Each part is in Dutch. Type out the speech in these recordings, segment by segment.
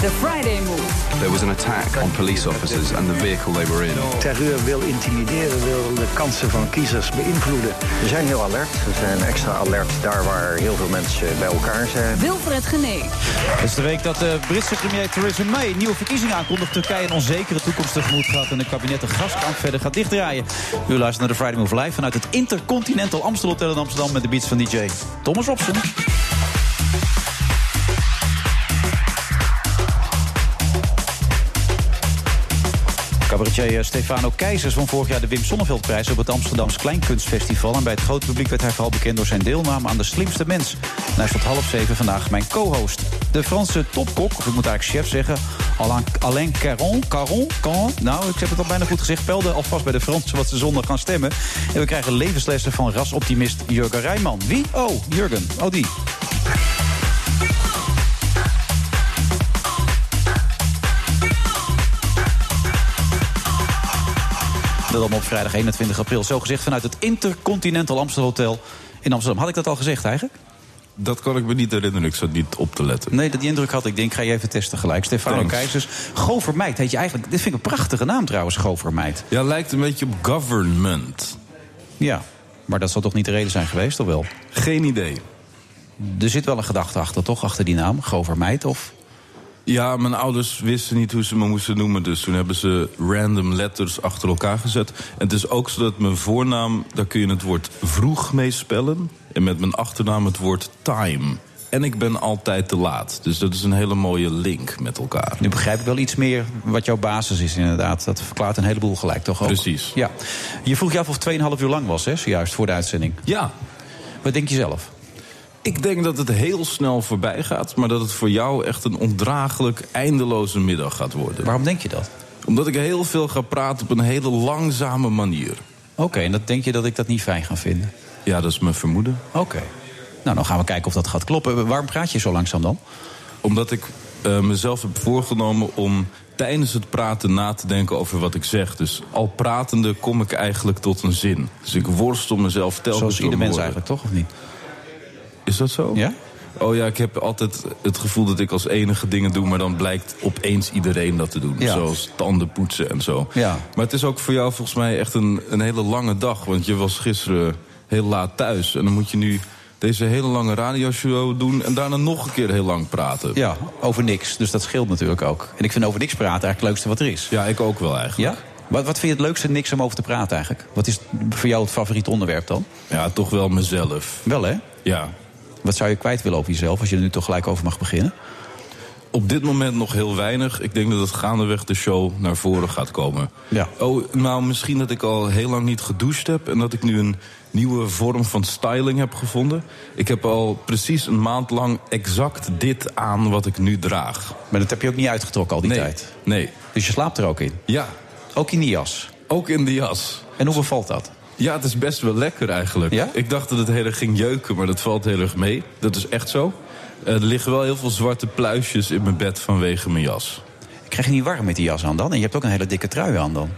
The Friday Move. There was an attack on police officers and the vehicle they were in. Terreur wil intimideren, wil de kansen van kiezers beïnvloeden. We zijn heel alert. We zijn extra alert daar waar heel veel mensen bij elkaar zijn. Wilfred Genee. Het is de week dat de Britse premier Theresa May nieuwe verkiezingen aankondigt. Turkije een onzekere toekomst tegemoet gaat en de kabinet de gaskamp verder gaat dichtdraaien. U luistert naar de Friday Move Live vanuit het Intercontinental Amstel Hotel in Amsterdam met de beats van DJ Thomas Robson. Cabaretier Stefano Keizers won vorig jaar de Wim Sonneveldprijs op het Amsterdams Kleinkunstfestival. En bij het grote publiek werd hij vooral bekend door zijn deelname aan De Slimste Mens. En is tot half zeven vandaag mijn co-host. De Franse topkok, of ik moet eigenlijk chef zeggen, Alain, Caron, Caron, Caron, nou, ik heb het al bijna goed gezegd, pelde alvast bij de Fransen wat ze zondag gaan stemmen. En we krijgen levenslessen van rasoptimist Jurgen Rijman. Wie? Oh, Jurgen. Oh, die. Dat allemaal op vrijdag 21 april. Zo gezegd vanuit het Intercontinental Amstel Hotel in Amsterdam. Had ik dat al gezegd eigenlijk? Dat kan ik me niet herinneren. Ik zat niet op te letten. Nee, dat die indruk had ik. denk, ga je even testen gelijk. Stefano. Keizers. Govermeid heet je eigenlijk. Dit vind ik een prachtige naam trouwens, Govermeid. Ja, lijkt een beetje op government. Ja, maar dat zal toch niet de reden zijn geweest, of wel? Geen idee. Er zit wel een gedachte achter, toch? Achter die naam, Govermeid, of... Ja, mijn ouders wisten niet hoe ze me moesten noemen. Dus toen hebben ze random letters achter elkaar gezet. En het is ook zo dat mijn voornaam, daar kun je het woord vroeg mee spellen. En met mijn achternaam het woord time. En ik ben altijd te laat. Dus dat is een hele mooie link met elkaar. Nu begrijp ik wel iets meer wat jouw basis is, inderdaad. Dat verklaart een heleboel gelijk, toch ook? Precies. Ja. Je vroeg je af of het 2,5 uur lang was, hè, zojuist, voor de uitzending. Ja, Wat denk je zelf? Ik denk dat het heel snel voorbij gaat. Maar dat het voor jou echt een ondraaglijk, eindeloze middag gaat worden. Waarom denk je dat? Omdat ik heel veel ga praten op een hele langzame manier. Oké, en dat denk je dat ik dat niet fijn ga vinden? Ja, dat is mijn vermoeden. Oké. Nou, dan gaan we kijken of dat gaat kloppen. Waarom praat je zo langzaam dan? Omdat ik eh, mezelf heb voorgenomen om tijdens het praten na te denken over wat ik zeg. Dus al pratende kom ik eigenlijk tot een zin. Dus ik worstel mezelf telkens Zoals ieder mens eigenlijk, toch? Of niet? Is dat zo? Ja? Oh ja, ik heb altijd het gevoel dat ik als enige dingen doe... maar dan blijkt opeens iedereen dat te doen. Ja. Zoals tanden poetsen en zo. Ja. Maar het is ook voor jou volgens mij echt een, een hele lange dag. Want je was gisteren heel laat thuis. En dan moet je nu deze hele lange radioshow doen... en daarna nog een keer heel lang praten. Ja, over niks. Dus dat scheelt natuurlijk ook. En ik vind over niks praten eigenlijk het leukste wat er is. Ja, ik ook wel eigenlijk. Ja? Wat, wat vind je het leukste niks om over te praten eigenlijk? Wat is voor jou het favoriete onderwerp dan? Ja, toch wel mezelf. Wel hè? Ja. Wat zou je kwijt willen over jezelf als je er nu toch gelijk over mag beginnen? Op dit moment nog heel weinig. Ik denk dat het gaandeweg de show naar voren gaat komen. Ja. Oh, nou, misschien dat ik al heel lang niet gedoucht heb... en dat ik nu een nieuwe vorm van styling heb gevonden. Ik heb al precies een maand lang exact dit aan wat ik nu draag. Maar dat heb je ook niet uitgetrokken al die nee, tijd. nee. Dus je slaapt er ook in. Ja, Ook in die jas. ook in de jas. En hoe bevalt dat? Ja, het is best wel lekker eigenlijk. Ja? Ik dacht dat het heel erg ging jeuken, maar dat valt heel erg mee. Dat is echt zo. Eh, er liggen wel heel veel zwarte pluisjes in mijn bed vanwege mijn jas. Ik krijg je niet warm met die jas aan dan? En je hebt ook een hele dikke trui aan dan.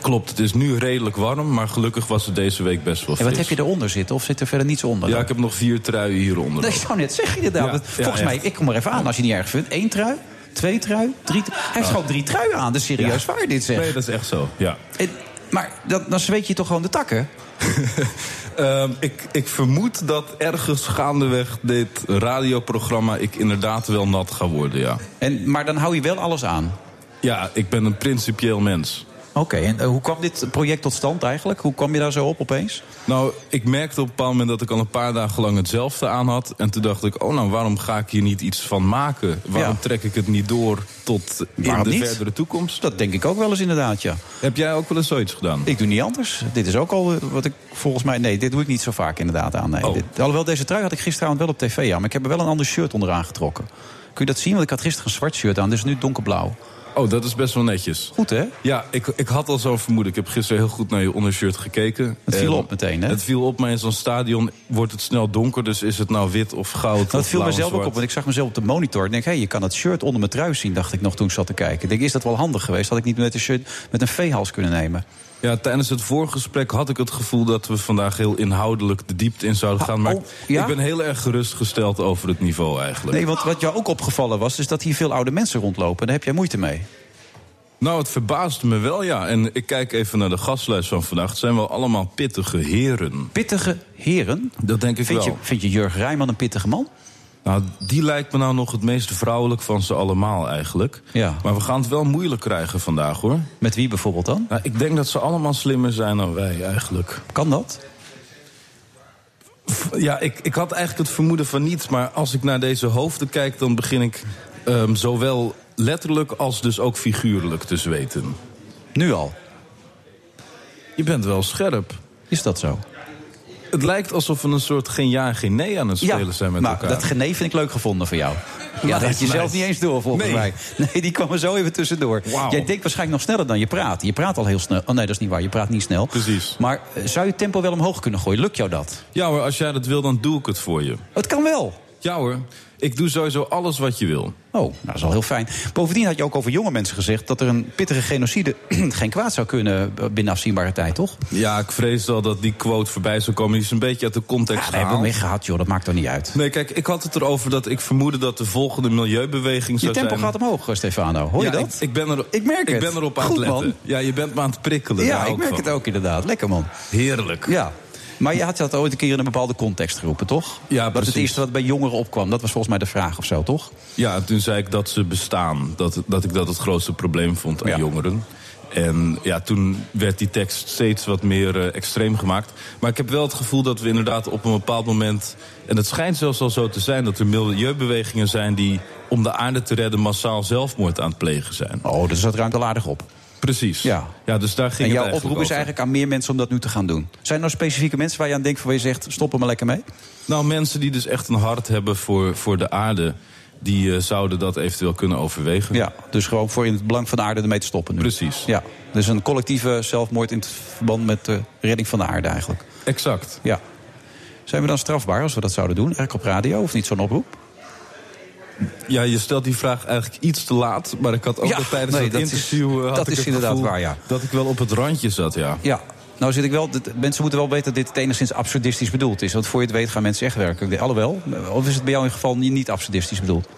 Klopt, het is nu redelijk warm, maar gelukkig was het deze week best wel En fris. wat heb je eronder zitten? Of zit er verder niets onder? Ja, ik heb nog vier truien hieronder. Dat zou net zeggen inderdaad. Ja, Volgens ja, mij, echt. ik kom er even aan als je het niet erg vindt. Eén trui, twee trui, drie trui. Hij heeft gewoon drie truien aan. Dat is serieus waar dit zegt. Nee, dat is echt zo, ja. En- maar dat, dan zweet je toch gewoon de takken? Ehm, ik, ik vermoed dat ergens gaandeweg dit radioprogramma... ik inderdaad wel nat ga worden, ja. En, maar dan hou je wel alles aan. Ja, ik ben een principieel mens. Oké, en eh, hoe kwam dit project tot stand eigenlijk? Hoe kwam je daar zo op opeens? Nou, ik merkte op een bepaald moment dat ik al een paar dagen lang hetzelfde aan had. En toen dacht ik, oh nou, waarom ga ik hier niet iets van maken? Waarom Ja. trek ik het niet door tot in Waarom de niet? verdere toekomst? Dat denk ik ook wel eens inderdaad, ja. Heb jij ook wel eens zoiets gedaan? Ik doe niet anders. Dit is ook al eh, wat ik volgens mij... Nee, dit doe ik niet zo vaak inderdaad aan. Nee. Oh. Dit, alhoewel, deze trui had ik gisteravond wel op tv aan. Maar ik heb er wel een ander shirt onder aangetrokken. Kun je dat zien? Want ik had gisteren een zwart shirt aan. Dus nu donkerblauw. Oh, dat is best wel netjes. Goed, hè? Ja, ik, ik had al zo'n vermoeden. Ik heb gisteren heel goed naar je ondershirt gekeken. Het viel En op meteen, hè? Het viel op, maar in zo'n stadion wordt het snel donker. Dus is het nou wit of goud Dat of viel mezelf ook op, want ik zag mezelf op de monitor. Ik denk, hé, je kan het shirt onder mijn trui zien, dacht ik nog toen ik zat te kijken. Ik denk, is dat wel handig geweest? Had ik niet met een shirt met een V-hals kunnen nemen? Ja, tijdens het voorgesprek had ik het gevoel dat we vandaag heel inhoudelijk de diepte in zouden gaan. Maar oh, ja? ik ben heel erg gerustgesteld over het niveau eigenlijk. Nee, want wat jou ook opgevallen was, is dat hier veel oude mensen rondlopen. Daar heb jij moeite mee. Nou, het verbaasde me wel, ja. En ik kijk even naar de gastlijst van vandaag. Het zijn wel allemaal pittige heren. Pittige heren? Dat denk ik Vind je, wel. vind je Jurgen Rijman een pittige man? Nou, die lijkt me nou nog het meest vrouwelijk van ze allemaal eigenlijk. Ja. Maar we gaan het wel moeilijk krijgen vandaag, hoor. Met wie bijvoorbeeld dan? Nou, ik denk dat ze allemaal slimmer zijn dan wij eigenlijk. Kan dat? Ja, ik, ik had eigenlijk het vermoeden van niet. Maar als ik naar deze hoofden kijk, dan begin ik ehm, zowel letterlijk als dus ook figuurlijk te zweten. Nu al. Je bent wel scherp. Is dat zo? Het lijkt alsof we een soort geen ja en geen nee aan het spelen zijn met maar elkaar. dat genee vind ik leuk gevonden voor jou. Ja, dat had je zelf niet eens door, volgens Nee. mij. Nee, die kwam er zo even tussendoor. Jij denkt waarschijnlijk nog sneller dan je praat. Je praat al heel snel. Oh nee, dat is niet waar. Je praat niet snel. Precies. Maar eh, zou je tempo wel omhoog kunnen gooien? Lukt jou dat? Ja hoor, als jij dat wil, dan doe ik het voor je. Het kan wel. Ja hoor, ik doe sowieso alles wat je wil. Oh, nou, dat is al heel fijn. Bovendien had je ook over jonge mensen gezegd... dat er een pittige genocide geen kwaad zou kunnen eh, binnen afzienbare tijd, toch? Ja, ik vrees al dat die quote voorbij zou komen. Die is een beetje uit de context Ja, daar hebben we gehad, joh. Dat maakt toch niet uit. Nee, kijk, ik had het erover dat ik vermoedde dat de volgende milieubeweging Je zou tempo zijn... gaat omhoog, eh, Stefano. Hoor je ja, dat? Ik, ik ben er, Ik merk ik het. ben erop aan Goed, het letten. man. Ja, je bent me aan het prikkelen. ja, ik merk van. het ook inderdaad. Lekker, man. Heerlijk. Ja. Maar je had dat ooit een keer in een bepaalde context geroepen, toch? Ja, Dat het precies. eerste wat bij jongeren opkwam. Dat was volgens mij de vraag of zo, toch? Ja, en toen zei ik dat ze bestaan. Dat, dat ik dat het grootste probleem vond aan Ja. jongeren. En ja, toen werd die tekst steeds wat meer eh, extreem gemaakt. Maar ik heb wel het gevoel dat we inderdaad op een bepaald moment... en het schijnt zelfs al zo te zijn dat er milieubewegingen zijn... die om de aarde te redden massaal zelfmoord aan het plegen zijn. Oh, dus dat ruimt al aardig op. Precies. Ja. ja dus daar ging En het jouw eigenlijk oproep is over. eigenlijk aan meer mensen om dat nu te gaan doen. Zijn er nou specifieke mensen waar je aan denkt... van waar je zegt, stop er maar lekker mee? Nou, mensen die dus echt een hart hebben voor, voor de aarde... die eh, zouden dat eventueel kunnen overwegen. Ja, dus gewoon voor in het belang van de aarde ermee te stoppen nu. Precies. Ja, dus een collectieve zelfmoord in het verband met de redding van de aarde eigenlijk. Exact. Ja. Zijn we dan strafbaar als we dat zouden doen? Eigenlijk op radio of niet zo'n oproep? Ja, je stelt die vraag eigenlijk iets te laat. Maar ik had ook Ja, tijdens nee, het dat interview... eh, had dat ik is inderdaad waar, ja. Dat ik wel op het randje zat, ja. Ja. Nou zit ik wel, dit- mensen moeten wel weten dat dit enigszins absurdistisch bedoeld is. Want voor je het weet gaan mensen echt werken. Alhoewel, of is het bij jou in geval niet absurdistisch bedoeld?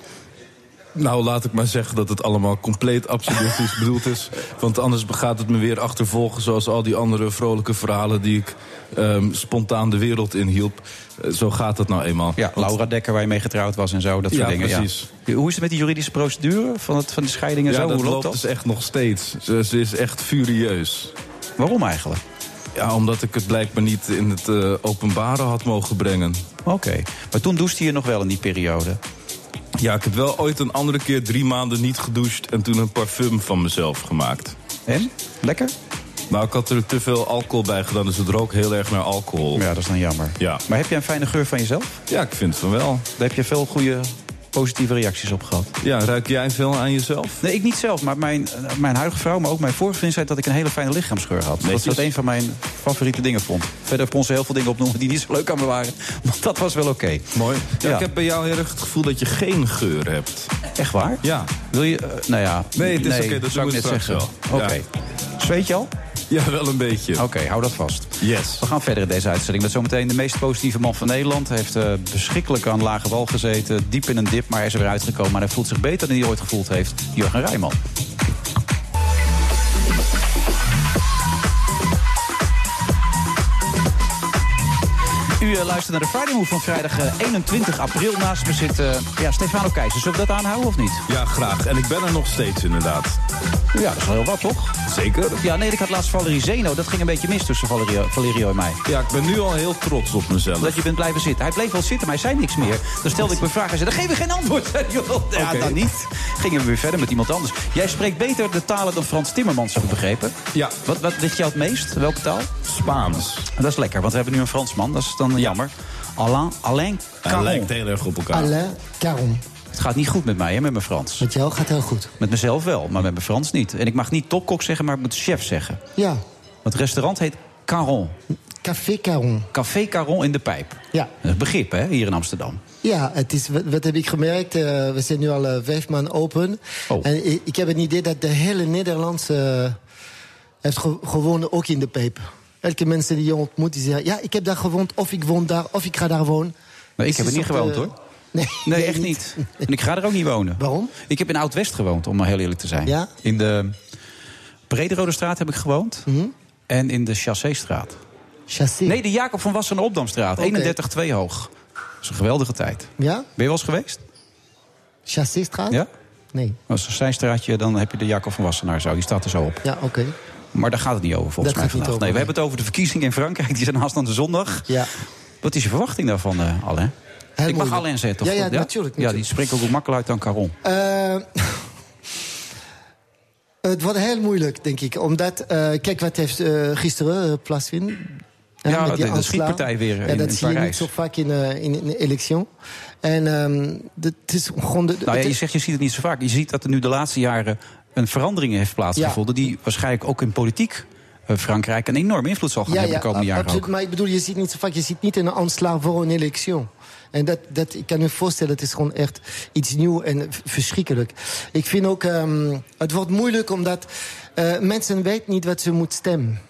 Nou, laat ik maar zeggen dat het allemaal compleet absurdistisch bedoeld is. Want anders gaat het me weer achtervolgen... zoals al die andere vrolijke verhalen die ik ehm, spontaan de wereld inhielp. Eh, zo gaat het nou eenmaal. Ja, Want- Laura Dekker waar je mee getrouwd was en zo, dat soort Ja, dingen. precies. Ja. Hoe is het met die juridische procedure van, het, van de scheiding en Ja, zo? dat Hoe loopt loopt dat? dus echt nog steeds. Ze, ze is echt furieus. Waarom eigenlijk? Ja, omdat ik het blijkbaar niet in het eh, openbare had mogen brengen. Oké, maar toen douchte je nog wel in die periode. Ja, ik heb wel ooit een andere keer drie maanden niet gedoucht... en toen een parfum van mezelf gemaakt. En? Lekker? Nou, ik had er te veel alcohol bij gedaan, dus het rook heel erg naar alcohol. Ja, dat is dan jammer. Ja. Maar heb jij een fijne geur van jezelf? Ja, ik vind van wel. Daar heb je veel goede positieve reacties op gehad. Ja, ruik jij veel aan jezelf? Nee, ik niet zelf, maar mijn, eh, mijn huidige vrouw, maar ook mijn vorige vriend zei dat ik een hele fijne lichaamsgeur had. Dat Netjes. dat een van mijn favoriete dingen vond. Verder kon ze heel veel dingen opnoemen die niet zo leuk aan me waren. Maar dat was wel oké. Mooi. Ja, Ja. Ik heb bij jou heel erg het gevoel dat je geen geur hebt. Echt waar? Ja. Wil je, eh, nou ja. Nee, het is oké, dat zou ik net zeggen. Oké. wel. Zweet je al? Ja, wel een beetje. Oké, hou dat vast. Yes. We gaan verder in deze uitzending met zometeen de meest positieve man van Nederland. Hij heeft eh, verschrikkelijk aan lage wal gezeten, diep in een dip, maar hij is er weer uitgekomen. Maar hij voelt zich beter dan hij ooit gevoeld heeft. Jurgen Rijman. U eh, luistert naar de Friday Move van vrijdag eh, 21 april. Naast me zit eh, ja, Stefano Keijzer. Zullen we dat aanhouden of niet? Ja, graag. En ik ben er nog steeds inderdaad. Ja, dat is wel heel wat, toch? Zeker. Ja, nee, ik had laatst Valerie Zeno. Dat ging een beetje mis tussen Valerio, Valerio en mij. Ja, ik ben nu al heel trots op mezelf. Dat je bent blijven zitten. Hij bleef wel zitten, maar hij zei niks meer. Dan stelde ik mijn vraag. Hij zei, dan geef ik geen antwoord. Ja, dan niet. Gingen we weer verder met iemand anders. Jij spreekt beter de talen dan Frans Timmermans, heb ik begrepen. Ja. Wat, wat ligt jou het meest? Welke taal? Spaans. Dat is lekker, want we hebben nu een Fransman. Dat is dan jammer. Alain, Alain Hij Caron. lijkt heel erg op elkaar. Alain Caron. Het gaat niet goed met mij, hè, met mijn Frans. Met jou gaat heel goed. Met mezelf wel, maar met mijn Frans niet. En ik mag niet topkok zeggen, maar ik moet chef zeggen. Ja, Want het restaurant heet Caron. Café Caron. Café Caron in de Pijp. Ja. Dat is een begrip, hè, hier in Amsterdam. Ja, het is, wat, wat heb ik gemerkt? Eh, we zijn nu al eh, vijf maanden open. Oh. En ik, ik heb het idee dat de hele Nederlandse eh, heeft ge- gewoond ook in de pijp. Elke mensen die je ontmoet, die zeggen... ja, ik heb daar gewoond, of ik woon daar, of ik ga daar wonen. Nee, ik heb er niet gewoond, hoor. Nee, Nee, echt niet. En ik ga er ook niet wonen. Waarom? Ik heb in Oud-West gewoond, om maar heel eerlijk te zijn. Ja? In de Brederode straat heb ik gewoond. Mhm. En in de Chasséstraat. Chassé. Nee, de Jacob van Wassen Opdamstraat. Oké. 31 2 hoog. Dat is een geweldige tijd. Ja? Ben je wel eens geweest? Chassé-straat? Ja? Nee. Als een zijstraatje, dan heb je de Jacob van Wassenaar zo. Die staat er zo op. Ja, oké. Maar daar gaat het niet over, volgens Dat mij vandaag. nee, we hebben het over de verkiezingen in Frankrijk. Die zijn aanstaande zondag. Ja. Wat is je verwachting daarvan, eh Alain? Heel ik mag moeilijk. Alain zetten. Ja, ja, wat? natuurlijk, Ja, die spreekt ook makkelijker uit dan Caron. Eh, het wordt heel moeilijk, denk ik. Omdat, eh, kijk wat heeft gisteren uh, plaatsvinden. Hè, Ja, met die de- de schietpartij weer Ja, in- dat zie je niet zo vaak in, in, in een election. En ehm, het is gewoon... De, Nou ja, je zegt je ziet het niet zo vaak. Je ziet dat er nu de laatste jaren een verandering heeft plaatsgevonden... die waarschijnlijk ook in politiek eh, Frankrijk een enorme invloed zal gaan hebben de komende ab- jaren absoluut. ook. Maar ik bedoel, je ziet niet zo vaak, je ziet niet een aanslag voor een election. En dat, dat, ik kan me voorstellen, het is gewoon echt iets nieuws en verschrikkelijk. Ik vind ook, ehm, het wordt moeilijk omdat eh, mensen weten niet wat ze moeten stemmen.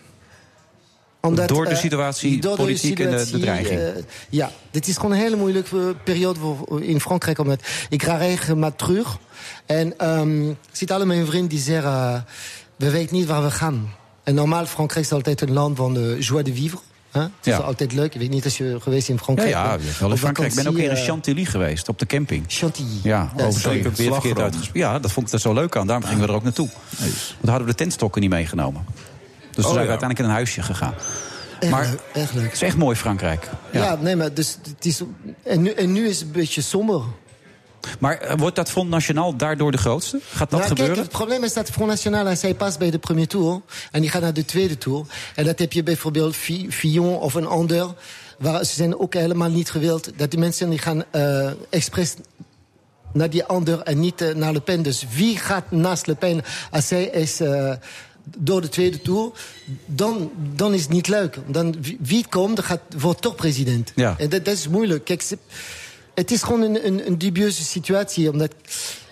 Omdat, Door de eh, situatie, door politiek en de situatie, eh, ja, dit is gewoon een hele moeilijke periode voor, in Frankrijk. Omdat ik ga regelmatig terug. En ik zit alle mijn vrienden die zeggen... eh, we weten niet waar we gaan. En normaal, Frankrijk is altijd een land van de joie de vivre. Het is Ja. altijd leuk. Ik weet niet als je geweest in Ja, Frankrijk. ja, maar wel in Frankrijk. Ik ben ook vakantie, in eh, Chantilly geweest, op de camping. Chantilly. Ja, Ja, zeker. weer verkeerd Slagroom. uitgesproken. Ja, dat vond ik er zo leuk aan. Daarom gingen we er ook naartoe. Want dan hadden we de tentstokken niet meegenomen. Dus zijn we ja. uiteindelijk in een huisje gegaan. Maar- leuk, leuk. Het is echt mooi, Frankrijk. Ja. nee, maar dus, het is, en, nu, en nu is het een beetje somber. Maar eh, wordt dat Front National daardoor de grootste? Gaat dat Nou, gebeuren? Kijk, het probleem is dat Front National, als hij past bij de premier tour... en die gaat naar de tweede tour... en dat heb je bijvoorbeeld Fi- Fillon of een ander... waar ze zijn ook helemaal niet gewild... dat die mensen die gaan eh expres naar die ander en niet eh, naar Le Pen. Dus wie gaat naast Le Pen als hij is... door de tweede tour, dan, dan is het niet leuk. Dan, wie, het komt, dan gaat, wordt toch president. Ja. En dat, dat is moeilijk. Kijk, het is gewoon een, een, een dubieuze situatie. Omdat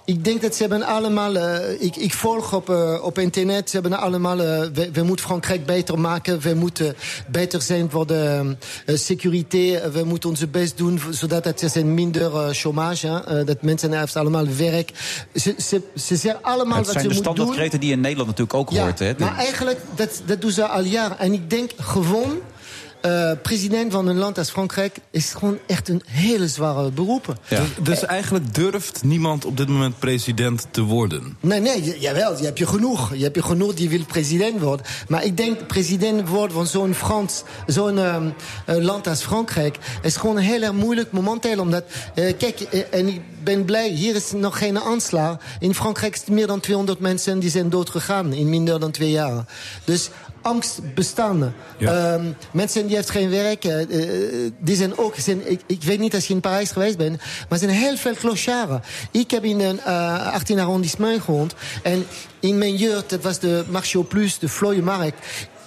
ik denk dat ze hebben allemaal... eh, ik, ik volg op, eh, op internet, ze hebben allemaal... eh, we, we moeten Frankrijk beter maken. We moeten beter zijn voor de security. We moeten onze best doen, zodat het, er zijn minder chômage hè. Dat mensen hebben allemaal werk. Ze, ze, ze zeggen allemaal Het wat zijn ze de moeten doen. standaardkreten die in Nederland natuurlijk ook hoort. Hè? Maar eigenlijk, dat, dat doen ze al jaren. En ik denk gewoon... eh, president van een land als Frankrijk is gewoon echt een hele zware beroep. Ja. Dus eigenlijk durft niemand op dit moment president te worden. Nee, nee, jawel, je hebt je genoeg. Je hebt je genoeg die wil president worden. Maar ik denk president worden van zo'n Frans, zo'n ehm, eh, land als Frankrijk, is gewoon heel erg moeilijk momenteel. Omdat, eh, kijk, en ik ben blij, hier is nog geen aanslag. In Frankrijk is meer dan 200 mensen die zijn doodgegaan in minder dan twee jaar. Dus angst bestaan. Ja. Ehm, mensen die heeft geen werk, eh, eh, die zijn ook... Zijn, ik, ik weet niet als je in Parijs geweest bent, maar er zijn heel veel clochards. Ik heb in een uh, 18 arrondissement gewoond. En in mijn jeugd, dat was de Marché au Plus, de Vlooienmarkt.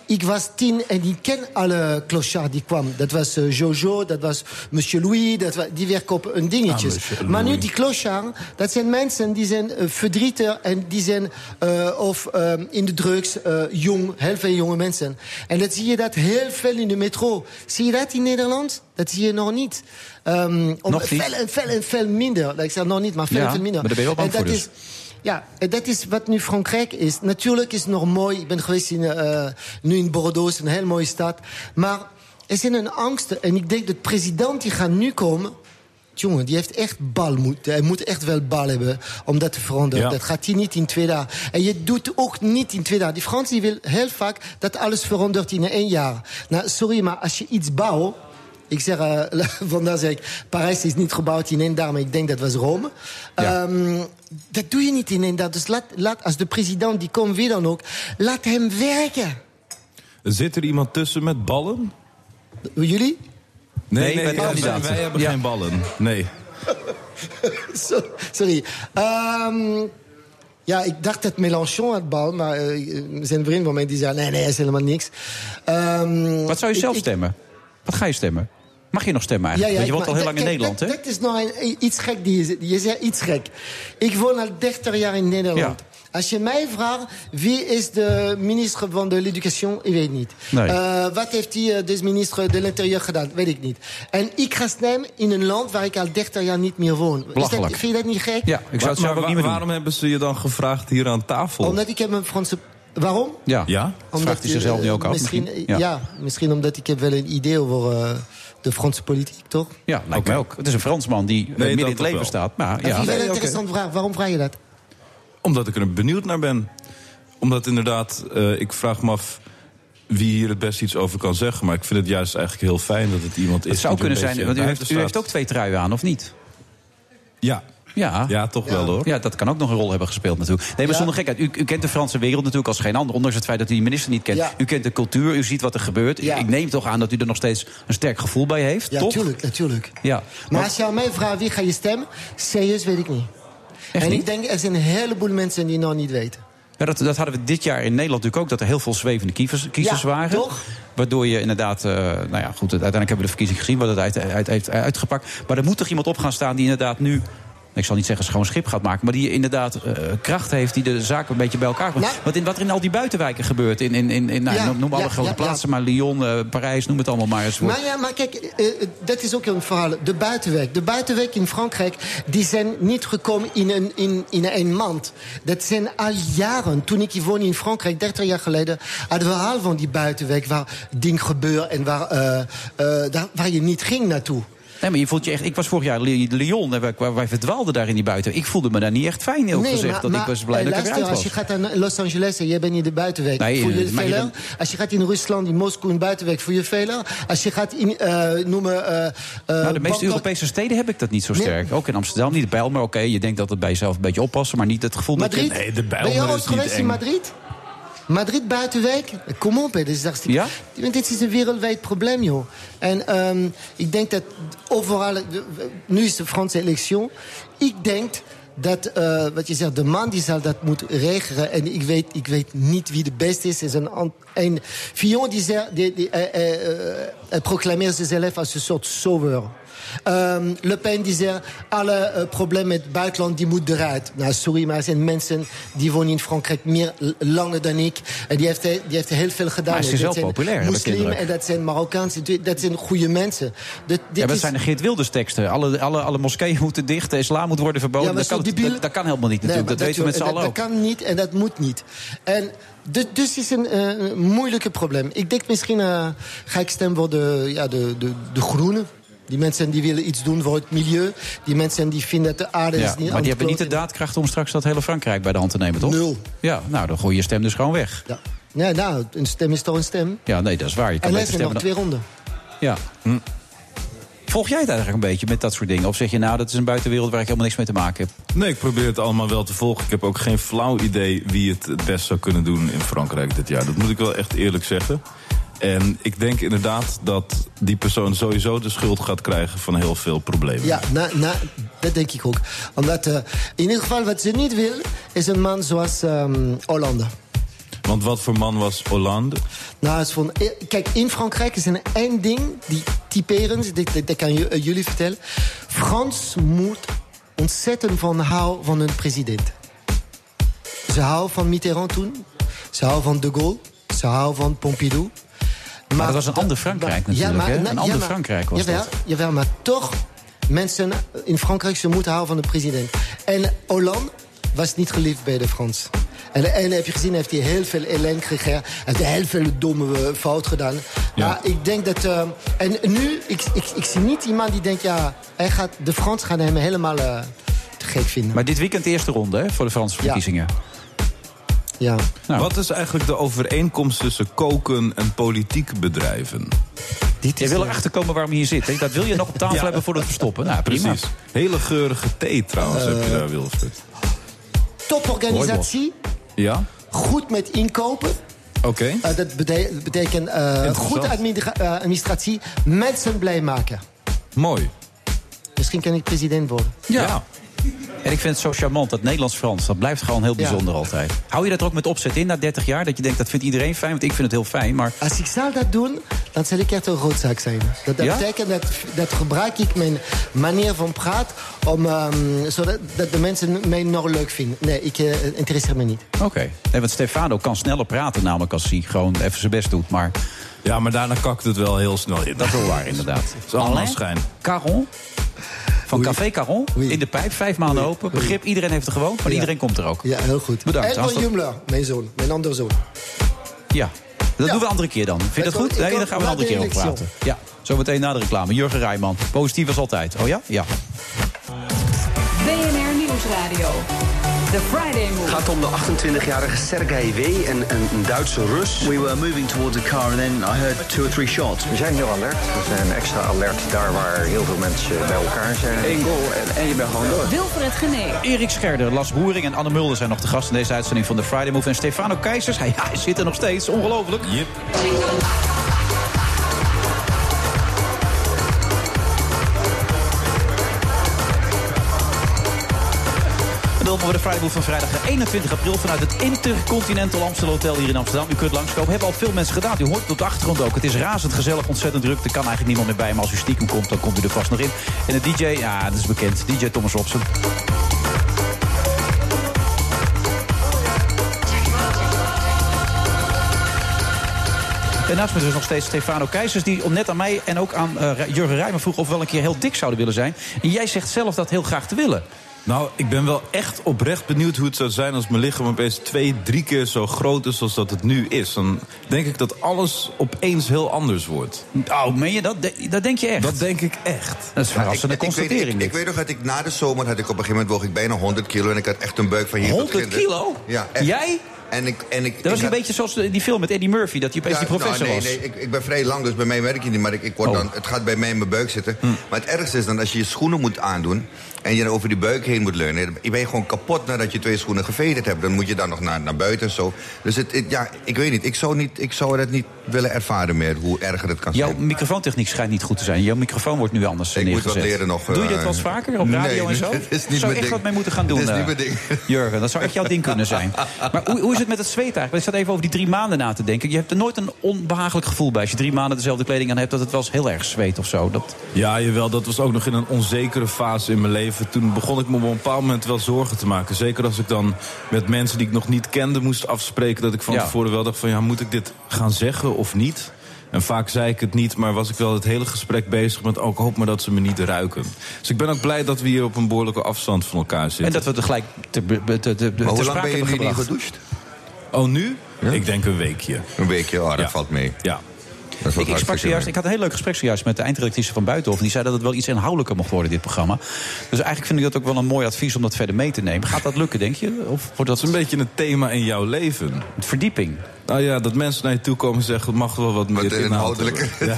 Ik was tien en ik ken alle clochards die kwamen. Dat was uh, Jojo, dat was Monsieur Louis, dat was, die werken op een dingetjes. Ah, maar nu die clochards, dat zijn mensen die zijn uh, verdrietig en die zijn uh, of in de drugs, jong, heel veel jonge mensen. En dat zie je dat heel veel in de metro. Zie je dat in Nederland? Dat zie je nog niet. Um, om, Nog niet? Veel en veel en veel minder. Ik zeg nog niet, maar veel Ja, veel minder. maar daar ben je wel bang en dat voor dus. is, ja, en dat is wat nu Frankrijk is. Natuurlijk is het nog mooi. Ik ben geweest in, uh, nu in Bordeaux, een heel mooie stad. Maar er zijn een angst. En ik denk dat de president die gaat nu komen... Jongen, die heeft echt bal moeten. Hij moet echt wel bal hebben om dat te veranderen. Ja. Dat gaat hij niet in twee dagen. En je doet ook niet in twee dagen. Die Fransen die wil heel vaak dat alles verandert in één jaar. Nou, sorry, maar als je iets bouwt... Ik zeg, uh, vandaar zeg ik, Parijs is niet gebouwd in één dag, maar ik denk dat was Rome. Ja. Um, dat doe je niet in één dag. Dus laat, laat als de president, die komt wie dan ook, laat hem werken. Zit er iemand tussen met ballen? Jullie? Nee, de wij, hebben Ja. geen ballen. Nee. So- Sorry. Ehm, ja, ik dacht dat Mélenchon had bal, maar eh, zijn vriend van mij die zei... nee, nee, is helemaal niks. Ehm, Wat zou je ik- zelf ik- stemmen? Wat ga je stemmen? Mag je nog stemmen eigenlijk? Want je ik- woont al heel lang in Nederland, hè? dat, is nou een, iets gek. Die, je- je zegt iets gek. Ik woon al 30 jaar in Nederland. Ja. Als je mij vraagt wie is de minister van de l'Education, ik weet niet. Nee. Eh, wat heeft die, eh, de minister de l'Interieur gedaan, weet ik niet. En ik ga stemmen in een land waar ik al 30 jaar niet meer woon. Is dat, Belachelijk. vind je dat niet gek? Ja, ik zou het zelf ook niet meer doen. waarom hebben ze je dan gevraagd hier aan tafel? Omdat ik heb een Franse... Waarom? Ja, Ja? dat vraagt hij zichzelf eh, nu ook af. Misschien, misschien. ja. Ja. misschien omdat ik heb wel een idee over eh, de Franse politiek, toch? Ja, lijkt mij ook. Het is een Fransman die eh, midden in dat het leven wel. staat. Maar, Dat ja. wel Nee, een interessante vraag. Waarom vraag je dat? Omdat ik er benieuwd naar ben. Omdat inderdaad, eh, ik vraag me af wie hier het best iets over kan zeggen. Maar ik vind het juist eigenlijk heel fijn dat het iemand is Het zou kunnen zijn, want u heeft, u heeft ook twee truien aan, of niet? Ja, Ja. ja toch wel hoor. Ja, dat kan ook nog een rol hebben gespeeld natuurlijk. Nee, maar Ja. zonder gekheid. U, u kent de Franse wereld natuurlijk als geen ander. Ondanks het feit dat u die minister niet kent. Ja. U kent de cultuur, u ziet wat er gebeurt. Ja. Ik neem toch aan dat u er nog steeds een sterk gevoel bij heeft, Ja, toch? natuurlijk, natuurlijk. Ja. Maar als je aan mij vraagt wie ga je stemmen, serieus weet ik niet. Echt en niet? ik denk, er zijn een heleboel mensen die nog niet weten. Ja, dat, dat hadden we dit jaar in Nederland natuurlijk ook. Dat er heel veel zwevende kiezers, kiezers Ja, waren. toch? Waardoor je inderdaad... eh, nou ja, goed, uiteindelijk hebben we de verkiezing gezien... wat het uit, uit, heeft uitgepakt. Maar er moet toch iemand op gaan staan die inderdaad nu... Ik zal niet zeggen schoon schip gaat maken... maar die inderdaad eh, kracht heeft die de zaken een beetje bij elkaar brengt. Nou- wat, in, wat er in al die buitenwijken gebeurt. In, in, in, in, nou, Ja, noem, alle ja, grote plaatsen, maar Lyon, eh, Parijs, noem het allemaal maar eens. Maar ja, maar kijk, eh, dat is ook een verhaal. De buitenweg. De buitenweg in Frankrijk, die zijn niet gekomen in een, in, in een maand. Dat zijn al jaren. Toen ik woonde in Frankrijk, 30 jaar geleden, hadden we al van die buitenweg waar dingen gebeuren en waar, daar, waar je niet ging naartoe. Nee, maar je voelt je echt... Ik was vorig jaar in Lyon, en wij, wij verdwaalden daar in die buiten. Ik voelde me daar niet echt fijn, heel gezegd. dat ik was blij eh, dat ik eruit was. als je gaat naar Los Angeles en je bent in de buitenweg, Nee, voel je het maar je veler. Als je gaat in Rusland, in Moskou, in de buitenweg, voel je veler. Als je gaat in, eh noemen... eh, Nou, de meeste Bangkok- Europese steden heb ik dat niet zo Nee. sterk. Ook in Amsterdam niet de bijl, maar oké, je denkt dat het bij jezelf een beetje oppassen, maar niet het gevoel Madrid? dat je. Nee, de Bijlmer Ben je ooit geweest in. Madrid? Madrid buitenwijk? Kom op, hè. Dit is, hartstikke- Ja? Want dit is een wereldwijd probleem, joh. En ehm, ik denk dat overal... Nu is de Franse electie. Ik denk dat, eh, wat je zegt, de man die zal dat moeten regelen. En ik weet, ik weet niet wie de beste is. is een, een Fillon die, die, die, eh, eh, hij proclameert zichzelf als een soort sower. Ehm, Le Pen die zegt, alle eh, problemen met het buitenland die moet eruit. Nou, sorry, maar er zijn mensen die wonen in Frankrijk meer langer dan ik. En die heeft, die heeft heel veel gedaan. Maar ze is wel populair, indruk. en dat zijn Marokkaanse, dat zijn goede mensen. Dat, dit Ja, dat is- zijn de Geert Wilders teksten. Alle, alle, alle moskeeën moeten dicht, de islam moet worden verboden. Ja, dat, kan, debiel- dat, dat kan helemaal niet natuurlijk. dat, weten we met z'n allen ook. Dat kan niet en dat moet niet. En dus, dus is een eh, moeilijke probleem. Ik denk misschien eh, ga ik stemmen voor de, ja, de, de, de groenen. Die mensen die willen iets doen voor het milieu. Die mensen die vinden dat de aarde Ja, is niet maar die hebben niet de daadkracht om straks dat hele Frankrijk bij de hand te nemen, toch? Nul. Ja, nou, dan gooi je stem dus gewoon weg. Ja. Ja, nou, een stem is toch een stem. Ja, nee, dat is waar. Je kan En er beter zijn nog stemmen. twee ronden. Ja. Volg jij het eigenlijk een beetje met dat soort dingen? Of zeg je nou, dat is een buitenwereld waar ik helemaal niks mee te maken heb? Nee, ik probeer het allemaal wel te volgen. Ik heb ook geen flauw idee wie het het best zou kunnen doen in Frankrijk dit jaar. Dat moet ik wel echt eerlijk zeggen. En ik denk inderdaad dat die persoon sowieso de schuld gaat krijgen van heel veel problemen. Ja, na, na, dat denk ik ook. Omdat, eh, in ieder geval, wat ze niet wil, is een man zoals ehm, Hollande. Want wat voor man was Hollande? Nou, is van, eh, kijk, in Frankrijk is er één ding die typerend, dat, dat, dat kan je, eh, jullie vertellen. Frans moet ontzettend van houden van een president. Ze houden van Mitterrand toen, ze houden van de Gaulle, ze houden van Pompidou. Maar dat was een ander Frankrijk natuurlijk, hè? nou, Een ander Frankrijk was jawel, dat. Jawel, maar toch, mensen in Frankrijk ze moeten houden van de president. En Hollande was niet geliefd bij de Frans. En, en heb je gezien, heeft hij heel veel ellende gekregen. Hij heeft heel veel domme eh, fout gedaan. Ja. Maar ik denk dat... eh, en nu, ik, ik, ik zie niet iemand die denkt... ja, hij gaat, de Frans gaan hem helemaal eh, te gek vinden. Maar dit weekend de eerste ronde, hè, voor de Franse verkiezingen. ja. Nou. Wat is eigenlijk de overeenkomst tussen koken en politiek bedrijven? Dit Je wil eh, erachter komen waarom je hier zit. Hè? Dat wil je nog op tafel Ja. hebben voordat we stoppen. Nou, prima. Precies. Hele geurige thee trouwens heb je daar, Wilfred. toporganisatie, Ja? goed met inkopen... Oké. Eh, dat bete- betekent eh, Interessant. goed administra- eh, administratie, mensen blij maken. Mooi. Misschien kan ik president worden. Ja. En ik vind het zo charmant, dat Nederlands-Frans. Dat blijft gewoon heel bijzonder altijd. Hou je dat er ook met opzet in na 30 jaar? Dat je denkt, dat vindt iedereen fijn, want ik vind het heel fijn. Maar Als ik zou dat doen, dan zal ik echt een roodzaak zijn. Dat, dat Ja? betekent dat, dat gebruik ik mijn manier van praat... Om, ehm, zodat dat de mensen mij nog leuk vinden. Nee, ik eh, interesseer me niet. oké. Nee, want Stefano kan sneller praten namelijk als hij gewoon even zijn best doet. Maar Ja, maar daarna kakt het wel heel snel in. dat is wel waar, inderdaad. Het is allemaal schijn. Caron van Café Caron, Oui. in de pijp, vijf maanden open. Begrip, iedereen heeft er gewoond, maar Ja. iedereen komt er ook. Ja, heel goed. Bedankt, En van. Jumler, mijn zoon, mijn andere zoon. Ja. Dat Ja. doen we een andere keer dan. Vind je dat goed? Nee, daar gaan we een andere keer over praten. Ja, zometeen na de reclame. Jurgen Rijman, positief als altijd. Oh ja? Ja. BNR Nieuwsradio. The Friday Move. gaat om de 28-jarige Sergei W., een, een, een Duitse Rus. We were moving towards a car and then I heard two or three shots. We zijn heel alert. We zijn extra alert daar waar heel veel mensen bij elkaar zijn. Eén goal en, en je bent gewoon door. Wilfred Genee. Erik Scherder, Las Boering en Anne Mulder zijn nog de gast in deze uitzending van de Friday Move. En Stefano Keizers, hij, hij zit er nog steeds. Ongelooflijk. Yep. Dan voor de Move van vrijdag 21 april vanuit het Intercontinental Amstel Hotel hier in Amsterdam. U kunt langskomen. Hebben al veel mensen gedaan. U hoort het op de achtergrond ook. Het is razend gezellig, ontzettend druk. Er kan eigenlijk niemand meer bij. Maar als u stiekem komt, dan komt u er vast nog in. En de DJ, ja, dat is bekend. DJ Thomas Robson. En naast me dus nog steeds Stefano Keizers... die net aan mij en ook aan eh, Jurgen Rijmer vroeg... of we wel een keer heel dik zouden willen zijn. En jij zegt zelf dat heel graag te willen. Nou, ik ben wel echt oprecht benieuwd hoe het zou zijn als mijn lichaam opeens twee, drie keer zo groot is als dat het nu is. Dan denk ik dat alles opeens heel anders wordt. Oh, meen je dat? Dat denk je echt? Dat denk ik echt. Dat is een verrassende ik, ik, weet, constatering. ik, ik weet nog dat ik na de zomer had ik op een gegeven moment woog ik bijna 100 kilo en ik had echt een buik van hier tot 100 ginder. kilo? Ja, echt. Jij? En ik, en ik, Dat was een beetje zoals die film met Eddie Murphy, dat hij opeens Ja, die professor nou, was. nee, nee, ik, ik ben vrij lang, dus bij mij werk je niet. Maar ik, ik word Oh. Hm. dan, het gaat bij mij in mijn buik zitten. Maar het ergste is dan als je je schoenen moet aandoen... en je dan over die buik heen moet leunen. Je bent gewoon kapot nadat je twee schoenen gevederd hebt. Dan moet je dan nog naar, naar buiten en zo. Dus het, het- ja, ik weet niet. Ik zou, niet. ik zou dat niet willen ervaren meer, hoe erger het kan Jouw zijn. microfoontechniek schijnt niet goed te zijn. Jouw microfoon wordt nu anders eh, Ik moet neergezet. wat leren nog, Doe je dit eh, wel eens vaker op radio nee, en zo? dit is niet zou mijn echt ding. wat mee moeten gaan doen, is niet eh. Jurgen. Dat zou echt jouw ding kunnen zijn. Maar hoe, hoe is het met het zweet eigenlijk? Ik zat even over die drie maanden na te denken. Je hebt er nooit een onbehagelijk gevoel bij. Als je drie maanden dezelfde kleding aan hebt, dat het wel eens heel erg zweet of zo. Dat... Ja, jawel, dat was ook nog in een onzekere fase in mijn leven. Toen begon ik me op een bepaald moment wel zorgen te maken. Zeker als ik dan met mensen die ik nog niet kende moest afspreken... dat ik van Ja. tevoren wel dacht van, ja, moet ik dit gaan zeggen of niet? En vaak zei ik het niet, maar was ik wel het hele gesprek bezig met... ook hoop maar dat ze me niet ruiken. Dus ik ben ook blij dat we hier op een behoorlijke afstand van elkaar zitten. En dat we het gelijk te, te, te, te, te Maar hoe lang ben je nu niet gedoucht? Oh, nu? Ik denk een weekje. Een weekje, oh, dat Ja. valt mee. Ja. Dat is wat Ik, ik, sprak zojuist, ik had een heel leuk gesprek zojuist met de eindredactrice van Buitenhof. En die zei dat het wel iets inhoudelijker mocht worden, dit programma. Dus eigenlijk vind ik dat ook wel een mooi advies om dat verder mee te nemen. Gaat dat lukken, denk je? Of wordt Dat dat is een beetje een thema in jouw leven. verdieping? Nou ja, dat mensen naar je toe komen en zeggen... het mag wel wat meer inhoudelijker.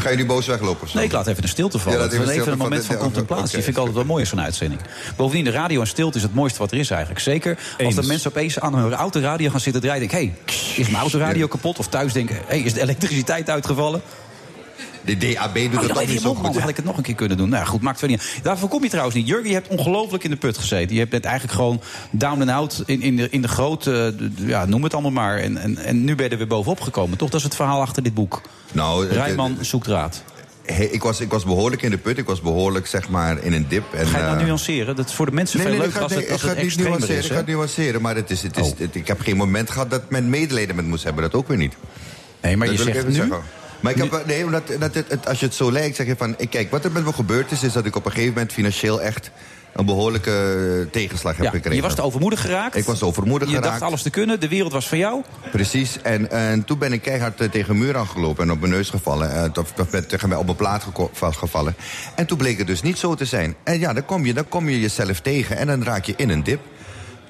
Ga je nu boos weglopen? Nee, ik laat even de stilte vallen. Ja, even, even een moment van contemplatie. oké. vind ik altijd wel mooi in zo'n uitzending. Bovendien, de radio en stilte is het mooiste wat er is eigenlijk. Zeker als de mensen opeens aan hun autoradio gaan zitten draaien. Denken, hé, hey, is mijn autoradio kapot? Of thuis denken, hé, hey, is de elektriciteit uitgevallen? De DAB doet Oh, het ja, ook die niet zo goed. had ik het nog een keer kunnen doen. Nou goed, maakt verder niet uit. Daarvoor kom je trouwens niet. Jurgen, je hebt ongelooflijk in de put gezeten. Je bent eigenlijk gewoon down and out in, in, de, in de grote... de- ja, noem het allemaal maar. En, en, en nu ben je er weer bovenop gekomen. Toch, dat is het verhaal achter dit boek. Nou, Rijman zoekt raad. Hey, ik, was, ik was behoorlijk in de put. Ik was behoorlijk, zeg maar, in een dip. En, Ga je het nou eh, nuanceren? Dat is voor de mensen Nee, veel nee, als nee, het, ik als het het niet nuanceren. is. Ik ga het nuanceren, maar het is, het is, Oh. het- ik heb geen moment gehad dat men medelijden met moest hebben. Dat ook weer niet. Nee, maar dat je zegt nu... zeggen. Maar ik heb, nee, omdat dat het, het- als je het zo lijkt, zeg je van... Kijk, wat er met me gebeurd is, is dat ik op een gegeven moment financieel echt... een behoorlijke eh, tegenslag heb Ja, gekregen. je was te overmoedig geraakt. Ik was overmoedig Je geraakt. dacht alles te kunnen. De wereld was van jou. Precies. En, en toen ben ik keihard eh, tegen een muur aangelopen en op mijn neus gevallen. Eh, of, of met, tegen mij op mijn plaat vastgevallen. En toen bleek het dus niet zo te zijn. En ja, dan kom je, dan kom je jezelf tegen en dan raak je in een dip.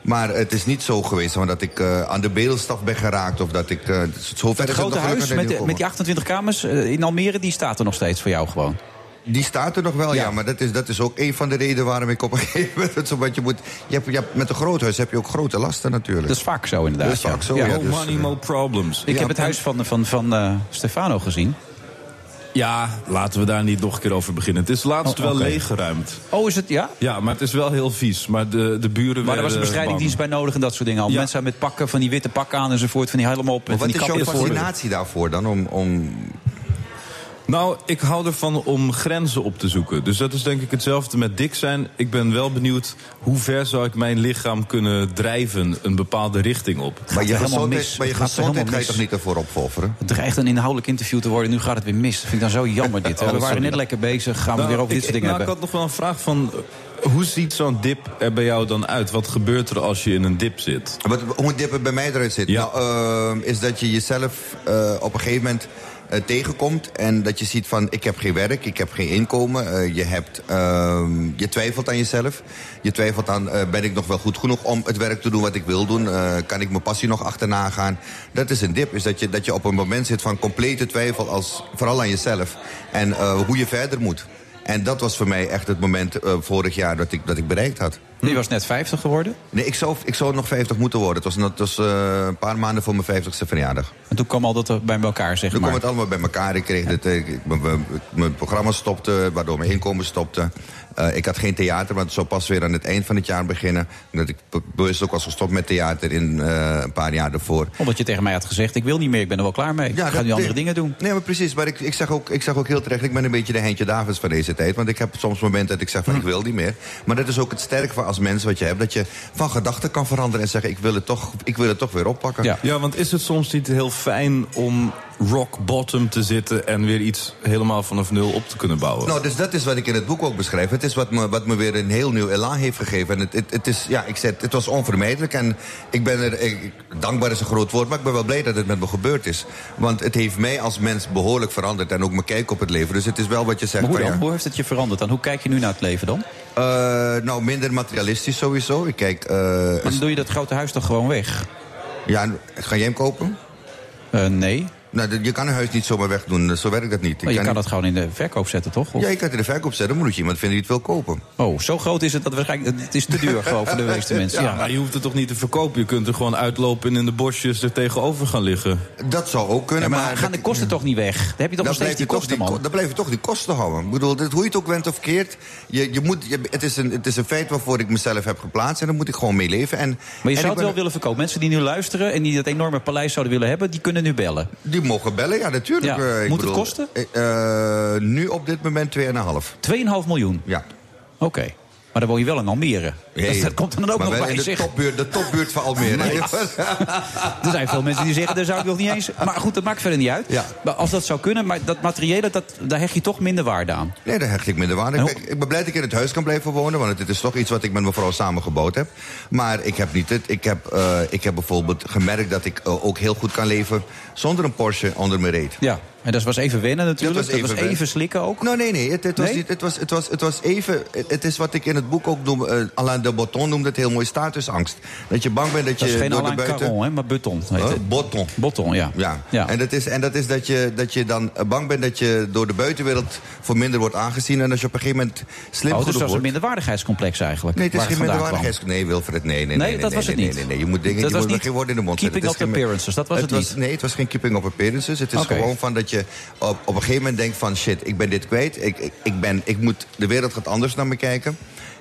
Maar het is niet zo geweest dat ik eh, aan de bedelstaf ben geraakt. Of dat ik. eh, zo Het grote huis met, met die 28 kamers eh, in Almere, die staat er nog steeds voor jou gewoon. Die staat er nog wel, ja. Ja. maar dat is, dat is ook een van de redenen waarom ik op een gegeven moment. het zo, want je moet, je hebt, je hebt, met een groot huis heb je ook grote lasten natuurlijk. Dat is vaak zo inderdaad. Dat is vaak ja. zo, Ja. ja. No dus, money, eh, no problems. Ik Ja, heb het huis van, van, van eh, Stefano gezien. Ja, laten we daar niet nog een keer over beginnen. Het is laatst Oh, wel leeggeruimd. Oh, is het ja? Ja, maar het is wel heel vies. Maar de, de buren Maar er was een werden bescheidingsdienst bij nodig en dat soort dingen. Al Ja. mensen met pakken, van die witte pakken aan enzovoort, van die helemaal op. en wat die is jouw fascinatie daarvoor dan? Om, om... Nou, ik hou ervan om grenzen op te zoeken. Dus dat is denk ik hetzelfde met dik zijn. Ik ben wel benieuwd hoe ver zou ik mijn lichaam kunnen drijven een bepaalde richting op. Maar je helemaal gezondheid, mis. maar je Gaat er gezondheid helemaal ga je toch niet ervoor opofferen? Het dreigt een inhoudelijk interview te worden. Nu gaat het weer mis. Dat vind ik dan zo jammer dit. Oh, We waren net lekker bezig. Gaan we Nou, weer over dit ik, soort dingen nou, hebben. Ik had nog wel een vraag van... eh, Hoe ziet zo'n dip er bij jou dan uit? Wat gebeurt er als je in een dip zit? Wat, hoe dip het bij mij eruit zit? Ja. Nou, ehm, is dat je jezelf eh, op een gegeven moment eh, tegenkomt... en dat je ziet van, ik heb geen werk, ik heb geen inkomen. eh, je, hebt, ehm, je twijfelt aan jezelf. Je twijfelt aan, eh, ben ik nog wel goed genoeg om het werk te doen wat ik wil doen? Kan ik mijn passie nog achterna gaan? Dat is een dip, is dat je, dat je op een moment zit van complete twijfel... Als, vooral aan jezelf en hoe je verder moet. En dat was voor mij echt het moment eh, vorig jaar dat ik, dat ik bereikt had. Je was net 50 geworden. Nee, ik zou, ik zou nog 50 moeten worden. Het was, het was eh, een paar maanden voor mijn 50ste verjaardag. En toen kwam al dat er bij elkaar, zeg Toen maar. kwam het allemaal bij elkaar. Ik kreeg het, eh, ik- mijn- mijn programma stopte, waardoor mijn inkomen stopte. Eh, ik had geen theater, maar het zou pas weer aan het eind van het jaar beginnen. Omdat ik be- bewust ook was gestopt met theater in eh, een paar jaar ervoor. Omdat je tegen mij had gezegd, ik wil niet meer, ik ben er wel klaar mee. ik ga nu andere dingen doen. Nee, maar precies. Maar ik, ik, zeg ook, ik zeg ook heel terecht, ik ben een beetje de Heintje Davids van deze tijd. Want ik heb soms momenten dat ik zeg van Hm. ik wil niet meer. Maar dat is ook het sterke van als mens wat je hebt. Dat je van gedachten kan veranderen en zeggen ik wil het toch, ik wil het toch weer oppakken. Ja. want is het soms niet heel fijn om rock bottom te zitten... en weer iets helemaal vanaf nul op te kunnen bouwen? Nou, dus dat is wat ik in het boek ook beschrijf. Het is wat me, wat me weer een heel nieuw elan heeft gegeven. En het, het, het is, ja, ik zei, het was onvermijdelijk. En ik ben er, ik- dankbaar is een groot woord, maar ik ben wel blij dat het met me gebeurd is. Want het heeft mij als mens behoorlijk veranderd. En ook mijn kijk op het leven. Dus het is wel wat je zegt. Maar hoe van, dan? ja, Hoe heeft het je veranderd dan? Hoe kijk je nu naar het leven dan? eh, nou, minder materialistisch sowieso. Ik kijk... eh, Maar dan doe je dat grote huis toch gewoon weg? ja, ga jij hem kopen? Eh, nee. Nou, je kan een huis niet zomaar wegdoen. Zo werkt dat niet. Ik Maar je kan niet- dat gewoon in de verkoop zetten, toch? Of- Ja, je kan het in de verkoop zetten. Dan moet je iemand vinden die het wil kopen. Oh, zo groot is het dat waarschijnlijk... Het is te duur gewoon voor de meeste mensen. Ja, Ja, maar je hoeft het toch niet te verkopen? Je kunt er gewoon uitlopen en in de bosjes er tegenover gaan liggen. Dat zou ook kunnen, Ja, maar maar... gaan de kosten toch niet weg? Dan heb je toch nog steeds die kosten, die, man? dan blijf je toch die kosten houden. Ik bedoel, dit, hoe je het ook went of keert. Je, je moet, je, het, is een, het is een feit waarvoor ik mezelf heb geplaatst. En daar moet ik gewoon mee leven. En, Maar je en zou het ben- wel willen verkopen. Mensen die nu luisteren en die dat enorme paleis zouden willen hebben... die kunnen nu bellen. Die mogen bellen, ja, natuurlijk. Ja. eh, ik Moet het kosten? eh, eh, nu op dit moment 2,5. 2,5 miljoen? Ja. Oké. Maar dan woon je wel in Almere. Dat, dat komt er dan ook maar nog bij, in de topbuurt, de topbuurt van Almere. Er zijn veel mensen die zeggen, daar zou ik nog niet eens... Maar goed, dat maakt verder niet uit. Ja. Maar als dat zou kunnen, maar dat materiële, dat, daar hecht je toch minder waarde aan. Nee, daar hecht ik minder waarde. En Kijk, ik ben blij dat ik in het huis kan blijven wonen. Want het is toch iets wat ik met mijn vrouw samen gebouwd heb. Maar ik heb niet het. Ik heb, eh, ik heb bijvoorbeeld gemerkt dat ik eh, ook heel goed kan leven zonder een Porsche onder mijn reet. Ja, en dat was even wennen natuurlijk. Dat Dat was was even, slikken ook. Nou, nee, nee. Het, het, was, Nee? niet, het, was, het, was, het was even. Het, is wat ik in het boek ook noem. eh, Alain de Botton noemde het heel mooi statusangst. Dat je bang bent dat je. Dat is geen door de Alain buiten... Caron, hè, maar Button heet Huh? het. Botton. Botton, ja. Ja. Ja. En, dat is, en dat is dat je, dat je dan eh, bang bent dat je door de buitenwereld voor minder wordt aangezien. En als je op een gegeven moment slim Oh, dus dat was een minderwaardigheidscomplex eigenlijk. Nee, het is geen vandaan minderwaardigheids... Nee, Wilfred, nee, nee, nee. Nee, nee, dat was het niet. Nee, nee, je moet dingen, Dat je was moet niet geen woorden in de mond keeping up is appearances, dat was het niet. Nee, het was geen keeping up appearances. Het is gewoon van dat je op, op een gegeven moment denkt van... shit, ik ben dit kwijt. Ik, ik, ik, ben, ik moet, de wereld gaat anders naar me kijken.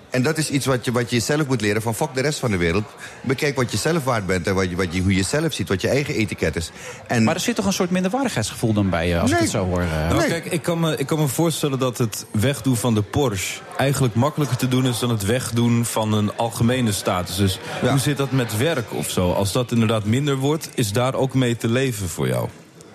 En dat is iets wat je, wat je jezelf moet leren van fuck de rest van de wereld. Bekijk wat je zelf waard bent en wat je, wat je, hoe je zelf ziet, wat je eigen etiket is. En Maar er zit toch een soort minderwaardigheidsgevoel dan bij je, als ik Nee. het zo hoor. eh. Nou, kijk, ik kan, me, ik kan me voorstellen dat het wegdoen van de Porsche eigenlijk makkelijker te doen is dan het wegdoen van een algemene status. Dus Ja. hoe zit dat met werk of zo? Als dat inderdaad minder wordt, is daar ook mee te leven voor jou?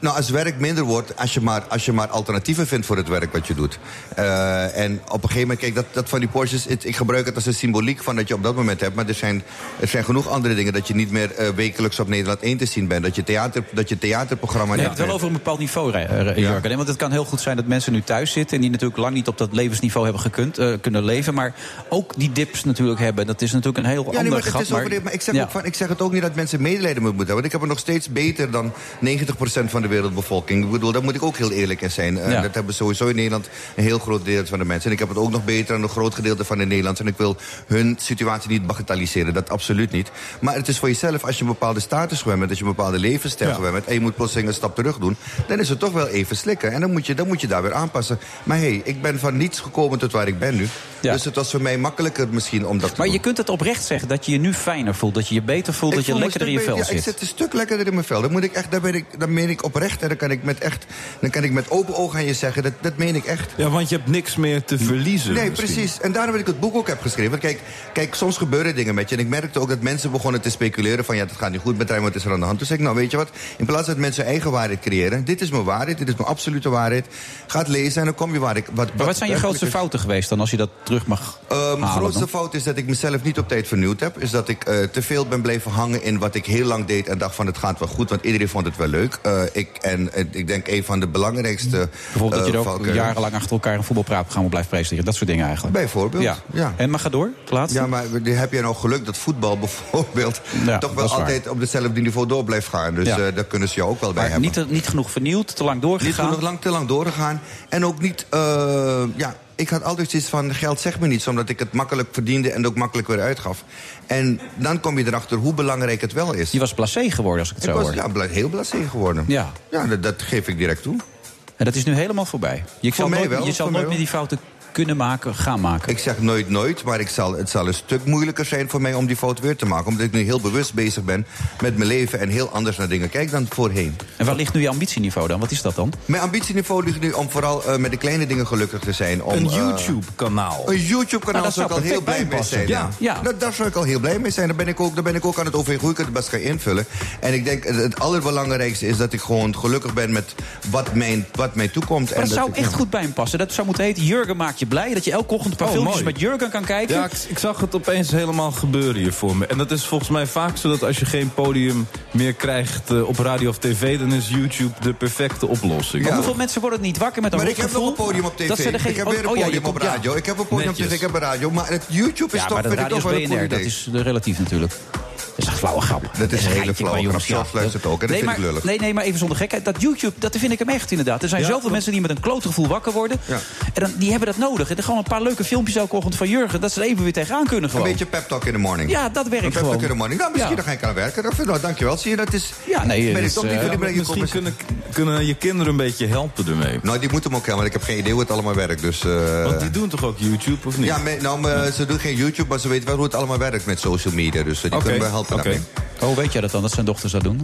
Nou, als werk minder wordt, als je maar, als je maar alternatieven vindt voor het werk wat je doet. Eh, en op een gegeven moment, kijk, dat, dat van die Porsches, het- ik gebruik het als een symboliek van dat je op dat moment hebt. Maar er zijn, er zijn genoeg andere dingen dat je niet meer eh, wekelijks op Nederland 1 te zien bent. Dat je, theater, dat je theaterprogramma Je niet hebt het wel over een bepaald niveau, eh, Jurgen. hè? Want het kan heel goed zijn dat mensen nu thuis zitten... en die natuurlijk lang niet op dat levensniveau hebben gekund, kunnen leven... maar ook die dips natuurlijk hebben. Dat is natuurlijk een heel Ja, nee, ander maar gat. ik, zeg Ja. ook van, ik zeg het ook niet dat mensen medelijden moeten hebben. Want ik heb het nog steeds beter dan 90% van de wereldbevolking. Ik bedoel, daar moet ik ook heel eerlijk in zijn. Eh, Ja. Dat hebben sowieso in Nederland een heel groot deel van de mensen. En ik heb het ook nog beter dan een groot gedeelte van de Nederlanders. En ik wil hun situatie niet bagatelliseren, dat absoluut niet. Maar het is voor jezelf, als je een bepaalde status gewend bent... als je een bepaalde levensstijl Ja. gewend bent... en je moet plotseling een stap terug doen... dan is het toch wel even slikken. En dan moet je, dan moet je daar weer aanpassen. Maar hé, hey, ik ben van niets gekomen tot waar ik ben nu. Ja. Dus het was voor mij makkelijker misschien om dat te Maar doen. je kunt het oprecht zeggen dat je je nu fijner voelt. Dat je je beter voelt, dat je voel lekkerder in je vel beter. zit. Ja, ik zit een stuk lekkerder in mijn vel. Dat moet ik echt, daar ben ik, daar meen ik oprecht. En dan kan ik met echt, dan kan ik met open ogen aan je zeggen. Dat, dat meen ik echt. Ja, want je hebt niks meer te verliezen. Nee, misschien. precies. En daarom heb ik het boek ook heb geschreven. Want Kijk, kijk, soms gebeuren dingen met je. En ik merkte ook dat mensen begonnen te speculeren van... ja, dat gaat niet goed met Rijn, wat is er aan de hand? Toen zei ik, nou, weet je wat? In plaats dat mensen eigen waarheid creëren... dit is mijn waarheid, dit is mijn absolute waarheid. Ga het lezen en dan kom je waar ik... Wat, Maar wat zijn je grootste fouten geweest dan, als je dat terug mag Eh, mijn halen grootste dan? fout is dat ik mezelf niet op tijd vernieuwd heb. Is dat ik eh, te veel ben blijven hangen in wat ik heel lang deed... en dacht van het gaat wel goed, want iedereen vond het wel leuk. Eh, ik, en ik denk een van de belangrijkste... Bijvoorbeeld dat je eh, er ook jarenlang achter elkaar een voetbalpraatprogramma blijft presenteren. Dat soort dingen eigenlijk. Bijvoorbeeld, Ja. ja. En maar ga door, laatste. Ja, maar heb je nou geluk dat voetbal bijvoorbeeld... Ja, toch wel waar. altijd op hetzelfde niveau door blijft gaan. Dus Ja. eh, daar kunnen ze jou ook wel bij maar hebben. niet, niet genoeg vernieuwd, te lang Niet doorgegaan. genoeg lang te lang doorgegaan. En ook niet, eh, ja, ik had altijd iets van geld zegt me niets, omdat ik het makkelijk verdiende en ook makkelijk weer uitgaf. En dan kom je erachter hoe belangrijk het wel is. Je was blasé geworden, als ik het ik zo was hoor. ja, bla- heel blasé geworden. Ja. Ja, dat, dat geef ik direct toe. En dat is nu helemaal voorbij. Je Voor zal mij nooit, wel, je zal nooit meer die fouten kunnen maken, gaan maken. Ik zeg nooit nooit, maar ik zal, het zal een stuk moeilijker zijn voor mij om die fout weer te maken. Omdat ik nu heel bewust bezig ben met mijn leven en heel anders naar dingen kijk dan voorheen. En waar ligt nu je ambitieniveau dan? Wat is dat dan? Mijn ambitieniveau ligt nu om vooral eh, met de kleine dingen gelukkig te zijn. Om, Een eh, YouTube-kanaal. Een YouTube-kanaal Nou, dat zou ik al heel blij mee zijn. Ja, ja. Dat, daar zou ik al heel blij mee zijn. Daar ben ik ook, daar ben ik ook aan het overwegen hoe ik het best ga invullen. En ik denk het, allerbelangrijkste is dat ik gewoon gelukkig ben met wat, mijn, wat mij toekomt. Maar en dat zou ik- echt goed bij hem passen. Dat zou moeten heten Jurgen maakt je blij. Dat je elke ochtend een paar Oh, filmpjes mooi. met Jurgen kan kijken. Ja, ik, ik zag het opeens helemaal gebeuren hier voor me. En dat is volgens mij vaak zo dat als je geen podium meer krijgt eh, op radio of tv... dan is YouTube de perfecte oplossing. Maar hoeveel mensen worden niet wakker met een Maar ik heb nog een podium op tv. Dat ze er geen... Ik heb weer een oh, ja, podium je op ja. radio. Ik heb een podium op tv, ik heb een radio. Maar het YouTube is Ja, toch, maar de vind ik radio toch is wel een Dat is de relatief natuurlijk. Dat is een flauwe grap. Dat is een hele flauwe grap. Zelf luistert ook, hè. Dat nee, vind ik lullig. Nee, nee, maar even zonder gekheid. Dat YouTube, dat vind ik hem echt inderdaad. Er zijn Ja, zoveel klopt. mensen die met een kloot gevoel wakker worden. Ja. En dan, die hebben dat nodig. En er gewoon een paar leuke filmpjes elke ochtend van Jurgen. Dat ze er even weer tegenaan kunnen Een gewoon. beetje pep talk in the morning. Ja, dat werkt Een pep gewoon. talk in the morning. Nou, misschien Ja. dan ga ik aan werken. Dat ik, nou, dankjewel. Zie je, dat is... Ja, nee, ben dat ik is, toch niet eh, misschien kunnen, kunnen je kinderen een beetje helpen ermee. Nou, die moeten hem ook helpen, want ik heb geen idee hoe het allemaal werkt. Dus, eh, Want die doen toch ook YouTube, of niet? Ja, me- nou, me- ze doen geen YouTube, maar ze weten wel hoe het allemaal werkt met social media. Dus eh, die kunnen me helpen oké. daarmee. Oh, weet jij dat dan? Dat zijn dochters dat doen?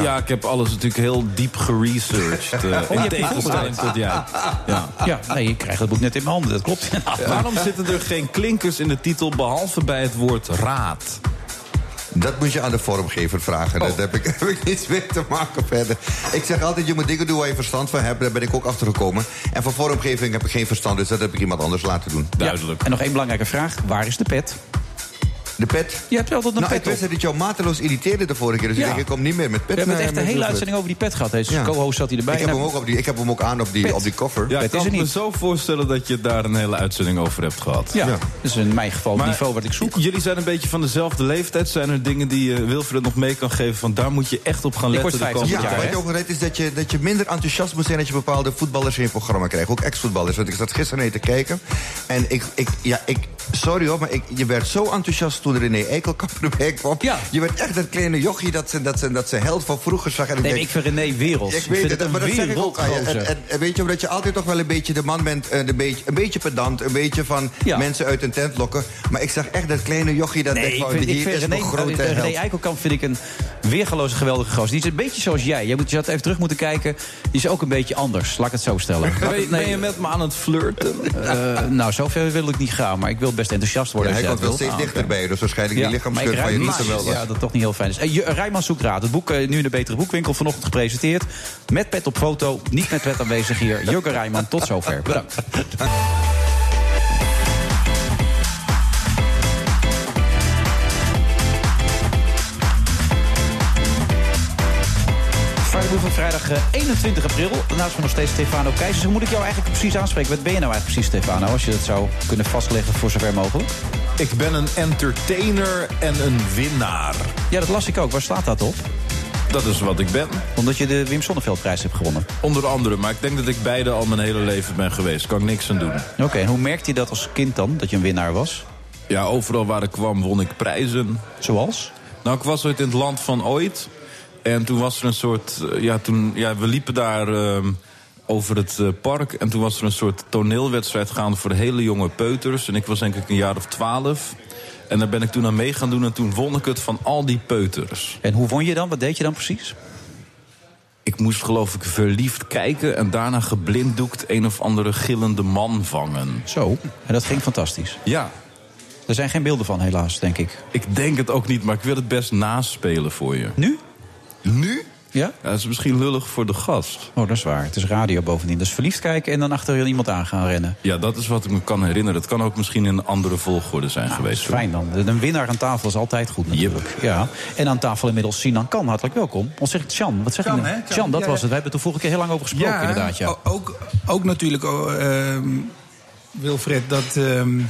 Ja. ik heb alles natuurlijk heel diep geresearched. eh, je in tegenstelling tot jij. Ja. Ja, nee, ik krijg het boek net in mijn handen. Dat klopt. Waarom zitten er geen klinkers in de titel behalve bij het woord raad? Dat moet je aan de vormgever vragen. Oh. Daar heb ik, heb ik niets mee te maken verder. Ik zeg altijd, je moet dingen doen waar je verstand van hebt. Daar ben ik ook achter gekomen. En van vormgeving heb ik geen verstand, dus dat heb ik iemand anders laten doen. Duidelijk. En nog één belangrijke vraag. Waar is de pet? De pet? Je hebt altijd een nou, ik pet op. wist dat het jou mateloos irriteerde de vorige keer. Dus Ja. ik denk, ik kom niet meer met pet. We hebben naar- echt een hele uitzending over die pet gehad. Deze Ja. co-host zat hij erbij. Ik heb, Nou, hem ook op die, ik heb hem ook aan op die, Pet. op die koffer. Ja, Pet ik is kan me niet. zo voorstellen dat je daar een hele uitzending over hebt gehad. Ja, dat is in mijn geval het niveau wat ik zoek. Jullie zijn een beetje van dezelfde leeftijd. Zijn er dingen die je Wilfred nog mee kan geven? Van daar moet je echt op gaan Ik letten. word de 50 komende Ja, jaar, wat je ook net is dat je, dat je minder enthousiast moet zijn... dat je bepaalde voetballers in je programma krijgt. Ook ex-voetballers. Want ik zat gisteren naar te kijken. En ik, ik, ja, ik sorry hoor, maar ik, je werd zo enthousiast toen René Eikelkamp erbij kwam. Ja. Je werd echt dat kleine jochie dat ze, dat ze, dat ze held van vroeger zag. En Nee, denk, maar ik vind René wereld. ik weet het, maar dat zeg ik ook aan je. En, en, en weet je, omdat je altijd toch wel een beetje de man bent... eh, een, beetje, een beetje pedant, een beetje van Ja. mensen uit een tent lokken. Maar ik zag echt dat kleine jochie dat Nee, ik vind, ik hier vind is René, mijn grote eh, René. Eikelkamp vind ik een weergeloze geweldige gozer. Die is een beetje zoals jij. Je, moet, je had even terug moeten kijken. Die is ook een beetje anders, laat ik het zo stellen. Ben je, ben je met me aan het flirten? Eh, nou, zover wil ik niet gaan, maar ik wil best enthousiast worden. Ja, hij komt wel steeds dichterbij. Dus waarschijnlijk die ik van je niet zo wel. Ja, dat toch niet heel fijn is. Eh, Je- Rijman zoekt raad. Het boek eh, nu in de Betere Boekwinkel vanochtend gepresenteerd. Met pet op foto, niet met pet aanwezig hier. Jurgen Rijman, tot zover. Bedankt. van vrijdag eh, 21 april. Naast me nog steeds Stefano Keizers. Hoe moet ik jou eigenlijk precies aanspreken? Wat ben je nou eigenlijk precies, Stefano? Als je dat zou kunnen vastleggen voor zover mogelijk. Ik ben een entertainer en een winnaar. Ja, dat las ik ook. Waar staat dat op? Dat is wat ik ben. Omdat je de Wim Sonneveldprijs hebt gewonnen. Onder andere, maar ik denk dat ik beide al mijn hele leven ben geweest. Kan ik niks aan doen. Oké, en hoe merkte je dat als kind dan, dat je een winnaar was? Ja, overal waar ik kwam won ik prijzen. Zoals? Nou, ik was ooit in het land van ooit. En toen was er een soort... eh, Ja, toen, ja we liepen daar ehm, over het eh, park. En toen was er een soort toneelwedstrijd gaande voor de hele jonge peuters. En ik was denk ik een jaar of twaalf. En daar ben ik toen aan mee gaan doen. En toen won ik het van al die peuters. En hoe won je dan? Wat deed je dan precies? Ik moest geloof ik verliefd kijken en daarna geblinddoekt een of andere gillende man vangen. Zo, en dat ging fantastisch. Ja. Er zijn geen beelden van, helaas, denk ik. Ik denk het ook niet, maar ik wil het best naspelen voor je. Nu? Nu? Ja? Dat is misschien lullig voor de gast. Oh, dat is waar. Het is radio bovendien. Dus verliefd kijken en dan achter iemand aan gaan rennen. Ja, dat is wat ik me kan herinneren. Het kan ook misschien in een andere volgorde zijn geweest. Dat is fijn dan. Een winnaar aan tafel is altijd goed natuurlijk. Ja. En aan tafel inmiddels Sinan Kan. Hartelijk welkom. Of zeg ik Jan? Wat zeg je? nou? Jan, dat Ja, was ja. het. We hebben het er vorige keer heel lang over gesproken inderdaad. Ja. Ook, ook natuurlijk, oh, ehm, Wilfred, dat ehm,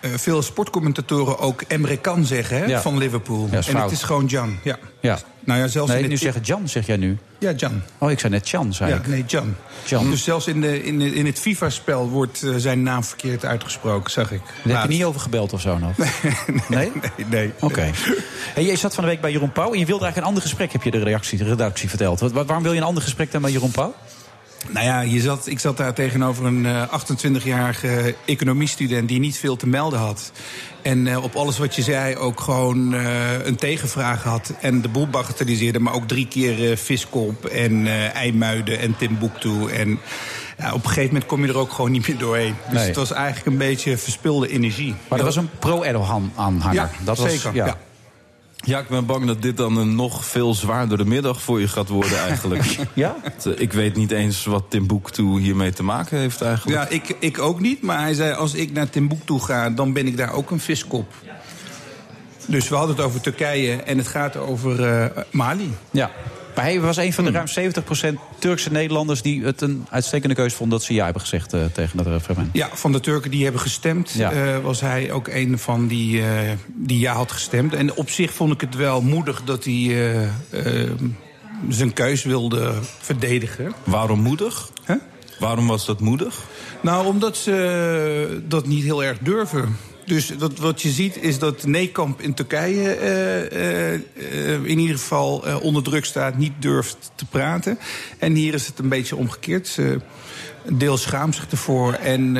eh, veel sportcommentatoren ook Emre Kan zeggen hè, Ja. van Liverpool. Ja, is en het is gewoon Jan. Ja. ja. Nou ja, zelfs nee, in nu zeggen Jan, zeg jij nu. Ja, Jan. Oh, ik zei net Jan, zei Ja, ik. nee, Jan. Jan. Dus zelfs in, de, in, de, in het FIFA-spel wordt eh, zijn naam verkeerd uitgesproken, zag ik. Daar heb je niet over gebeld of zo nog? Nee? Nee? nee. Oké. Hey, je zat van de week bij Jeroen Pauw en je wilde eigenlijk een ander gesprek, heb je de redactie, de redactie verteld. Wat, waarom wil je een ander gesprek dan bij Jeroen Pauw? Nou ja, je zat, ik zat daar tegenover een eh, 28-jarige economiestudent die niet veel te melden had. En eh, op alles wat je zei ook gewoon eh, een tegenvraag had. En de boel bagatelliseerde, maar ook drie keer eh, Viskop en eh IJmuiden en Timbuktu. En ja, op een gegeven moment kom je er ook gewoon niet meer doorheen. Dus Nee. het was eigenlijk een beetje verspilde energie. Maar dat was een pro-Erdogan-aanhanger. Ja, dat was, zeker, ja. Ja, ik ben bang dat dit dan een nog veel zwaardere middag voor je gaat worden eigenlijk. ja? Ik weet niet eens wat Timbuktu hiermee te maken heeft eigenlijk. Ja, ik, ik ook niet. Maar hij zei, als ik naar Timbuktu ga, dan ben ik daar ook een viskop. Dus we hadden het over Turkije en het gaat over eh, Mali. Ja. Maar hij was een van de ruim 70% Turkse Nederlanders die het een uitstekende keuze vonden dat ze ja hebben gezegd eh, tegen dat referendum. Ja, van de Turken die hebben gestemd, Ja. eh, was hij ook een van die, eh, die ja had gestemd. En op zich vond ik het wel moedig dat hij zijn keus wilde verdedigen. Waarom moedig? Huh? Waarom was dat moedig? Nou, omdat ze dat niet heel erg durven. Dus dat, wat je ziet is dat Nekamp in Turkije eh, eh, eh, in ieder geval onder druk staat, niet durft te praten. En hier is het een beetje omgekeerd. Ze, een deel schaamt zich ervoor en,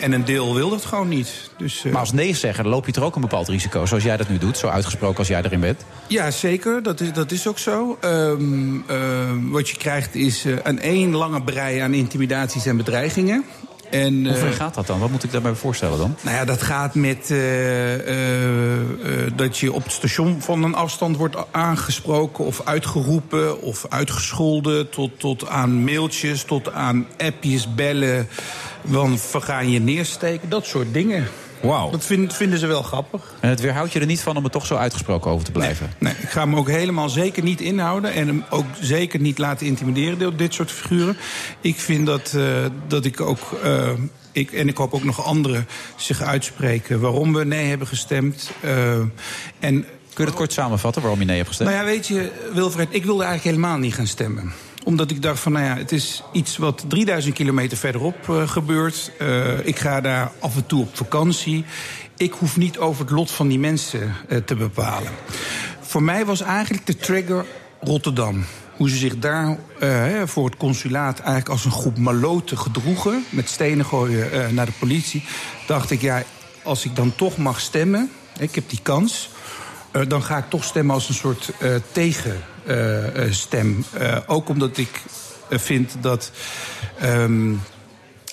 en een deel wil dat gewoon niet. Dus, Maar als nee zeggen, dan loop je er ook een bepaald risico, zoals jij dat nu doet, zo uitgesproken als jij erin bent. Ja, zeker. Dat is, dat is ook zo. Ehm, ehm, wat je krijgt is een één lange brei aan intimidaties en bedreigingen. En, Hoe ver eh, gaat dat dan? Wat moet ik daarbij voorstellen dan? Nou ja, dat gaat met eh, eh, dat je op het station van een afstand wordt aangesproken of uitgeroepen of uitgescholden. Tot, tot aan mailtjes, tot aan appjes, bellen. Van we gaan je neersteken, dat soort dingen. Wauw. Dat vind- vinden ze wel grappig. En het weerhoudt je er niet van om er toch zo uitgesproken over te blijven? Nee, ik ga hem ook helemaal zeker niet inhouden. En hem ook zeker niet laten intimideren door dit soort figuren. Ik vind dat, eh, dat ik ook. eh, ik, en ik hoop ook nog anderen zich uitspreken waarom we nee hebben gestemd. Eh, en Kun je het kort samenvatten waarom je nee hebt gestemd? nou ja, weet je, Wilfred, ik wilde eigenlijk helemaal niet gaan stemmen. Omdat ik dacht van, nou ja, het is iets wat 3000 kilometer verderop eh, gebeurt. Eh, ik ga daar af en toe op vakantie. Ik hoef niet over het lot van die mensen eh, te bepalen. Voor mij was eigenlijk de trigger Rotterdam. Hoe ze zich daar voor het consulaat eigenlijk als een groep maloten gedroegen. Met stenen gooien naar de politie. Dacht ik, ja, als ik dan toch mag stemmen, ik heb die kans. Eh, dan ga ik toch stemmen als een soort eh, tegenstem. ook omdat ik eh, vind dat. ehm,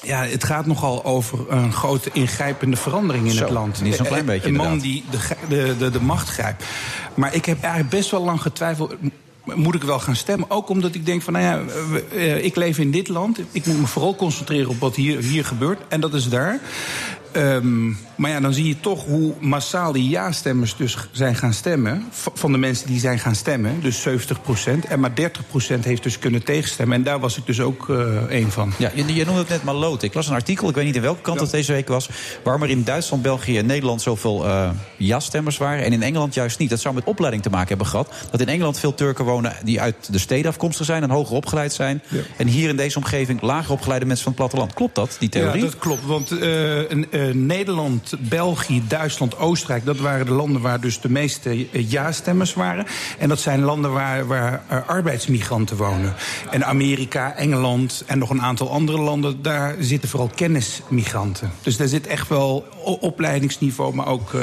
ja, het gaat nogal over een grote ingrijpende verandering in Zo, het land. niet zo'n klein Eh, beetje Een man die de, de, de, de macht grijpt. Maar ik heb eigenlijk best wel lang getwijfeld. Moet ik wel gaan stemmen? Ook omdat ik denk van, nou ja, eh, ik leef in dit land. Ik moet me vooral concentreren op wat hier, hier gebeurt. En dat is daar. Ehm, maar ja, dan zie je toch hoe massaal die ja-stemmers dus zijn gaan stemmen. Van de mensen die zijn gaan stemmen, dus 70% En maar 30% heeft dus kunnen tegenstemmen. En daar was ik dus ook eh een van. Ja, je, je noemde het net Maloot. Ik las een artikel, ik weet niet in welke kant het deze week was... waarom er in Duitsland, België en Nederland zoveel eh ja-stemmers waren... en in Engeland juist niet. Dat zou met opleiding te maken hebben gehad. Dat in Engeland veel Turken wonen die uit de steden afkomstig zijn... en hoger opgeleid zijn. En hier in deze omgeving lager opgeleide mensen van het platteland. Klopt dat, die theorie? Ja, dat klopt. Want eh, een- eh, Nederland, België, Duitsland, Oostenrijk... dat waren de landen waar dus de meeste eh, ja-stemmers waren. En dat zijn landen waar, waar eh, arbeidsmigranten wonen. En Amerika, Engeland en nog een aantal andere landen... daar zitten vooral kennismigranten. Dus daar zit echt wel opleidingsniveau... maar ook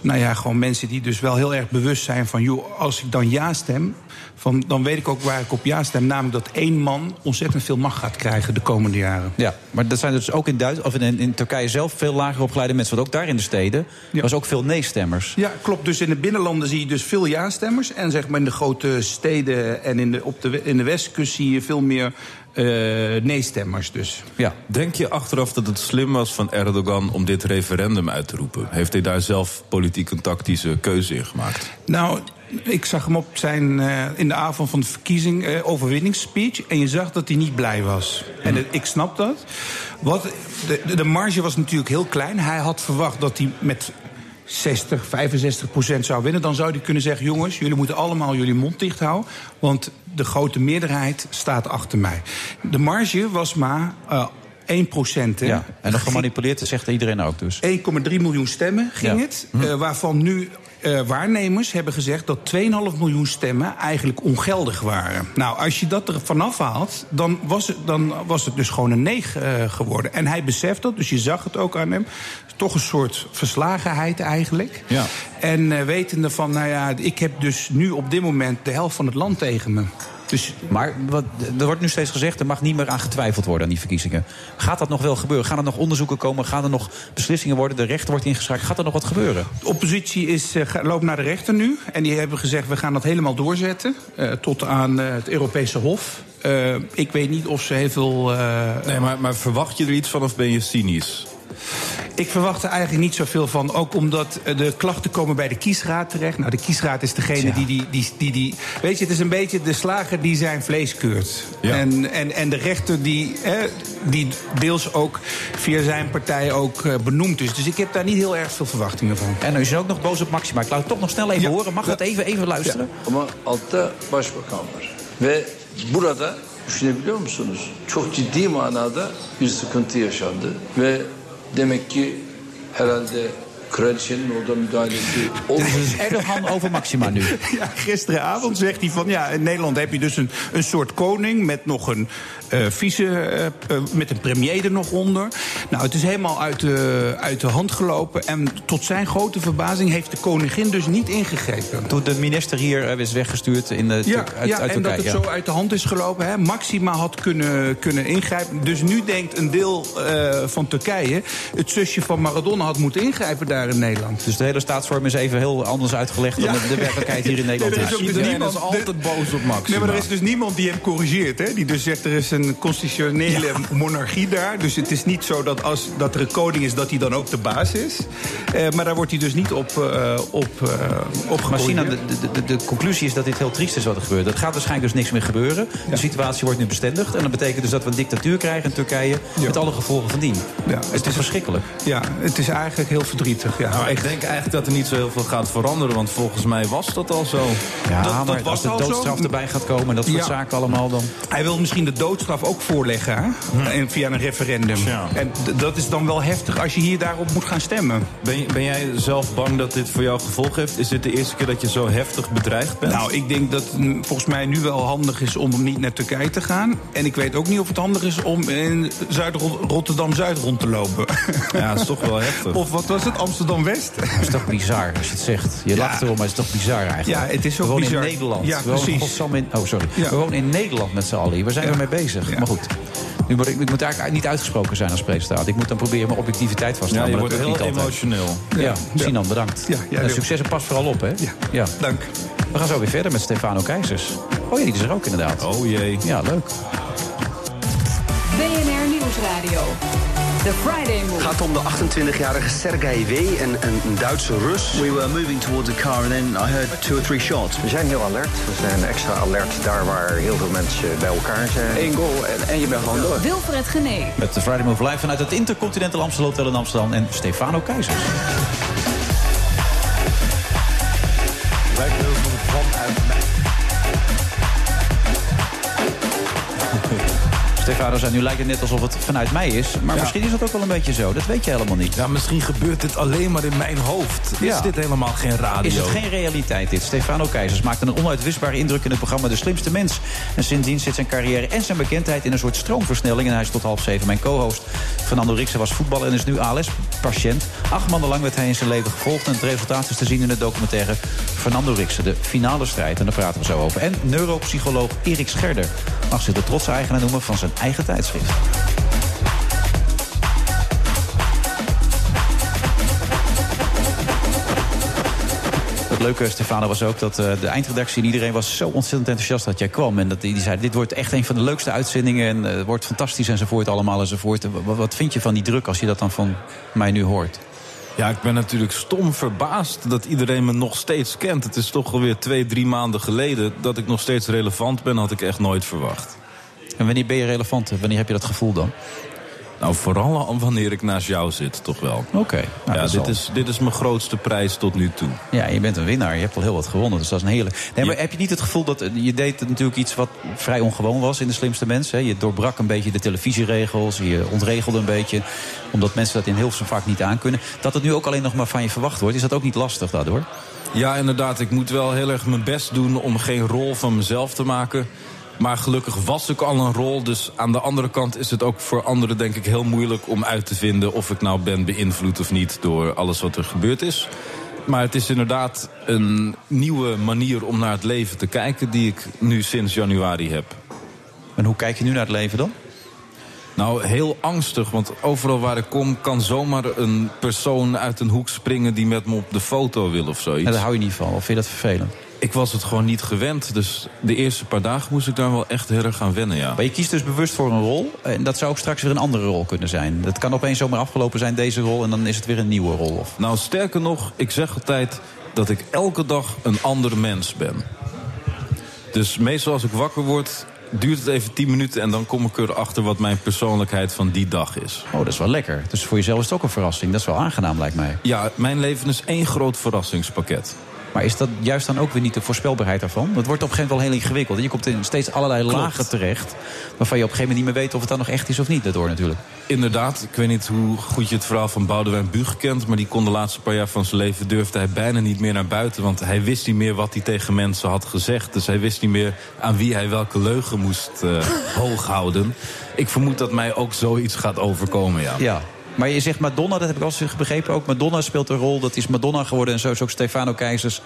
nou ja, gewoon mensen die dus wel heel erg bewust zijn van... joh, als ik dan ja stem... Van, dan weet ik ook waar ik op ja stem. Namelijk dat één man ontzettend veel macht gaat krijgen de komende jaren. Ja, maar dat zijn dus ook in, Duits of in, in Turkije zelf veel lager opgeleide mensen. Want ook daar in de steden was ook veel nee-stemmers. Ja, klopt. Dus in de binnenlanden zie je dus veel ja-stemmers. En zeg maar in de grote steden en in de, op de, in de westkust zie je veel meer eh, nee-stemmers. Dus. Ja. Denk je achteraf dat het slim was van Erdogan om dit referendum uit te roepen? Heeft hij daar zelf politiek een tactische keuze in gemaakt? Nou, ik zag hem op zijn, eh, in de avond van de verkiezing eh, overwinningsspeech. En je zag dat hij niet blij was. En het- ik snap dat. Wat, de, de- marge was natuurlijk heel klein. Hij had verwacht dat hij met 60, 65 procent zou winnen. Dan zou hij kunnen zeggen: jongens, jullie moeten allemaal jullie mond dicht houden. Want de grote meerderheid staat achter mij. De marge was maar. eh 1 procent. Ja, en nog gemanipuleerd, dat zegt iedereen ook dus. 1,3 miljoen stemmen ging Ja. het. eh, waarvan nu eh, waarnemers hebben gezegd dat 2,5 miljoen stemmen eigenlijk ongeldig waren. Nou, als je dat er vanaf haalt, dan was het, dan was het dus gewoon een nee eh, geworden. En hij beseft dat, dus je zag het ook aan hem. Toch een soort verslagenheid eigenlijk. Ja. En eh, wetende van, nou ja, ik heb dus nu op dit moment de helft van het land tegen me. Dus Maar wat, er wordt nu steeds gezegd, er mag niet meer aan getwijfeld worden aan die verkiezingen. Gaat dat nog wel gebeuren? Gaan er nog onderzoeken komen? Gaan er nog beslissingen worden? De rechter wordt ingeschakeld. Gaat er nog wat gebeuren? De oppositie is, eh, loopt naar de rechter nu. En die hebben gezegd, we gaan dat helemaal doorzetten. eh, tot aan eh, het Europese Hof. Eh, ik weet niet of ze heel veel... eh, Nee, maar, maar verwacht je er iets van of ben je cynisch? Ik verwacht er eigenlijk niet zoveel van. Ook omdat eh, de klachten komen bij de kiesraad terecht. Nou, de kiesraad is degene die, die, die, die, die... Weet je, het is een beetje de slager die zijn vlees keurt. En, en, en de rechter die, eh, die deels ook via zijn partij ook eh, benoemd is. Dus ik heb daar niet heel erg veel verwachtingen van. En nu is ook nog boos op Maxima. Ik laat het toch nog snel even horen. Mag dat even, even luisteren? Ama altta başbakan var. Ve burada düşünebiliyor musunuz? Çok ciddi manada bir sıkıntı yaşandı. Ve demek ki herhalde kraliçenin orada müdahalesi. Dus Erdogan over Maxima nu. Ja, gisteravond zegt hij van ja, in Nederland heb je dus een, een soort koning met nog een eh, vice, eh, eh, met een premier er nog onder. Nou, het is helemaal uit de, uit de hand gelopen. En tot zijn grote verbazing heeft de koningin dus niet ingegrepen. Toen de minister hier is weggestuurd in de, Ja, uit, ja uit en dat het ja. zo uit de hand is gelopen. Hè. Maxima had kunnen, kunnen ingrijpen. Dus nu denkt een deel van Turkije... het zusje van Maradona had moeten ingrijpen daar in Nederland. Dus de hele staatsvorm is even heel anders uitgelegd dan de werkelijkheid hier in Nederland Nee, er is is. ook dus niemand- altijd boos op Maxima. Nee, maar er is dus niemand die hem corrigeert. Hè? Die dus zegt er is een constitutionele monarchie daar. Dus het is niet zo dat als dat er een koning is, dat hij dan ook de baas is. Eh, maar daar wordt hij dus niet op, eh op, eh op Maar gecorrigeerd. de, de, de, de conclusie is dat dit heel triest is wat er gebeurt. Er gaat waarschijnlijk dus niks meer gebeuren. De situatie wordt nu bestendigd. En dat betekent dus dat we een dictatuur krijgen in Turkije... met alle gevolgen van dien. Ja, het is verschrikkelijk? Ja, het is eigenlijk heel verdrietig. Ja. Nou, ik denk eigenlijk dat er niet zo heel veel gaat veranderen, want volgens mij was dat al zo. Ja, Dat- dat maar was als de zo. doodstraf erbij gaat komen... en dat soort Ja. zaken allemaal dan... Hij wil misschien de doodstraf ook voorleggen hè? En via een referendum. Ja. En dat is dan wel heftig als je hier daarop moet gaan stemmen. Ben, ben jij zelf bang dat dit voor jou gevolg heeft? Is dit de eerste keer dat je zo heftig bedreigd bent? Nou, ik denk dat het volgens mij nu wel handig is om niet naar Turkije te gaan. En ik weet ook niet of het handig is om in Zuid Rotterdam-Zuid rond te lopen. Ja, dat is toch wel heftig. Of wat was het, Amsterdam-West? Dat is toch bizar als je het zegt. Je lacht erom, maar het is toch bizar eigenlijk. Ja, het is ook we wonen bizar. in Nederland. Ja, we wonen, precies. godsamme in, oh, sorry. Ja. We wonen in Nederland met z'n allen hier. Waar zijn we mee bezig? Maar goed. Nu moet ik, ik moet eigenlijk niet uitgesproken zijn als presentator. Ik moet dan proberen mijn objectiviteit vast te Ja, houden. je maar wordt dat heel emotioneel. Ja, Sinan, bedankt. Ja, en succes en pas vooral op, hè? Ja. Dank. We gaan zo weer verder met Stefano Keizers. Oh ja, die is er ook inderdaad. Oh jee. Ja, leuk. BNR Nieuwsradio. The Friday Move. Het gaat om de 28-jarige Sergei W., een, een, Duitse Rus. We were moving towards a car and then I heard two or three shots. We zijn heel alert. We zijn extra alert daar waar heel veel mensen bij elkaar zijn. Eén goal en, en je bent gewoon door. Wilfred Genee. Met de Friday Move Live vanuit het Intercontinental Amstel Hotel in Amsterdam. En Stefano Keizers. Stefano zei, nu lijkt het net alsof het vanuit mij is. Maar Ja. misschien is dat ook wel een beetje zo. Dat weet je helemaal niet. Ja, misschien gebeurt dit alleen maar in mijn hoofd. Ja. Is dit helemaal geen radio? Is het geen realiteit dit? Stefano Keizers maakte een onuitwisbare indruk in het programma De Slimste Mens. En sindsdien zit zijn carrière en zijn bekendheid in een soort stroomversnelling. En hij is tot half zeven mijn co-host. Fernando Rixen was voetballer en is nu ALS-patiënt. Acht maanden lang werd hij in zijn leven gevolgd. En het resultaat is te zien in de documentaire Fernando Rixen. De finale strijd. En daar praten we zo over. En neuropsycholoog Erik Scherder mag zich de trotse eigenaar noemen van zijn eigen tijdschrift. Het leuke, Stefano, was ook dat eh, de eindredactie en iedereen was zo ontzettend enthousiast dat jij kwam. En dat die, die zei, dit wordt echt een van de leukste uitzendingen en eh, het wordt fantastisch enzovoort allemaal enzovoort. Wat, wat vind je van die druk als je dat dan van mij nu hoort? Ja, ik ben natuurlijk stom verbaasd dat iedereen me nog steeds kent. Het is toch alweer twee, drie maanden geleden dat ik nog steeds relevant ben, had ik echt nooit verwacht. En wanneer ben je relevant? Wanneer heb je dat gevoel dan? Nou, vooral al wanneer ik naast jou zit, toch wel. Oké. nou, ja, dit is, dit is mijn grootste prijs tot nu toe. Ja, je bent een winnaar. Je hebt al heel wat gewonnen. Dus dat is een hele. Nee, maar heb je niet het gevoel dat. eh, Je deed natuurlijk iets wat vrij ongewoon was in de slimste mensen. Je doorbrak een beetje de televisieregels. Je ontregelde een beetje. Omdat mensen dat in Hilversum vaak niet aankunnen. Dat het nu ook alleen nog maar van je verwacht wordt. Is dat ook niet lastig daardoor? Ja, inderdaad. Ik moet wel heel erg mijn best doen om geen rol van mezelf te maken. Maar gelukkig was ik al een rol. Dus aan de andere kant is het ook voor anderen denk ik heel moeilijk om uit te vinden of ik nou ben beïnvloed of niet door alles wat er gebeurd is. Maar het is inderdaad een nieuwe manier om naar het leven te kijken die ik nu sinds januari heb. En hoe kijk je nu naar het leven dan? Nou, heel angstig, want overal waar ik kom kan zomaar een persoon uit een hoek springen die met me op de foto wil of zoiets. En daar hou je niet van. Of vind je dat vervelend? Ik was het gewoon niet gewend, dus de eerste paar dagen moest ik daar wel echt heel erg gaan wennen, ja. Maar je kiest dus bewust voor een rol. En dat zou ook straks weer een andere rol kunnen zijn. Dat kan opeens zomaar afgelopen zijn, deze rol. En dan is het weer een nieuwe rol. Of... Nou, sterker nog, ik zeg altijd dat ik elke dag een ander mens ben. Dus meestal als ik wakker word, duurt het even 10 minuten... en dan kom ik erachter wat mijn persoonlijkheid van die dag is. Oh, dat is wel lekker. Dus voor jezelf is het ook een verrassing. Dat is wel aangenaam, lijkt mij. Ja, mijn leven is één groot verrassingspakket. Maar is dat juist dan ook weer niet de voorspelbaarheid daarvan? Dat wordt op een gegeven moment wel heel ingewikkeld. Je komt in steeds allerlei Klopt. lagen terecht... waarvan je op een gegeven moment niet meer weet of het dan nog echt is of niet. Daardoor natuurlijk. Inderdaad, ik weet niet hoe goed je het verhaal van Boudewijn Buug kent... maar die kon de laatste paar jaar van zijn leven durfde hij bijna niet meer naar buiten... want hij wist niet meer wat hij tegen mensen had gezegd. Dus hij wist niet meer aan wie hij welke leugen moest eh hooghouden. Ik vermoed dat mij ook zoiets gaat overkomen, ja. Ja. Maar je zegt Madonna, dat heb ik al eens begrepen ook. Madonna speelt een rol, dat is Madonna geworden. En zo is ook Stefano Keizers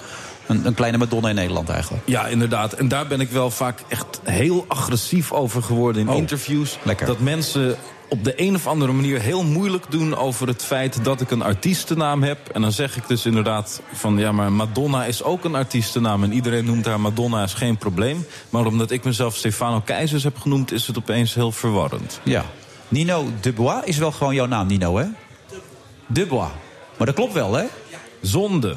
een, een kleine Madonna in Nederland eigenlijk. Ja, inderdaad. En daar ben ik wel vaak echt heel agressief over geworden in Oh, interviews. lekker. Dat mensen op de een of andere manier heel moeilijk doen over het feit dat ik een artiestennaam heb. En dan zeg ik dus inderdaad van ja, maar Madonna is ook een artiestennaam. En iedereen noemt haar Madonna, is geen probleem. Maar omdat ik mezelf Stefano Keizers heb genoemd, is het opeens heel verwarrend. Ja. Nino Dubois is wel gewoon jouw naam, Nino, hè? Dubois. Maar dat klopt wel, hè? Zonde.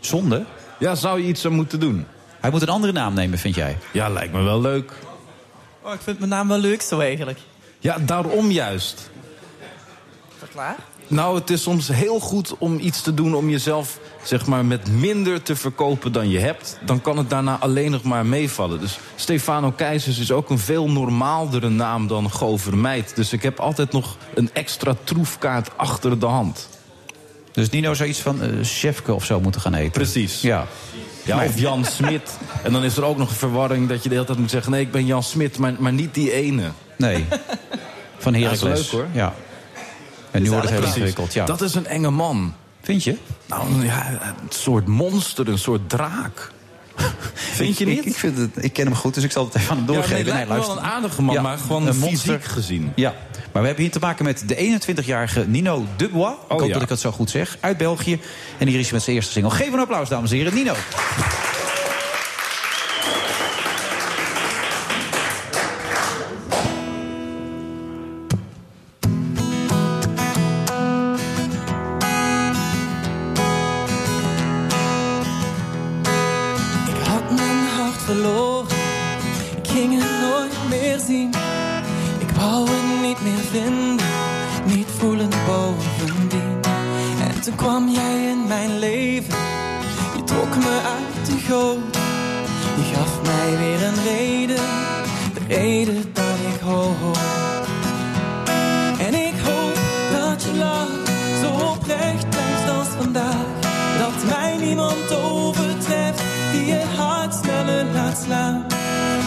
Zonde? Ja, zou je iets aan moeten doen? Hij moet een andere naam nemen, vind jij? Ja, lijkt me wel leuk. Oh, ik vind mijn naam wel leuk zo eigenlijk. Ja, daarom juist. Verklaar? Nou, het is soms heel goed om iets te doen om jezelf zeg maar, met minder te verkopen dan je hebt. Dan kan het daarna alleen nog maar meevallen. Dus Stefano Keizers is ook een veel normaaldere naam dan Govermeid. Dus ik heb altijd nog een extra troefkaart achter de hand. Dus Nino zou iets van eh Chefke of zo moeten gaan eten. Precies. Ja. Ja, of Jan Smit. En dan is er ook nog een verwarring dat je de hele tijd moet zeggen... nee, ik ben Jan Smit, maar, maar niet die ene. Nee. Van Ja, Heracles. dat is leuk, hoor. Ja. En nu wordt het heel ingewikkeld. Ja. Dat is een enge man. Vind je? Nou, ja, een soort monster, een soort draak. Vind je niet? Ik, ik, vind het, ik ken hem goed, dus ik zal het even aan hem Ja, doorgeven. nee, lijkt wel een aardige man, maar gewoon een fysiek gezien. Ja, maar we hebben hier te maken met de 21-jarige Nino Dubois. ik hoop Oh, ja. dat ik dat zo goed zeg. Uit België. En hier is hij met zijn eerste single. Geef een applaus, dames en heren. Nino. Vinden, niet voelen bovendien. En toen kwam jij in mijn leven, je trok me uit de goot. Je gaf mij weer een reden, de reden dat ik hoop. En ik hoop dat je lach zo oprecht blijft als vandaag. Dat mij niemand overtreft die je hart sneller laat slaan.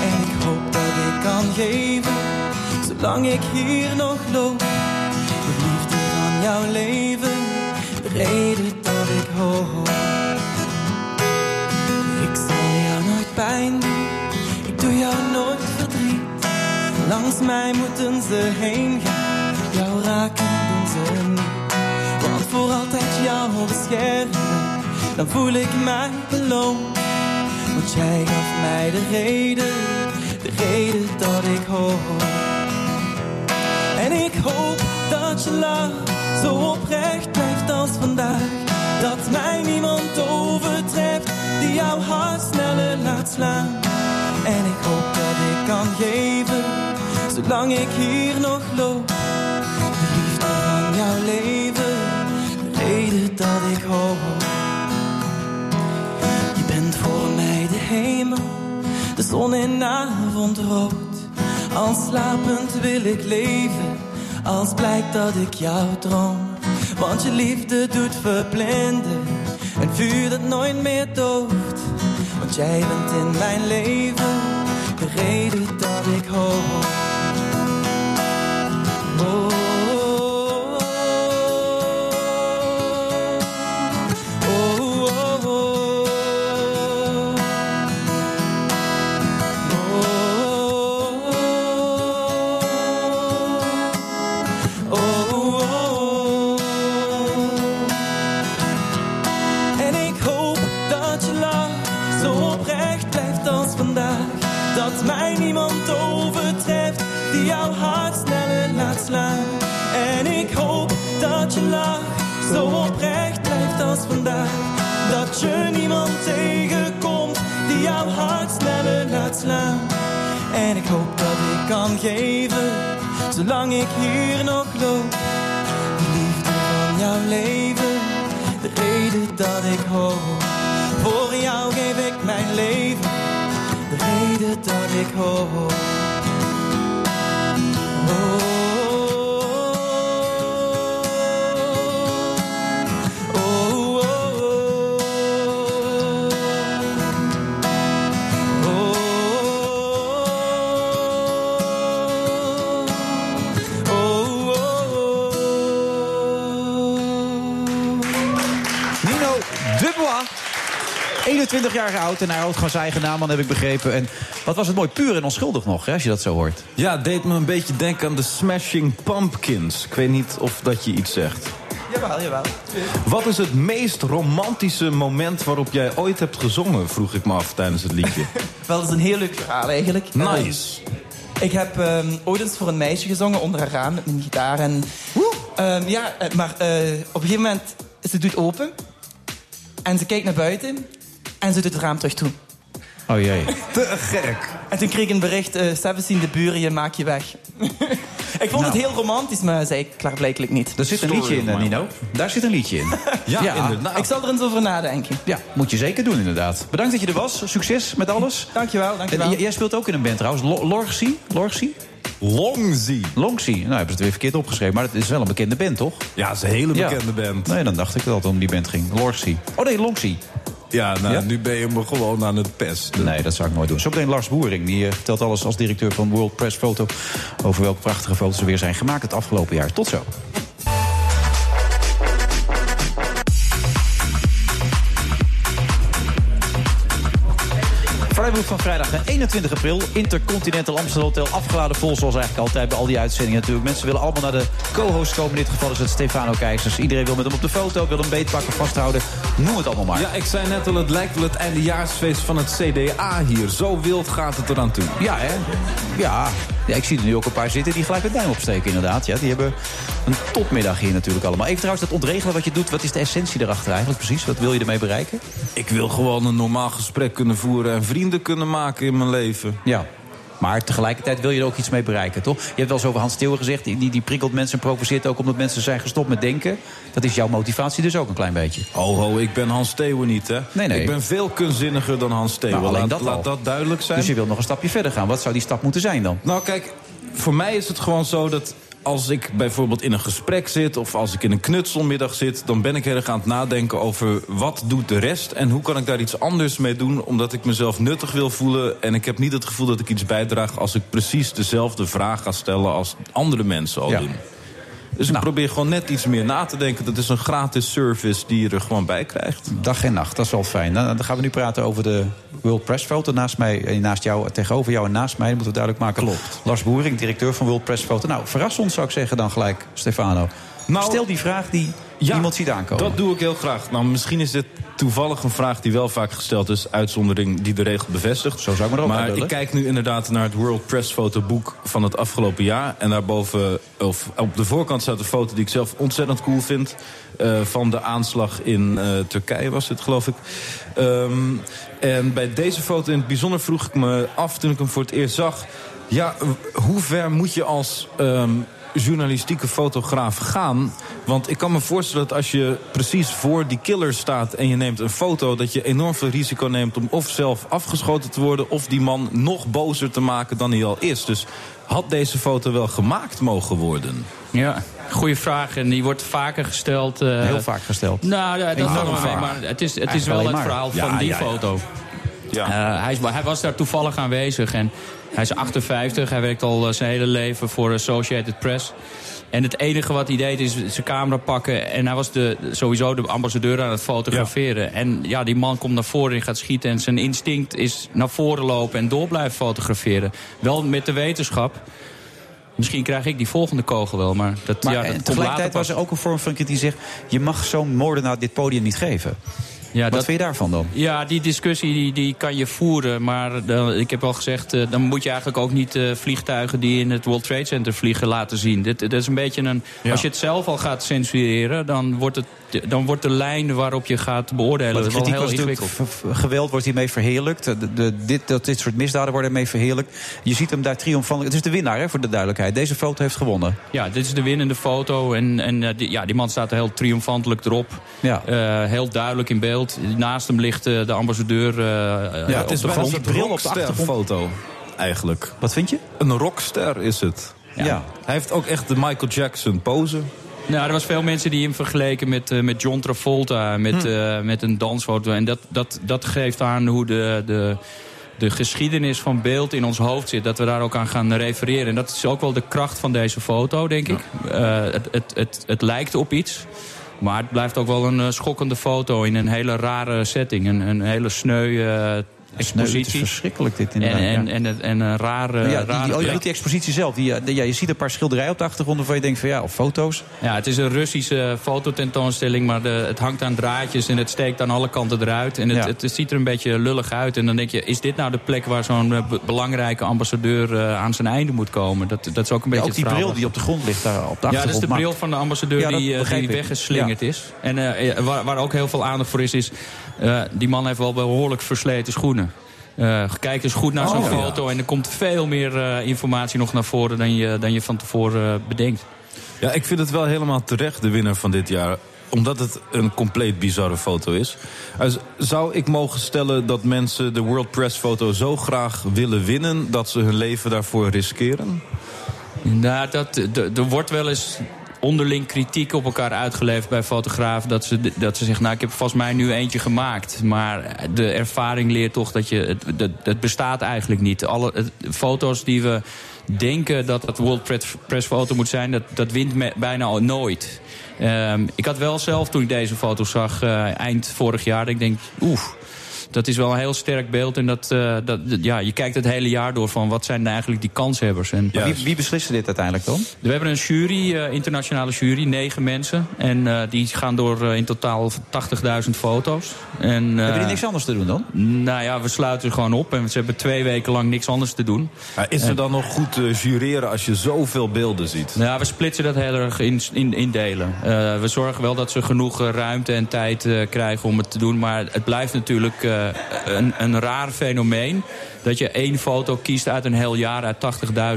En ik hoop dat ik kan geven, zolang ik hier nog loop. De liefde van jouw leven, de reden dat ik hoop. Ik zal jou nooit pijn doen, ik doe jou nooit verdriet. Langs mij moeten ze heen gaan, jou raken doen ze niet. Want voor altijd jou beschermen, dan voel ik mij beloond. Want jij gaf mij de reden, de reden dat ik hoop. En ik hoop dat je lach zo oprecht blijft als vandaag. Dat mij niemand overtreft die jouw hart sneller laat slaan. En ik hoop dat ik kan geven, zolang ik hier nog loop. De liefde van jouw leven, de reden dat ik hoop. Je bent voor mij de hemel, de zon in avondrood. Al slapend wil ik leven, als blijkt dat ik jou droom. Want je liefde doet verblinden, een vuur dat nooit meer dooft. Want jij bent in mijn leven, de reden dat ik hoop. Oh, Dat je niemand tegenkomt die jouw hart sneller laat slaan. En ik hoop dat ik kan geven, zolang ik hier nog loop. De liefde van jouw leven, de reden dat ik hoop. Voor jou geef ik mijn leven, de reden dat ik hoop. Oh, 21 jaar oud en hij houdt gewoon zijn eigen naam aan, heb ik begrepen. En wat was het mooi, puur en onschuldig nog, hè, als je dat zo hoort. Ja, deed me een beetje denken aan de Smashing Pumpkins. Ik weet niet of dat je iets zegt. Jawel, jawel. Wat is het meest romantische moment waarop jij ooit hebt gezongen, vroeg ik me af tijdens het liedje. Wel, dat is een heel leuk verhaal eigenlijk. Nice. Ik heb ehm, ooit eens voor een meisje gezongen onder haar raam met mijn gitaar. En, Ehm, ja, eh, maar eh, op een gegeven moment, ze doet open. En ze kijkt naar buiten. En ze doet het raam terug toe. Oh jee. Te gek. En toen kreeg ik een bericht, eh 17 de buren, je maak je weg. ik vond het heel romantisch, maar zei ik klaarblijkelijk niet. Er zit een liedje in, eh, Nino. Daar zit een liedje in. Ik zal er eens over nadenken. Ja, moet je zeker doen inderdaad. Bedankt dat je er was. Succes met alles. Dankjewel, dankjewel. En jij speelt ook in een band trouwens. Lo- Lorgsi? Lorgsi? Longzi. Longsi. Nou, hebben ze het weer verkeerd opgeschreven. Maar het is wel een bekende band, toch? Ja, het is een hele bekende band. Nee, dan dacht ik dat het om die band ging. Lorgsi. Oh nee, Longsi. Ja, nou, Ja? nu ben je me gewoon aan het pesten. Nee, dat zou ik nooit doen. Zometeen Lars Boering. Die eh, vertelt alles als directeur van World Press Photo... over welke prachtige foto's er weer zijn gemaakt het afgelopen jaar. Tot zo. Van vrijdag eh, 21 april. Intercontinental Amsterdam Hotel. Afgeladen vol zoals eigenlijk altijd bij al die uitzendingen natuurlijk. Mensen willen allemaal naar de co-host komen. In dit geval is het Stefano Keizers. Iedereen wil met hem op de foto, wil hem beetpakken, vasthouden. Noem het allemaal maar. Ja, ik zei net al, het lijkt wel het eindejaarsfeest van het CDA hier. Zo wild gaat het eraan toe. Ja, hè? Ja. ja, ik zie er nu ook een paar zitten die gelijk het duim opsteken inderdaad. Ja, die hebben Een topmiddag hier natuurlijk allemaal. Even trouwens, dat ontregelen wat je doet, wat is de essentie erachter eigenlijk precies? Wat wil je ermee bereiken? Ik wil gewoon een normaal gesprek kunnen voeren en vrienden kunnen maken in mijn leven. Ja. Maar tegelijkertijd wil je er ook iets mee bereiken, toch? Je hebt wel eens over Hans Steeuwen gezegd. Die, die, prikkelt mensen en provoceert ook omdat mensen zijn gestopt met denken. Dat is jouw motivatie dus ook een klein beetje. Ho, ho, ik ben Hans Steeuwen niet, hè? Nee, nee. Ik ben veel kunstzinniger dan Hans Steeuwen. Nou, alleen laat, dat laat dat duidelijk zijn. Dus je wil nog een stapje verder gaan. Wat zou die stap moeten zijn dan? Nou, kijk, voor mij is het gewoon zo dat als ik bijvoorbeeld in een gesprek zit... of als ik in een knutselmiddag zit... dan ben ik heel erg aan het nadenken over wat doet de rest... en hoe kan ik daar iets anders mee doen... omdat ik mezelf nuttig wil voelen... en ik heb niet het gevoel dat ik iets bijdraag... als ik precies dezelfde vraag ga stellen als andere mensen al Ja. doen. Dus ik probeer gewoon net iets meer na te denken. Dat is een gratis service die je er gewoon bij krijgt. Dag en nacht, dat is wel fijn. Nou, dan gaan we nu praten over de World Press Foto. Naast mij, eh, naast jou, tegenover jou en naast mij. Moeten we duidelijk maken. Klopt. Lars Boering, directeur van World Press Foto. Nou, verras ons zou ik zeggen dan gelijk, Stefano. Stel die vraag die niemand ziet aankomen. Dat doe ik heel graag. Nou, misschien is dit toevallig een vraag die wel vaak gesteld is. Uitzondering die de regel bevestigt. Zo zou ik me er ook Maar ik kijk nu inderdaad naar het World Press Foto boek van het afgelopen jaar. En daarboven, of op de voorkant staat een foto die ik zelf ontzettend cool vind. eh, van de aanslag in eh, Turkije was het, geloof ik. Ehm, en bij deze foto in het bijzonder vroeg ik me af toen ik hem voor het eerst zag. Ja, hoe ver moet je als ehm, journalistieke fotograaf gaan? Want ik kan me voorstellen dat als je precies voor die killer staat... en je neemt een foto, dat je enorm veel risico neemt... om of zelf afgeschoten te worden... of die man nog bozer te maken dan hij al is. Dus had deze foto wel gemaakt mogen worden? Ja, goede vraag. En die wordt vaker gesteld. eh, Heel vaak gesteld. Nou, ja, dat valt wel maar het is, het is wel het maar. verhaal Ja, van die ja, ja. foto. Eh, hij, is, hij was daar toevallig aanwezig en hij is 58. Hij werkt al eh, zijn hele leven voor Associated Press. En het enige wat hij deed is zijn camera pakken. En hij was de, sowieso de ambassadeur aan het fotograferen. En ja, die man komt naar voren en gaat schieten. En zijn instinct is naar voren lopen en door blijven fotograferen. Wel met de wetenschap. Misschien krijg ik die volgende kogel wel, maar dat, Maar ja, dat komt tegelijkertijd was er ook een vorm van kritiek die zegt... je mag zo'n moordenaar dit podium niet geven. Ja, Wat dat- vind je daarvan dan? Ja, die discussie die, die kan je voeren. Maar dan- ik heb al gezegd, eh, dan moet je eigenlijk ook niet eh, vliegtuigen... die in het World Trade Center vliegen laten zien. Dit, dit is een beetje een... Ja. Als je het zelf al gaat censureren... dan wordt, het, dan wordt de lijn waarop je gaat beoordelen wel heel ingewikkeld. geweld wordt hiermee verheerlijkt. De, de, dit, dat dit soort misdaden worden ermee verheerlijkt. Je ziet hem daar triomfantelijk... Het is de winnaar, hè, voor de duidelijkheid. Deze foto heeft gewonnen. Ja, dit is de winnende foto. En, en eh, die, ja, die man staat er heel triomfantelijk erop. Ja. Heel duidelijk in beeld. Naast hem ligt eh, de ambassadeur eh, Ja, op het is de grond. een bril op de achtergrond. eigenlijk. Wat vind je? Een rockster is het. Ja. Hij heeft ook echt de Michael Jackson pose. Nou, er was veel mensen die hem vergeleken met, eh, met John Travolta, met, Hm. eh, met een dansfoto. En dat, dat, dat geeft aan hoe de, de, de geschiedenis van beeld in ons hoofd zit. Dat we daar ook aan gaan refereren. En dat is ook wel de kracht van deze foto, denk ik. Eh, het, het, het, het lijkt op iets. Maar het blijft ook wel een eh, schokkende foto in een hele rare setting. Een, een hele sneu expositie. Het is verschrikkelijk dit inderdaad. en, ja. en, en, en een rare, ja, die, rare die, oh, die expositie zelf. Die, eh, ja, je ziet een paar schilderijen op de achtergrond waarvan je denkt van ja, of foto's. Ja, het is een Russische fototentoonstelling, maar de, het hangt aan draadjes en het steekt aan alle kanten eruit. En het, Ja. het, ziet er een beetje lullig uit. En dan denk je, is dit nou de plek waar zo'n eh, be- belangrijke ambassadeur eh, aan zijn einde moet komen? Dat, dat is ook een Ja, beetje ook die bril die op de grond ligt daar op de Ja, dat is de bril van de ambassadeur Ja, die, die weggeslingerd Ja. is. En waar, waar ook heel veel aandacht voor is, is... eh, die man heeft wel behoorlijk versleten schoenen. Eh, kijk eens goed naar zo'n Oh, ja. foto en er komt veel meer eh, informatie nog naar voren dan je, dan je van tevoren bedenkt. Ja, ik vind het wel helemaal terecht de winnaar van dit jaar. Omdat het een compleet bizarre foto is. Zou ik mogen stellen dat mensen de World Press foto zo graag willen winnen... dat ze hun leven daarvoor riskeren? Nou, dat, er wordt wel eens onderling kritiek op elkaar uitgeleverd bij fotografen. Dat ze, dat ze zeggen, nou ik heb vast mij nu eentje gemaakt. Maar de ervaring leert toch dat je, het, dat bestaat eigenlijk niet. Alle het- foto's die we denken dat het World Press, foto moet zijn... dat, dat wint bijna nooit. Ehm, ik had wel zelf, toen ik deze foto zag, eh, eind vorig jaar... ik denk, oeh, dat is wel een heel sterk beeld. En dat, uh, dat, ja, je kijkt het hele jaar door van wat zijn eigenlijk die kanshebbers. En, wie, wie dit uiteindelijk dan? We hebben een jury, uh, internationale jury, negen mensen. En uh, die gaan door in totaal 80.000 foto's. En, hebben die niks anders te doen dan? Nou ja, we sluiten gewoon op. En ze hebben twee weken lang niks anders te doen. Ja, is er en, dan nog goed jureren als je zoveel beelden ziet? Ja, we splitsen dat heel erg in, in, in delen. we zorgen wel dat ze genoeg ruimte en tijd krijgen om het te doen. Maar het blijft natuurlijk een, een raar fenomeen dat je één foto kiest uit een heel jaar, uit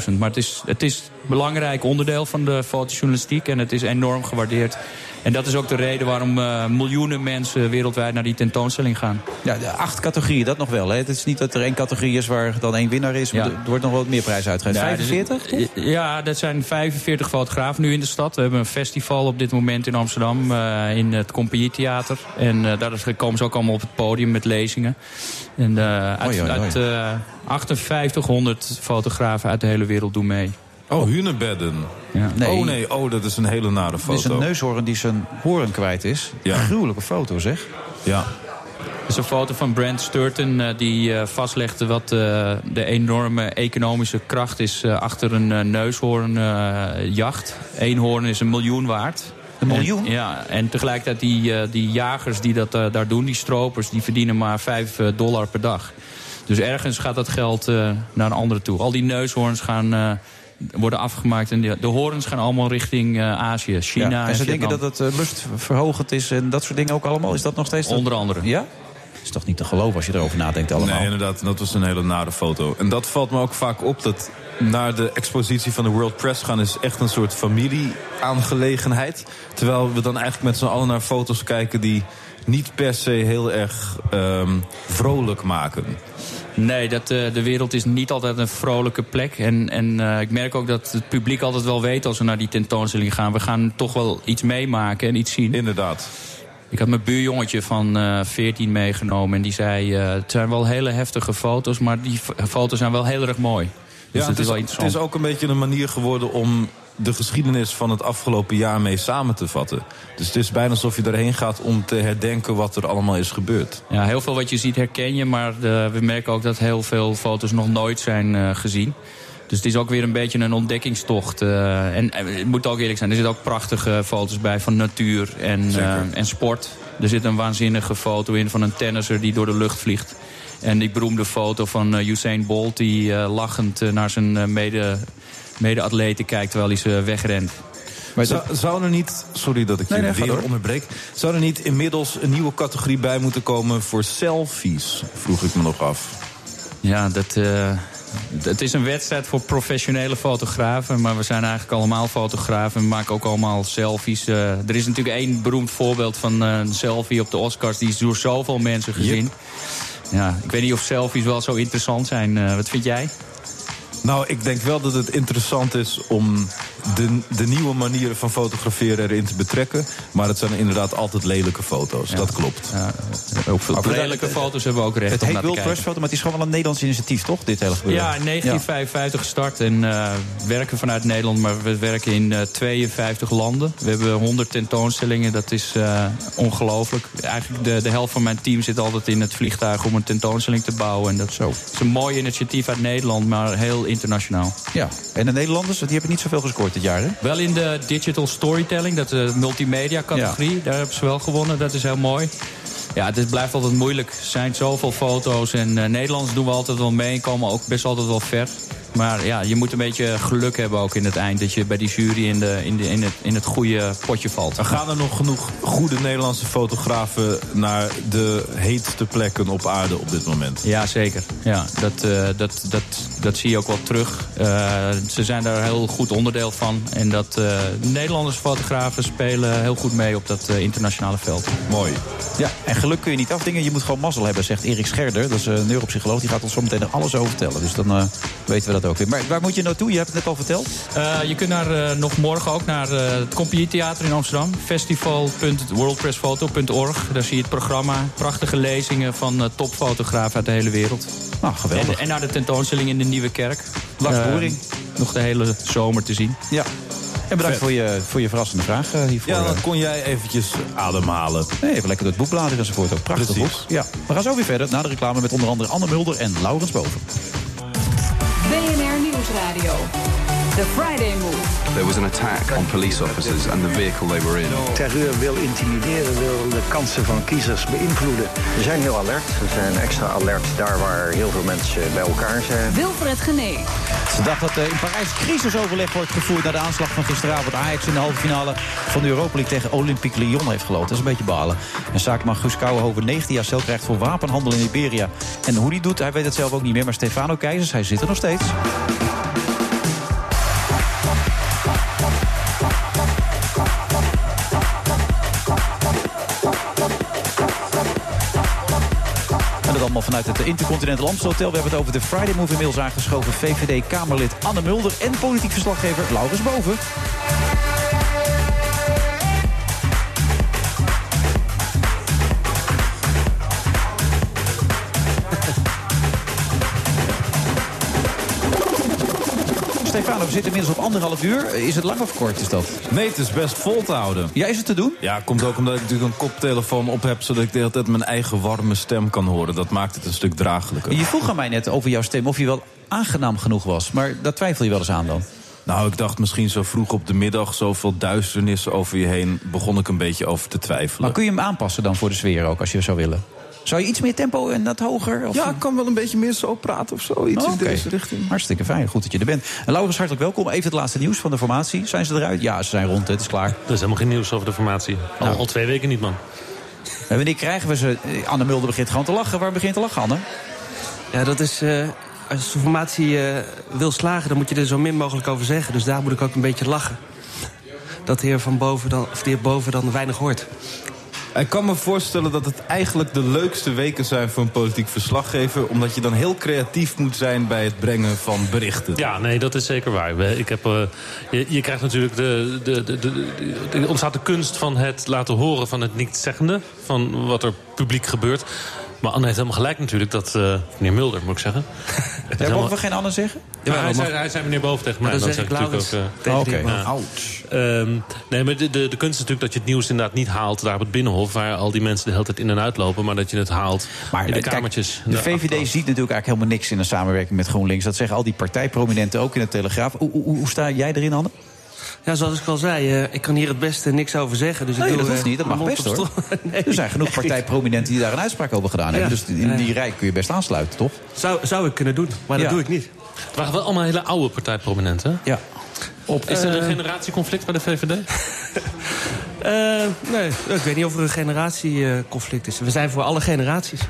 80.000. Maar het is, het is een belangrijk onderdeel van de fotojournalistiek... en het is enorm gewaardeerd. En dat is ook de reden waarom uh, miljoenen mensen wereldwijd naar die tentoonstelling gaan. Ja, de acht categorieën, dat nog wel. Hè? Het is niet dat er één categorie is waar dan één winnaar is. Ja. Er wordt nog wel wat meer prijzen uitgegeven. Ja, 45? Dus, ja, dat zijn 45 fotografen nu in de stad. We hebben een festival op dit moment in Amsterdam. Uh, in het Compagnietheater. En uh, daar komen ze ook allemaal op het podium met lezingen. En uit, oei. uit 5800 fotografen uit de hele wereld doen mee. Oh, hunebedden. Ja. Nee. Oh nee, oh, dat is een hele nare foto. Dit is een neushoorn die zijn hoorn kwijt is. Ja. Gruwelijke foto, zeg. Ja. Dat is een foto van Brent Sturton uh, die uh, vastlegde wat uh, de enorme economische kracht is achter een neushoornjacht. Eén hoorn is een miljoen waard. Een miljoen? En, ja, en tegelijkertijd die, die jagers die dat daar doen, die stropers, die verdienen maar 5 dollar per dag. Dus ergens gaat dat geld naar een andere toe. Al die neushoorns gaan worden afgemaakt. En de, de horens gaan allemaal richting uh, Azië, China. Ja, en ze denken dat het uh, lustverhogend is en dat soort dingen ook allemaal. Is dat nog steeds... Onder andere. Ja? is toch niet te geloven als je erover nadenkt allemaal. Nee, inderdaad. Dat was een hele nare foto. En dat valt me ook vaak op dat naar de expositie van de World Press gaan... is echt een soort familieaangelegenheid. Terwijl we dan eigenlijk met z'n allen naar foto's kijken... die niet per se heel erg um, vrolijk maken. Nee, dat, uh, de wereld is niet altijd een vrolijke plek. En, en uh, ik merk ook dat het publiek altijd wel weet als we naar die tentoonstelling gaan. We gaan toch wel iets meemaken en iets zien. Inderdaad. Ik had mijn buurjongetje van uh, 14 meegenomen. En die zei, het zijn wel hele heftige foto's, maar die foto's zijn wel heel erg mooi. Dus ja, het, is, wel het is ook een beetje een manier geworden om de geschiedenis van het afgelopen jaar mee samen te vatten. Dus het is bijna alsof je erheen gaat om te herdenken wat er allemaal is gebeurd. Ja, heel veel wat je ziet herken je, maar de, we merken ook dat heel veel foto's nog nooit zijn uh, gezien. Dus het is ook weer een beetje een ontdekkingstocht. Uh, en, het moet ook eerlijk zijn, er zitten ook prachtige foto's bij van natuur en, uh, en sport. Er zit een waanzinnige foto in van een tennisser die door de lucht vliegt. En die beroemde foto van Usain Bolt die lachend naar zijn mede mede-atleten kijkt terwijl hij ze wegrent. Maar zou, zou er niet, sorry dat ik je nee, nee, weer onderbreek... zou er niet inmiddels een nieuwe categorie bij moeten komen voor selfies? Vroeg ik me nog af. Ja, dat... Uh, het is een wedstrijd voor professionele fotografen. Maar we zijn eigenlijk allemaal fotografen. We maken ook allemaal selfies. Uh, er is natuurlijk één beroemd voorbeeld van uh, een selfie op de Oscars. Die is door zoveel mensen gezien. Yep. Ja, ik weet niet of selfies wel zo interessant zijn. wat vind jij? Nou, ik denk wel dat het interessant is om de, de nieuwe manieren van fotograferen erin te betrekken. Maar het zijn inderdaad altijd lelijke foto's. Ja. Dat klopt. Ja, ook veel lelijke het, foto's hebben we ook recht het om naar te kijken. Het heet Foto, maar het is gewoon wel een Nederlands initiatief, toch? Dit hele gebeuren. Ja, in 1955 gestart. En uh, werken vanuit Nederland, maar we werken in uh, 52 landen. We hebben 100 tentoonstellingen. Dat is uh, ongelooflijk. Eigenlijk de, de helft van mijn team zit altijd in het vliegtuig om een tentoonstelling te bouwen. En dat Zo. is een mooi initiatief uit Nederland, maar heel internationaal. Ja, en de Nederlanders, die hebben niet zoveel gescoord dit jaar, hè? Wel in de digital storytelling, dat is de multimedia categorie. Ja. Daar hebben ze wel gewonnen, dat is heel mooi. Ja, het blijft altijd moeilijk. Er zijn zoveel foto's en uh, Nederlands doen we altijd wel mee... en komen ook best altijd wel ver. Maar ja, je moet een beetje geluk hebben ook in het eind. Dat je bij die jury in, de, in, de, in, het, in het goede potje valt. Er gaan er nog genoeg goede Nederlandse fotografen... naar de heetste plekken op aarde op dit moment? Ja, zeker. Ja, dat, uh, dat, dat, dat zie je ook wel terug. Uh, ze zijn daar heel goed onderdeel van. En dat uh, Nederlandse fotografen spelen heel goed mee op dat internationale veld. Mooi. Ja, en geluk kun je niet afdingen. Je moet gewoon mazzel hebben, zegt Erik Scherder. Dat is een neuropsycholoog. Die gaat ons zo meteen er alles over vertellen. Dus dan weten we dat ook weer. Maar waar moet je naartoe? Je hebt het net al verteld. Uh, je kunt naar, uh, nog morgen ook naar uh, het Compagnietheater in Amsterdam. Festival.worldpressfoto.org. Daar zie je het programma. Prachtige lezingen van topfotografen uit de hele wereld. Nou, geweldig. En, en, naar de tentoonstelling in de Nieuwe Kerk. Lars Boering. nog de hele zomer te zien. Ja. En bedankt voor je, voor je verrassende vraag eh, hiervoor. Ja, eh. dan kon jij eventjes ademhalen. Nee, even lekker door het boek bladeren enzovoort. Ook prachtig Precies. boek. Ja. We gaan zo weer verder na de reclame met onder andere Anne Mulder en Laurens Boven. Nieuwsradio. The Friday Move. There was an attack on police officers and the vehicle they were in. Terreur wil intimideren, wil de kansen van kiezers beïnvloeden. We zijn heel alert. We zijn extra alert daar waar heel veel mensen bij elkaar zijn. Wilfred Genee. Ze dacht dat eh, in Parijs crisisoverleg wordt gevoerd... na de aanslag van gisteravond. Ajax in de halve finale van de Europa League tegen Olympique Lyon heeft gelopen. Dat is een beetje balen. En zaakman Guus Kouwenhoven 19 jaar cel krijgt voor wapenhandel in Liberia. En hoe die doet, hij weet het zelf ook niet meer. Maar Stefano Keizers, hij zit er nog steeds. Vanuit het Intercontinental Amstel Hotel. We hebben het over de Friday Move inmiddels aangeschoven. VVD-Kamerlid Anne Mulder en politiek verslaggever Laurens Boven. Stefano, we zitten inmiddels op anderhalf uur. Is het lang of kort, is dat? Nee, het is best vol te houden. Ja, is het te doen? Ja, komt ook omdat ik natuurlijk een koptelefoon op heb... zodat ik de hele tijd mijn eigen warme stem kan horen. Dat maakt het een stuk draaglijker. Je vroeg aan mij net over jouw stem of je wel aangenaam genoeg was. Maar daar twijfel je wel eens aan dan. Nou, ik dacht misschien zo vroeg op de middag... zoveel duisternis over je heen... begon ik een beetje over te twijfelen. Maar kun je hem aanpassen dan voor de sfeer ook, als je zou willen? Zou je iets meer tempo en dat hoger? Of... Ja, ik kan wel een beetje meer zo praten of zo. Iets Oh, in oké. deze richting. Hartstikke fijn, goed dat je er bent. En Laurens, hartelijk welkom. Even het laatste nieuws van de formatie. Zijn ze eruit? Ja, ze zijn rond, het is klaar. Er is helemaal geen nieuws over de formatie. Al, Nou. al twee weken niet, man. En wanneer krijgen we ze? Eh, Anne Mulder begint gewoon te lachen. Waar begint te lachen, Anne? Ja, dat is... eh, als de formatie eh, wil slagen, dan moet je er zo min mogelijk over zeggen. Dus daar moet ik ook een beetje lachen. Dat de heer, van boven dan, of de heer boven dan weinig hoort. Ik kan me voorstellen dat het eigenlijk de leukste weken zijn voor een politiek verslaggever. Omdat je dan heel creatief moet zijn bij het brengen van berichten. Ja, nee, dat is zeker waar. Ik heb, eh, je, je krijgt natuurlijk de, de, ontstaat de kunst van het laten horen van het niet-zeggende. Van wat er publiek gebeurt. Maar Anne heeft helemaal gelijk natuurlijk. Dat, eh, meneer Mulder, moet ik zeggen. Ja, mogen helemaal- we geen Anne zeggen? Ja, hij, mag- zei, hij zei meneer Boven tegen mij. Maar dan zeg ik natuurlijk ook, eh, tegen die Oké. man. Ja. Ouch. Ehm, nee, maar de, de, de kunst is natuurlijk dat je het nieuws inderdaad niet haalt daar op het Binnenhof... waar al die mensen de hele tijd in en uit lopen... maar dat je het haalt Maar in de eh, kijk, kamertjes. de VVD ziet natuurlijk eigenlijk helemaal niks in een samenwerking met GroenLinks. Dat zeggen al die partijprominenten ook in de Telegraaf. Hoe, hoe, hoe sta jij erin, Anne? Ja, zoals ik al zei, eh, ik kan hier het beste niks over zeggen. Dus ik Nee, doe, dat hoeft eh, niet. Dat mag best, hoor. Nee. Er zijn genoeg partijprominenten die daar een uitspraak over gedaan hebben. Ja. Dus in die rij kun je best aansluiten, toch? Zou, zou ik kunnen doen, maar dat doe ik niet. Het waren wel allemaal hele oude partijprominenten. Ja. Op, is er een Eh, generatieconflict bij de VVD? Eh, nee, ik weet niet of er een generatieconflict is. We zijn voor alle generaties.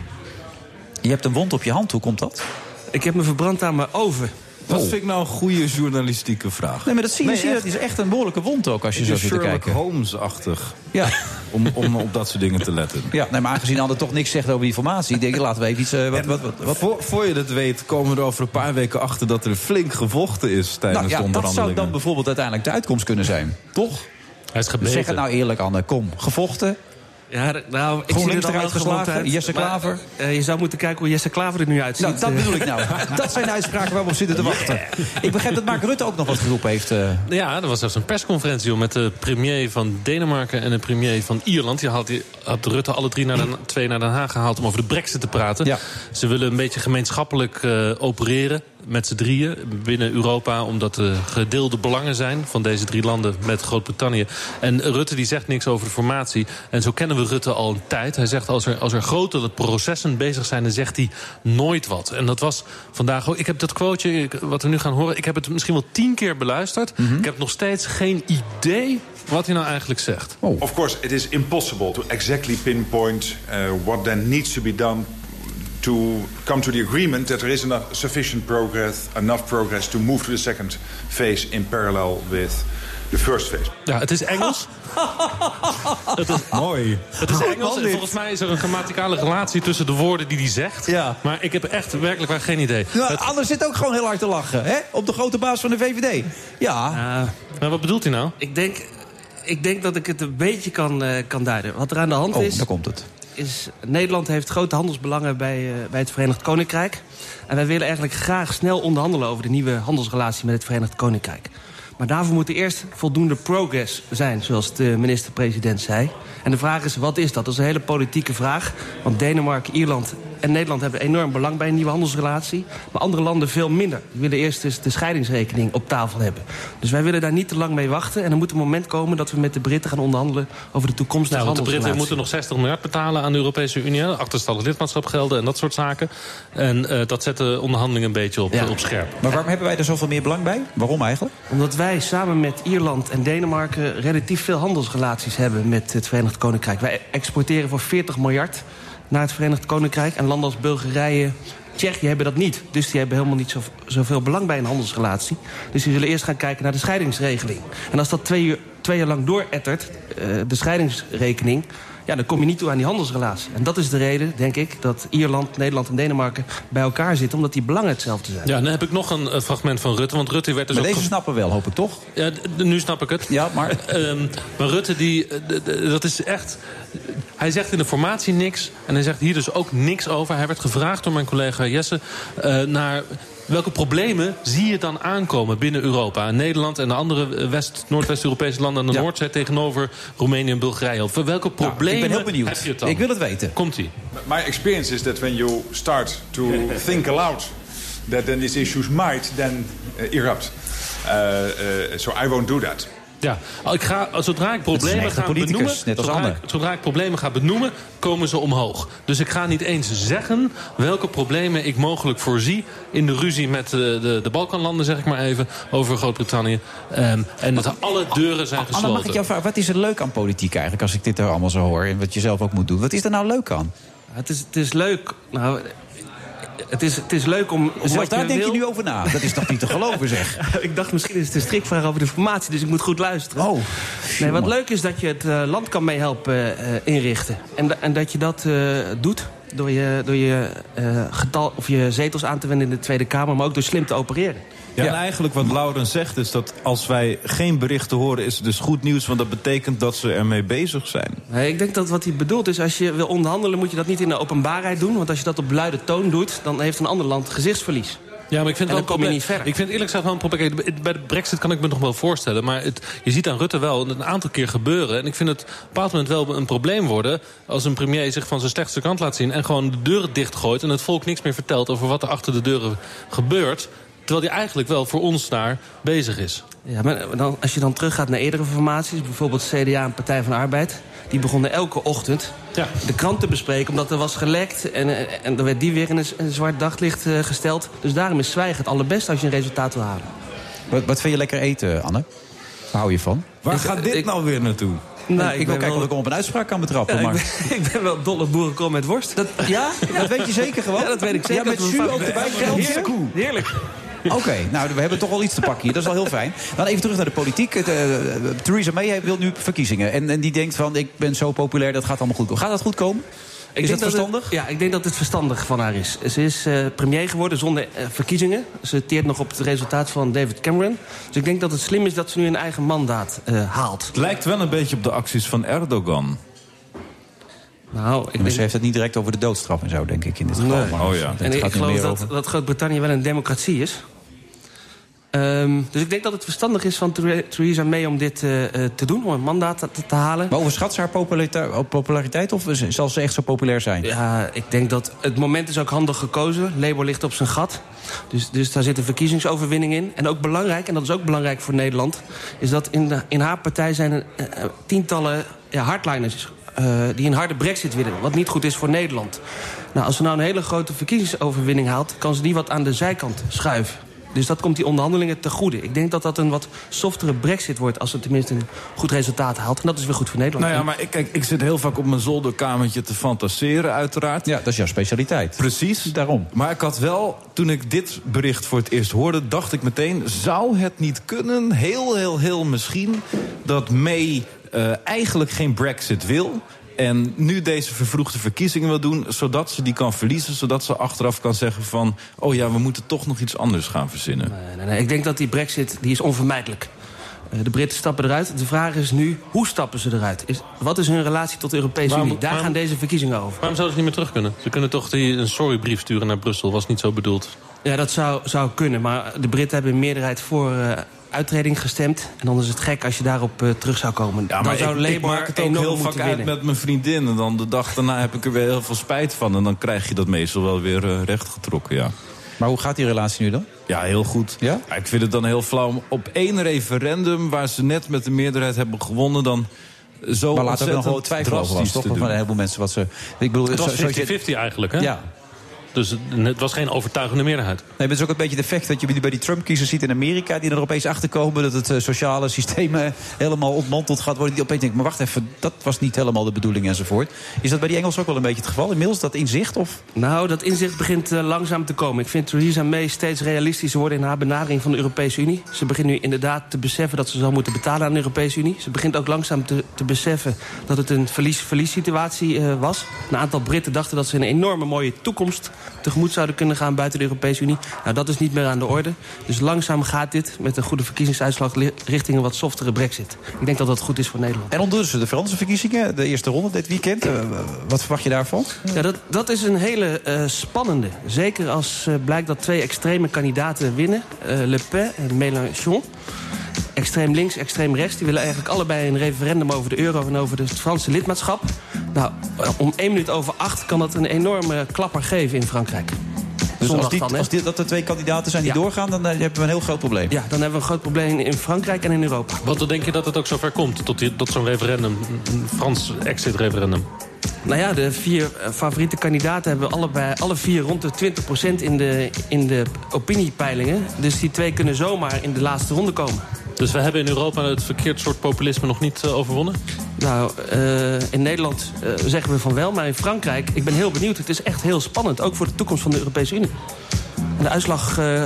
Je hebt een wond op je hand, hoe komt dat? Ik heb me verbrand aan mijn oven. Dat vind ik nou een goede journalistieke vraag. Nee, maar dat zie je. Nee, zie echt. Het is echt een behoorlijke wond ook als je zo zit te Sherlock kijken. Holmes-achtig. Ja. Om, om op dat soort dingen te letten. Ja, nee, maar aangezien Anne toch niks zegt over die formatie... denk ik, laten we even iets... eh, wat, wat, wat, wat- Voor, voor je dat weet komen we er over een paar weken achter... dat er flink gevochten is tijdens Nou de ja, dat onderhandelingen. zou dan bijvoorbeeld uiteindelijk de uitkomst kunnen zijn. Toch? Hij is gebeten. Zeg het nou eerlijk, Anne. Kom, gevochten. Ja, nou, ik zie er dan eruit geslagen. Jesse Maar, Klaver. eh, je zou moeten kijken hoe Jesse Klaver er nu uitziet. Nou, dat Eh, bedoel ik nou. Dat zijn de uitspraken waar we op zitten te wachten. Ik begrijp dat Mark Rutte ook nog wat geroepen heeft. eh. Ja, er was zelfs een persconferentie met de premier van Denemarken en de premier van Ierland. Die had, die had Rutte alle drie naar Den, twee naar Den Haag gehaald om over de brexit te praten. Ja. Ze willen een beetje gemeenschappelijk eh, opereren met z'n drieën binnen Europa... omdat er gedeelde belangen zijn van deze drie landen met Groot-Brittannië. En Rutte die zegt niks over de formatie. En zo kennen we Rutte al een tijd. Hij zegt als er, als er grotere processen bezig zijn, dan zegt hij nooit wat. En dat was vandaag ook... Ik heb dat quoteje, wat we nu gaan horen... ik heb het misschien wel tien keer beluisterd. Ik heb nog steeds geen idee wat hij nou eigenlijk zegt. Of course, it is impossible to exactly pinpoint uh, what then needs to be done to come to the agreement that there is enough sufficient progress, enough progress to move to the second phase in parallel with the first phase. Ja, het is Engels. het is, Mooi. Het is Engels en volgens mij is er een grammaticale relatie tussen de woorden die hij zegt. Ja. Maar ik heb echt werkelijk waar geen idee. Nou, Het- Anne zit ook gewoon heel hard te lachen. Hè? Op de grote baas van de VVD. Ja. maar wat bedoelt hij nou? Ik denk, ik denk dat ik het een beetje kan, eh, kan duiden. Wat er aan de hand Oh, is... daar komt het. Is Nederland heeft grote handelsbelangen bij, eh, bij het Verenigd Koninkrijk. En wij willen eigenlijk graag snel onderhandelen over de nieuwe handelsrelatie met het Verenigd Koninkrijk. Maar daarvoor moet er eerst voldoende progress zijn, zoals de minister-president zei. En de vraag is, wat is dat? Dat is een hele politieke vraag. Want Denemarken, Ierland en Nederland hebben enorm belang bij een nieuwe handelsrelatie. Maar andere landen veel minder. Die willen eerst dus de scheidingsrekening op tafel hebben. Dus wij willen daar niet te lang mee wachten. En er moet een moment komen dat we met de Britten gaan onderhandelen... over de toekomstige Nou, want de Britten handelsrelatie. moeten nog 60 miljard betalen aan de Europese Unie. Achterstallig lidmaatschapgelden en dat soort zaken. En eh, dat zet de onderhandeling een beetje op, op scherp. Maar waarom hebben wij er zoveel meer belang bij? Waarom eigenlijk? Omdat wij samen met Ierland en Denemarken relatief veel handelsrelaties hebben met het Verenigd Koninkrijk. Wij exporteren voor 40 miljard naar het Verenigd Koninkrijk. En landen als Bulgarije, Tsjechië hebben dat niet. Dus die hebben helemaal niet zo, zoveel belang bij een handelsrelatie. Dus die zullen eerst gaan kijken naar de scheidingsregeling. En als dat twee, uur, twee jaar lang doorettert, eh, de scheidingsrekening... Ja, dan kom je niet toe aan die handelsrelatie. En dat is de reden, denk ik, dat Ierland, Nederland en Denemarken bij elkaar zitten. Omdat die belangen hetzelfde zijn. Ja, dan heb ik nog een eh, fragment van Rutte. Want Rutte werd dus Maar ook deze snappen wel, hoop ik toch? Ja, nu snap ik het. Ja, maar... Ehm, maar Rutte, die, eh, dat is echt... Hij zegt in de formatie niks. En hij zegt hier dus ook niks over. Hij werd gevraagd door mijn collega Jesse... eh, naar welke problemen zie je dan aankomen binnen Europa? Nederland en de andere eh, West, Noordwest-Europese landen... aan de Noordzee tegenover Roemenië en Bulgarije. Over welke problemen ik ben heel benieuwd. heb je het dan? Ik wil het weten. Komt-ie. My experience is that when you start to think aloud, that then these issues might then uh, erupt. Uh, uh, so I won't do that. Ja, ik ga, zodra ik problemen ga benoemen, net als zodra, Anne. ik, zodra ik problemen ga benoemen, komen ze omhoog. Dus ik ga niet eens zeggen welke problemen ik mogelijk voorzie in de ruzie met de, de, de Balkanlanden, zeg ik maar even, over Groot-Brittannië. Ehm, en dat alle deuren zijn Anne, gesloten. mag ik jou vragen, wat is er leuk aan politiek eigenlijk... als ik dit er allemaal zo hoor en wat je zelf ook moet doen? Wat is er nou leuk aan? Het is, het is leuk. Nou, het is, het is leuk om. om Zelfs wat daar denk je nu over na. Dat is toch niet te geloven, zeg? ik dacht misschien is het een strikvraag over de formatie, dus ik moet goed luisteren. Oh, nee, wat leuk is dat je het eh, land kan meehelpen eh, inrichten. En, en dat je dat eh, doet door je, door je eh, getal of je zetels aan te wenden in de Tweede Kamer, maar ook door slim te opereren. Ja, en eigenlijk wat Lauren zegt is dat als wij geen berichten horen... is het dus goed nieuws, want dat betekent dat ze ermee bezig zijn. Nee, ik denk dat wat hij bedoelt is, als je wil onderhandelen... moet je dat niet in de openbaarheid doen. Want als je dat op luide toon doet, dan heeft een ander land gezichtsverlies. Ja, maar ik vind En wel dan kom je een niet verder. Ik vind eerlijk gezegd wel een probleem. Bij de brexit kan ik me nog wel voorstellen. Maar het, je ziet aan Rutte wel een aantal keer gebeuren. En ik vind het op een bepaald moment wel een probleem worden... als een premier zich van zijn slechtste kant laat zien... en gewoon de deuren dichtgooit en het volk niks meer vertelt... over wat er achter de deuren gebeurt. Terwijl hij eigenlijk wel voor ons daar bezig is. Ja, maar dan, als je dan teruggaat naar eerdere formaties... bijvoorbeeld CDA en Partij van de Arbeid... die begonnen elke ochtend de krant te bespreken... omdat er was gelekt en, eh, en er werd die weer in een, een zwart daglicht eh, gesteld. Dus daarom is zwijgen het allerbeste als je een resultaat wil halen. Wat, wat vind je lekker eten, Anne? Waar hou je van? Waar gaat dit nou weer naartoe? Nou, ik, ik wil kijken wel- of ik hem op een uitspraak kan betrappen. Ja, ik, ben, ik ben wel dolle boerenkool met worst. Dat, ja? Dat weet je zeker gewoon? Ja, dat weet ik zeker. Ja, met jus ook erbij. favoriete- Heerlijk. Heerlijk. Oké, nou, we hebben toch wel iets te pakken hier. Dat is wel heel fijn. Dan even terug naar de politiek. Het, eh, Theresa May heeft- wil nu verkiezingen. En, en die denkt van, ik ben zo populair, dat gaat allemaal goed komen. Gaat dat goed komen? Ik is dat het- verstandig? ja, ik denk dat het verstandig van haar is. Ze is eh, premier geworden zonder eh, verkiezingen. Ze teert nog op het resultaat van David Cameron. Dus ik denk dat het slim is dat ze nu een eigen mandaat eh, haalt. Het lijkt wel een beetje op de acties van Erdogan. Nou, ik denk- ze heeft het niet direct over de doodstraf en zo, denk ik, in dit geval. Nee. Maar Oh ja. het En ik geloof meer dat, over- dat Groot-Brittannië wel een democratie is. Ehm, dus ik denk dat het verstandig is van Ther- Theresa May om dit eh, eh, te doen, om een mandaat te, te halen. Maar overschat ze haar popularita- populariteit of zal ze echt zo populair zijn? Ja, ik denk dat het moment is ook handig gekozen. Labour ligt op zijn gat. Dus, dus daar zit een verkiezingsoverwinning in. En ook belangrijk, en dat is ook belangrijk voor Nederland... is dat in, de, in haar partij zijn er eh, tientallen ja, hardliners... eh, die een harde brexit willen, wat niet goed is voor Nederland. Nou, als ze nou een hele grote verkiezingsoverwinning haalt... kan ze die wat aan de zijkant schuiven. Dus dat komt die onderhandelingen te goede. Ik denk dat dat een wat softere brexit wordt... als ze tenminste een goed resultaat haalt. En dat is weer goed voor Nederland. Nou ja, maar ik, kijk, ik zit heel vaak op mijn zolderkamertje te fantaseren, uiteraard. Ja, dat is jouw specialiteit. Precies. Daarom. Maar ik had wel, toen ik dit bericht voor het eerst hoorde... dacht ik meteen, zou het niet kunnen, heel, heel, heel misschien... dat May eh, eigenlijk geen brexit wil... En nu deze vervroegde verkiezingen wil doen... zodat ze die kan verliezen, zodat ze achteraf kan zeggen van... oh ja, we moeten toch nog iets anders gaan verzinnen. Nee, nee, nee. Ik denk dat die brexit die is onvermijdelijk. Eh, De Britten stappen eruit. De vraag is nu, hoe stappen ze eruit? Is, wat is hun relatie tot de Europese Waarom- Unie? Daar waarom- gaan deze verkiezingen over. Waarom zouden ze niet meer terug kunnen? Ze kunnen toch die, een sorrybrief sturen naar Brussel. Was niet zo bedoeld. Ja, dat zou, zou kunnen. Maar de Britten hebben een meerderheid voor, eh, uittreding gestemd. En dan is het gek als je daarop eh, terug zou komen. Ja, dan maar zou ik, ik Labour maak het ook heel vaak uit met mijn vriendin. En dan de dag daarna heb ik er weer heel veel spijt van. En dan krijg je dat meestal wel weer eh, rechtgetrokken, ja. Maar hoe gaat die relatie nu dan? Ja, heel goed. Ja? ik vind het dan heel flauw om op één referendum... waar ze net met de meerderheid hebben gewonnen... dan zo maar nog wel ontzettend twijfel over was, toch? Van een heleboel mensen wat ze... Ik bedoel, Het was zo- zoals je- 50-50 eigenlijk, hè? Ja. Dus het- was geen overtuigende meerderheid. Nee, maar het is ook een beetje de effect dat je bij die Trump-kiezers ziet in Amerika... die er opeens achter komen dat het eh, sociale systeem eh, helemaal ontmanteld gaat worden. Die opeens denken, maar wacht even, dat was niet helemaal de bedoeling enzovoort. Is dat bij die Engelsen ook wel een beetje het geval? Inmiddels dat inzicht? Of? Nou, dat inzicht begint eh, langzaam te komen. Ik vind Theresa May steeds realistischer worden in haar benadering van de Europese Unie. Ze begint nu inderdaad te beseffen dat ze zal moeten betalen aan de Europese Unie. Ze begint ook langzaam te, te beseffen dat het een verlies-verlies situatie eh, was. Een aantal Britten dachten dat ze een enorme mooie toekomst tegemoet zouden kunnen gaan buiten de Europese Unie. Nou, dat is niet meer aan de orde. Dus langzaam gaat dit met een goede verkiezingsuitslag richting een wat softere brexit. Ik denk dat dat goed is voor Nederland. En ondertussen de Franse verkiezingen, de eerste ronde dit weekend. Eh, wat verwacht je daarvan? Ja, dat, dat is een hele eh, spannende. Zeker als eh, blijkt dat twee extreme kandidaten winnen. Le Pen en Mélenchon. Extreem links, extreem rechts. Die willen eigenlijk allebei een referendum over de euro en over het Franse lidmaatschap. Nou, eh, om één minuut over acht kan dat een enorme klapper geven in Frankrijk. Dus als, die, dan, als die, dat er twee kandidaten zijn die Ja. doorgaan, dan eh, hebben we een heel groot probleem. Ja, dan hebben we een groot probleem in Frankrijk en in Europa. Wat denk je dat het ook zover komt? Tot, die- tot zo'n referendum, een Frans exit-referendum? Nou ja, de vier eh, favoriete kandidaten hebben allebei, alle vier rond de 20% in de, in de opiniepeilingen. Dus die twee kunnen zomaar in de laatste ronde komen. Dus we hebben in Europa het verkeerd soort populisme nog niet eh, overwonnen? Nou, eh, in Nederland zeggen we van wel, maar in Frankrijk... ik ben heel benieuwd, het is echt heel spannend. Ook voor de toekomst van de Europese Unie. En de uitslag eh,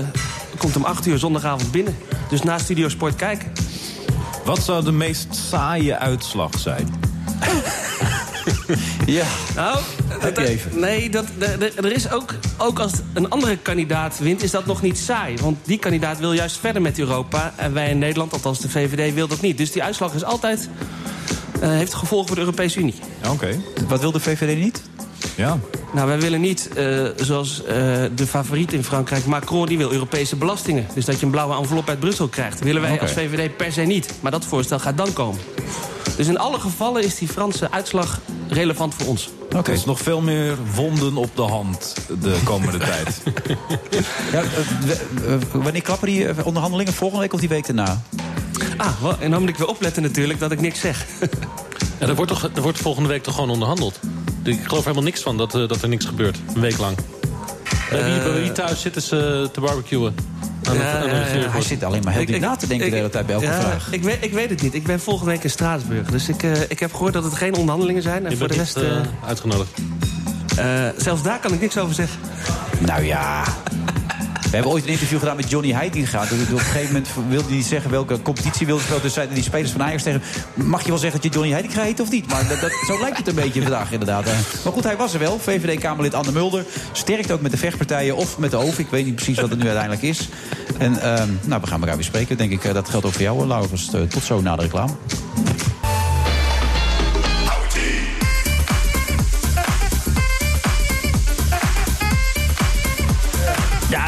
komt om 8 uur zondagavond binnen. Dus na Studio Sport kijken. Wat zou de meest saaie uitslag zijn? ja. Nou, je even? nee, dat, er is ook, ook als een andere kandidaat wint, is dat nog niet saai. Want die kandidaat wil juist verder met Europa. En wij in Nederland, althans de VVD, wil dat niet. Dus die uitslag is altijd, eh, heeft gevolgen voor de Europese Unie. Oké. Wat wil de VVD niet? Ja. Nou, wij willen niet, eh, zoals eh, de favoriet in Frankrijk, Macron, die wil Europese belastingen. Dus dat je een blauwe envelop uit Brussel krijgt. Willen wij als VVD per se niet. Maar dat voorstel gaat dan komen. Dus in alle gevallen is die Franse uitslag relevant voor ons. Oké. Er is nog veel meer wonden op de hand de komende tijd. Ja, eh, we- wanneer klappen die onderhandelingen? Volgende week of die week daarna? Ah, wel, en dan moet ik weer opletten natuurlijk dat ik niks zeg. Ja, er, wordt toch, er wordt volgende week toch gewoon onderhandeld? Ik geloof helemaal niks van dat, eh, dat er niks gebeurt, een week lang. Bij wie, bij wie thuis zitten ze te barbecuen? Aan aan? Hij zit alleen maar heel diep na te denken de hele tijd bij elke ja, vraag. Ik weet, ik weet het niet. Ik ben volgende week in Straatsburg. Dus ik, eh, ik heb gehoord dat het geen onderhandelingen zijn. En Je voor de rest... niet, eh, eh, uitgenodigd. eh, zelfs daar kan ik niks over zeggen. Nou ja. We hebben ooit een interview gedaan met Johnny Heitinga. Dus op een gegeven moment wilde hij zeggen welke competitie wilde spelen. Dus zeiden die spelers van Ajax tegen Mag je wel zeggen dat je Johnny Heitinga heet of niet? Maar dat, zo lijkt het een beetje vandaag inderdaad. Eh, Maar goed, hij was er wel. VVD-Kamerlid Anne Mulder. Sterkt ook met de vechtpartijen of met de hoofd. Ik weet niet precies wat het nu uiteindelijk is. En ehm, nou, we gaan elkaar weer spreken. Denk ik, Eh, dat geldt ook voor jou, Laurens. Eh, Tot zo na de reclame.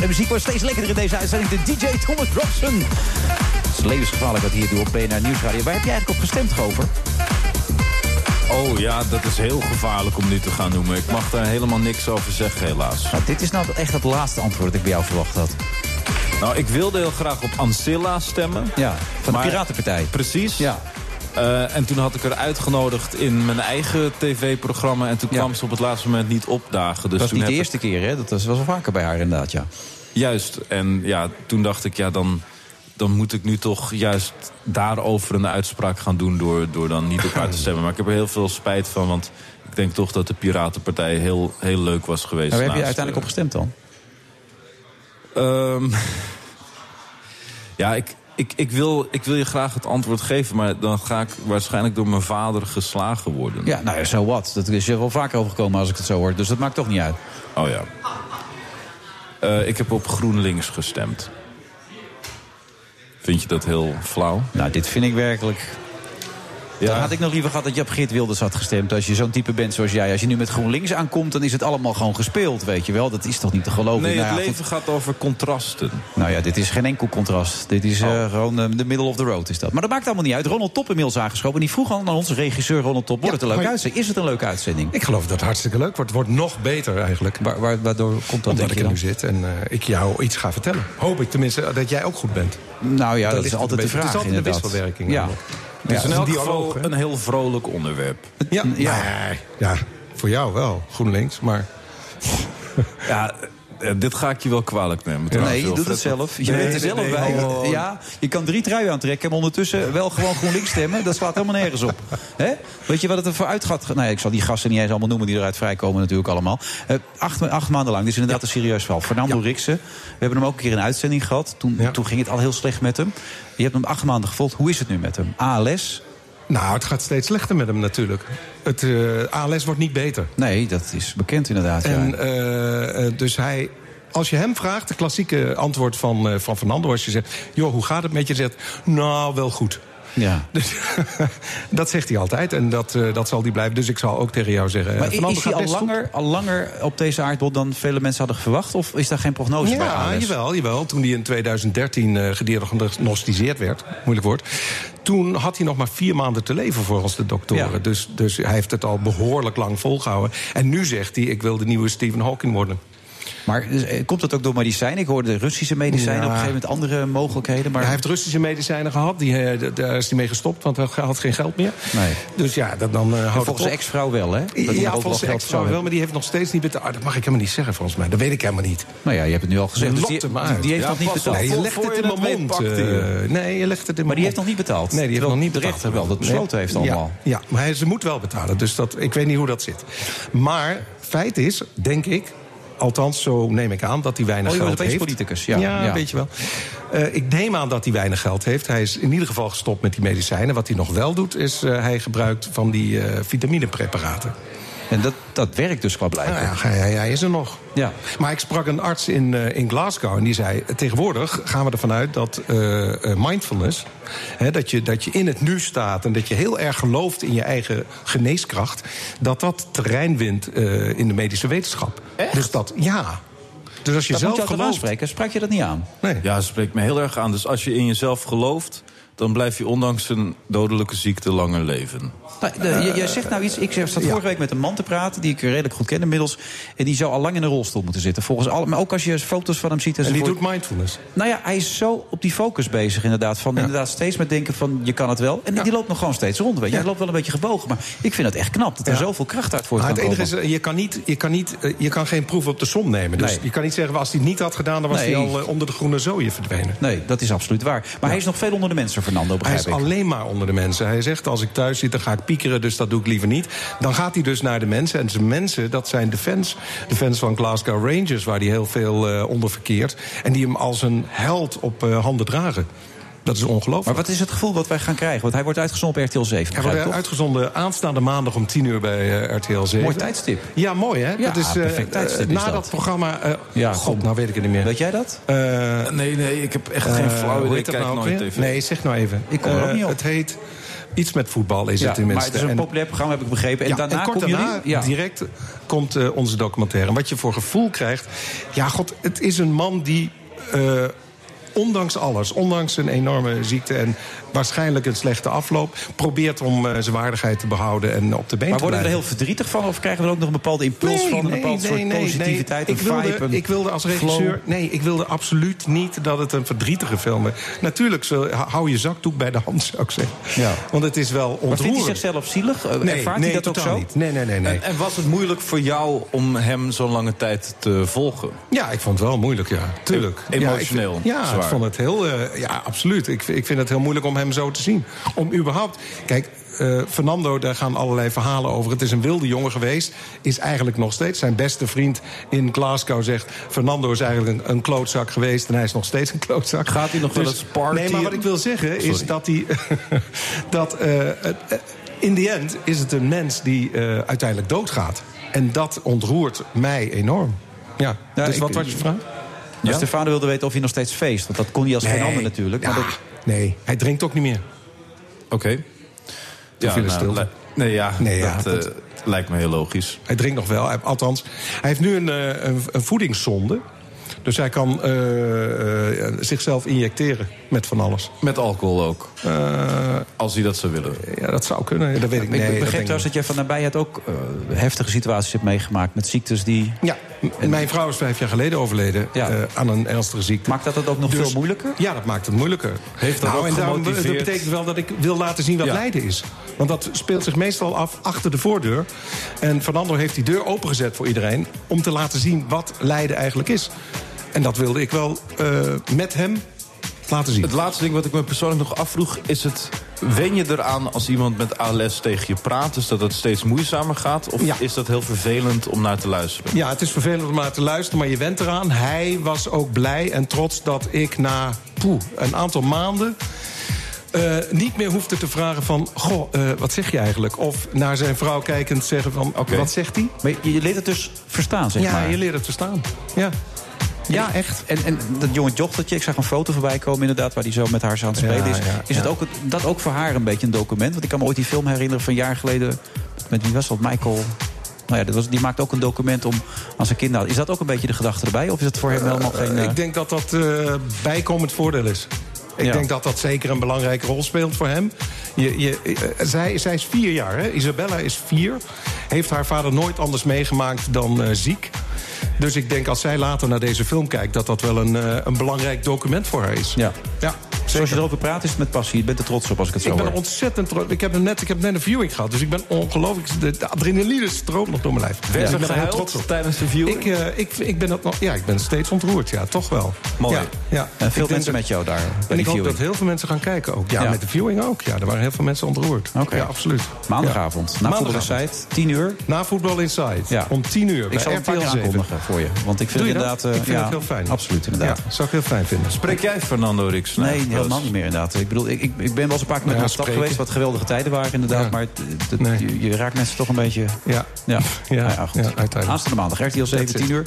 De muziek wordt steeds lekkerder in deze uitzending. De DJ Thomas Robson. Het is levensgevaarlijk wat hier doe op BNR Nieuwsradio. Waar heb je eigenlijk op gestemd, Gover? Oh ja, dat is heel gevaarlijk om nu te gaan noemen. Ik mag daar helemaal niks over zeggen, helaas. Nou, dit is nou echt het laatste antwoord dat ik bij jou verwacht had. Nou, ik wilde heel graag op Ancilla stemmen. Ja, van de Maar- Piratenpartij. Precies. Ja. Eh, en toen had ik er uitgenodigd in mijn eigen tv-programma. En toen Ja. kwam ze op het laatste moment niet opdagen. Dus dat was niet de eerste keer, hè? Dat was, al vaker bij haar inderdaad, ja. Juist. En ja, toen dacht ik, ja, dan, dan moet ik nu toch juist daarover een uitspraak gaan doen... Door, door dan niet op haar te stemmen. Maar ik heb er heel veel spijt van, want ik denk toch dat de Piratenpartij heel, heel leuk was geweest. Maar waar heb je uiteindelijk op gestemd dan? Ehm, ja, ik, ik, ik, wil, ik wil je graag het antwoord geven... maar dan ga ik waarschijnlijk door mijn vader geslagen worden. Ja, nou ja, zo wat. Dat is er wel vaker overgekomen als ik het zo hoor. Dus dat maakt toch niet uit. Oh ja. Eh, ik heb op GroenLinks gestemd. Vind je dat heel flauw? Nou, dit vind ik werkelijk... Dan had ik nog liever gehad dat je op Geert Wilders had gestemd. Als je zo'n type bent zoals jij. Als je nu met GroenLinks aankomt, dan is het allemaal gewoon gespeeld. Weet je wel, dat is toch niet te geloven? Nee, Nou het ja, goed. leven gaat over contrasten. Nou ja, dit is geen enkel contrast. Dit is eh, gewoon eh, de middle of the road is dat. Maar dat maakt allemaal niet uit. Ronald Top inmiddels aangeschoven. En die vroeg al aan onze regisseur Ronald Top... wordt het een leuke maar- uitzending? Is het een leuke uitzending? Ik geloof dat het hartstikke leuk wordt. Het wordt nog beter eigenlijk. Waar, waar- waardoor komt dat, Omdat denk ik je er dan? nu zit en eh, ik jou iets ga vertellen. Hoop ik tenminste dat jij ook goed bent. Nou ja, dat is altijd de vraag Het is altijd inderdaad. wisselwerking. Ja. Het is in elk een geval heel vrolijk onderwerp. Ja, Ja. Nee, ja, voor jou wel. GroenLinks, maar... Ja, dit ga ik je wel kwalijk nemen. Nee, je doet het zelf. Je Nee, bent er zelf nee, bij. gewoon- Ja, je kan drie truien aantrekken en ondertussen wel gewoon GroenLinks stemmen. Dat slaat helemaal nergens op. Weet je wat het er voor uit gaat? Nee, ik zal die gasten niet eens allemaal noemen die eruit vrijkomen natuurlijk allemaal. Eh, acht, acht maanden lang, dit is inderdaad een serieus verhaal. Fernando Riksen, we hebben hem ook een keer in uitzending gehad. Toen, toen ging het al heel slecht met hem. Je hebt hem acht maanden gevolgd. Hoe is het nu met hem? ALS? Nou, het gaat steeds slechter met hem natuurlijk. Het eh, ALS wordt niet beter. Nee, dat is bekend inderdaad. En eh, eh, dus hij... Als je hem vraagt, de klassieke antwoord van, van Fernando... als je zegt, joh, hoe gaat het met je? Zegt, nou, wel goed. Ja. Dus dat zegt hij altijd en dat, eh, dat zal hij blijven. Dus ik zal ook tegen jou zeggen... eh, Maar Fernando is hij al goed. langer, al langer op deze aardbol dan vele mensen hadden verwacht? Of is daar geen prognose bij Ja, jawel, jawel. Toen hij in 2013 eh gediagnosticeerd werd, moeilijk woord... toen had hij nog maar vier maanden te leven volgens de doktoren. Ja. Dus, dus hij heeft het al behoorlijk lang volgehouden. En nu zegt hij, ik wil de nieuwe Stephen Hawking worden. Maar dus, eh, komt dat ook door medicijnen? Ik hoorde Russische medicijnen, Ja. op een gegeven moment andere mogelijkheden. Maar... Hij heeft Russische medicijnen gehad, die, eh, daar is hij mee gestopt... want hij had geen geld meer. Nee. Dus ja, dat, dan eh En houdt volgens de ex-vrouw wel, hè? Dat ja, volgens de ex-vrouw zou wel, maar die heeft nog steeds niet betaald. Ah, dat mag ik helemaal niet zeggen, volgens mij. Dat weet ik helemaal niet. Nou ja, je hebt het nu al gezegd. Dus die, hem die, uit. die heeft Ja, nog niet betaald. Nee, je legt het in mijn mond. eh, nee, je legt het in mijn Maar die heeft nog niet betaald. Nee, die heeft nog niet de betaald. rechter wel dat besloten heeft allemaal. Ja, ja, maar hij, ze moet wel betalen. Dus dat, ik weet niet hoe dat zit. Maar feit is, denk ik... Althans, zo neem ik aan dat hij weinig Oh, geld heeft. politicus, ja, ja. weet je wel. Eh, ik neem aan dat hij weinig geld heeft. Hij is in ieder geval gestopt met die medicijnen. Wat hij nog wel doet, is uh, hij gebruikt van die uh, vitaminepreparaten. En dat, dat werkt dus qua blijkbaar. Nou ja, hij, hij is er nog. Ja. Maar ik sprak een arts in, uh, in Glasgow en die zei... tegenwoordig gaan we ervan uit dat uh, mindfulness... Hè, dat, je, dat je in het nu staat en dat je heel erg gelooft in je eigen geneeskracht... dat dat terrein wint uh, in de medische wetenschap. Echt? Dus dat, ja... Dus als je dat zelf moet je gelooft... aanspreken. Sprak je dat niet aan? Nee. Ja, dat spreekt me heel erg aan. Dus als je in jezelf gelooft, dan blijf je ondanks een dodelijke ziekte langer leven. Nou, de, je zegt nou iets. Ik zat ja. vorige week met een man te praten die ik redelijk goed ken inmiddels. En die zou al lang in een rolstoel moeten zitten. Volgens alle, maar ook als je foto's van hem ziet. En die doet mindfulness. Nou ja, hij is zo op die focus bezig inderdaad. Van inderdaad steeds met denken van je kan het wel. En die loopt nog gewoon steeds rond. Weet je. Hij loopt wel een beetje gebogen. Maar ik vind het echt knap dat er Ja. zoveel kracht uit Maar kan het enige komen. is, eh, je kan, niet, je, kan niet, eh, je kan geen proef op de som nemen. Dus Nee. je kan niet zeggen, als hij het niet had gedaan... dan was Nee. hij al eh, onder de groene zooien verdwenen. Nee, dat is absoluut waar. Maar hij is nog veel onder de mensen, Fernando, Hij is ik. alleen maar onder de mensen. Hij zegt, als ik thuis zit, dan ga ik piekeren, dus dat doe ik liever niet. Dan gaat hij dus naar de mensen. En zijn mensen, dat zijn de fans. De fans van Glasgow Rangers, waar hij heel veel eh, onder verkeert. En die hem als een held op eh, handen dragen. Dat is ongelooflijk. Maar wat is het gevoel wat wij gaan krijgen? Want hij wordt uitgezonden op RTL 7. Hij wordt toch? uitgezonden aanstaande maandag om 10 uur bij eh, RTL 7. Mooi tijdstip. Ja, mooi hè? Ja, dat is, eh, perfect tijdstip is na dat. dat programma... eh, Ja, God, nou weet ik het niet meer. Weet jij dat? Eh, Nee, nee, ik heb echt eh, geen flauw idee. Ik kijk nou nooit tv. Nee, zeg nou even. Ik kom er ook Eh, niet op. Het heet... Iets met voetbal is Ja, het tenminste. maar het is een En- populair programma, heb ik begrepen. En ja, daarna en kort daarna, jullie... Ja. direct komt eh, onze documentaire. En wat je voor gevoel krijgt... Ja, god, het is een man die... eh, ondanks alles, ondanks een enorme ziekte... en waarschijnlijk een slechte afloop... probeert om eh, zijn waardigheid te behouden en op de been Maar te worden we er blijven. heel verdrietig van? Of krijgen we er ook nog een bepaalde impuls van? Een bepaald soort positiviteit, Ik wilde, vibe, ik wilde als regisseur... Nee, ik wilde absoluut niet dat het een verdrietige film is. Natuurlijk, zo, hou je zakdoek bij de hand, zou ik zeggen. Ja. Want het is wel Maar vindt hij ontroerend. zichzelf zielig? Eh, Nee, Ervaart nee, hij dat ook zo? niet. Nee, nee, nee. nee. En, en was het moeilijk voor jou om hem zo'n lange tijd te volgen? Ja, ik vond het wel moeilijk, ja. Tuurlijk. Emotioneel, Ja, ik, ja, ik vond het heel... eh, ja, absoluut. Ik, ik vind het heel moeilijk om hem zo te zien. Om überhaupt... Kijk, eh, Fernando, daar gaan allerlei verhalen over. Het is een wilde jongen geweest. Is eigenlijk nog steeds. Zijn beste vriend in Glasgow zegt... Fernando is eigenlijk een, een klootzak geweest... en hij is nog steeds een klootzak. Gaat hij nog wel eens partyen? Nee, maar wat ik wil zeggen is dat hij... dat, eh, eh, in the end is het een mens die eh, uiteindelijk doodgaat. En dat ontroert mij enorm. Ja, Ja, dus ik- wat was je vraag? Ja? Stefano wilde weten of hij nog steeds feest. Want dat kon hij als geen Nee. ander natuurlijk. Maar Ja, dat- Nee, hij drinkt ook niet meer. Oké. Toen viel er nou, li- nee, ja, Nee, ja, dat, dat- eh, lijkt me heel logisch. Hij drinkt nog wel, hij- althans. Hij heeft nu een, eh, een, een voedingszonde. Dus hij kan eh, eh, zichzelf injecteren met van alles. Met alcohol ook. Als hij dat zou willen. Ja, dat zou kunnen. Dat weet ik Ik niet. Nee, dat begreep ik trouwens dat jij van nabijheid ook eh, heftige situaties hebt meegemaakt met ziektes die. Ja, m- mijn vrouw is vijf jaar geleden overleden Ja. eh, aan een ernstige ziekte. Maakt dat het ook nog Dus- veel moeilijker? Ja, dat maakt het moeilijker. Heeft dat nou, ook en daarom, dat betekent wel dat ik wil laten zien wat Ja. lijden is. Want dat speelt zich meestal af achter de voordeur. En Fernando heeft die deur opengezet voor iedereen... om te laten zien wat lijden eigenlijk is. En dat wilde ik wel eh, met hem laten zien. Het laatste ding wat ik me persoonlijk nog afvroeg... is het, wen je eraan als iemand met ALS tegen je praat... dus dat het steeds moeizamer gaat? Of Ja. is dat heel vervelend om naar te luisteren? Ja, het is vervelend om naar te luisteren, maar je went eraan. Hij was ook blij en trots dat ik na poeh, een aantal maanden... eh, niet meer hoefde te vragen van... goh, eh, wat zeg je eigenlijk? Of naar zijn vrouw kijkend zeggen van... wat zegt hij? Maar je, je leert het dus verstaan, zeg ja, maar. je leert het verstaan. Ja. Ja, echt. En, en dat jonge dochtertje, ik zag een foto voorbij komen inderdaad... waar die zo met haar aan het spelen is. is het ook, dat ook voor haar een beetje een document? Want ik kan me ooit die film herinneren van een jaar geleden... met wie was dat? Michael... Nou ja, dat was, die maakt ook een document om aan zijn kinderen... Is dat ook een beetje de gedachte erbij? Of is het voor hem helemaal geen... Eh, eh, Ik denk dat dat eh, bijkomend voordeel is. Ik Ja. denk dat dat zeker een belangrijke rol speelt voor hem. Je, je, eh, zij, zij is vier jaar, hè? Isabella is vier. Heeft haar vader nooit anders meegemaakt dan eh, ziek. Dus ik denk als zij later naar deze film kijkt... dat dat wel een, eh, een belangrijk document voor haar is. Ja. ja. Zoals je erover praat, is het met passie. Je bent er trots op als ik het zo Ik ben hoor. er ontzettend trots. Ik heb net, ik heb net een viewing gehad, dus ik ben ongelooflijk. De, de adrenaline stroomt nog door mijn lijf. Werd Dus er ik ben er heel trots op. tijdens de viewing? Ik, eh, ik, ik ben het nog, ja, ik ben steeds ontroerd. Ja, toch wel. Mooi. Ja, ja. En veel mensen dat- met jou daar bij En ik hoop dat heel veel mensen gaan kijken ook. Ja, Ja. met de viewing ook. Ja, er waren heel veel mensen ontroerd. Oké. Ja, absoluut. Maandagavond, Ja. na Voetbal Maandagavond. Inside, 10 uur. Na Voetbal Inside. Ja. Om 10 uur. Ik bij zal keer 7. aankondigen voor je. Want ik vind het dat? inderdaad... eh, ik vind ja, het heel fijn. Absoluut, inderdaad. Ja, zou ik heel fijn vinden. Spreek jij Fernando Rix? Nee, helemaal niet meer inderdaad. Ik bedoel, ik, ik, ik ben wel eens een paar keer met Ja, mijn stap geweest... wat geweldige tijden waren inderdaad. Ja. Maar je, je raakt mensen toch een beetje... Ja. Ja, Ja, Nou ja, goed. ja, uiteindelijk. Aanstaande maandag, RTL 17 uur.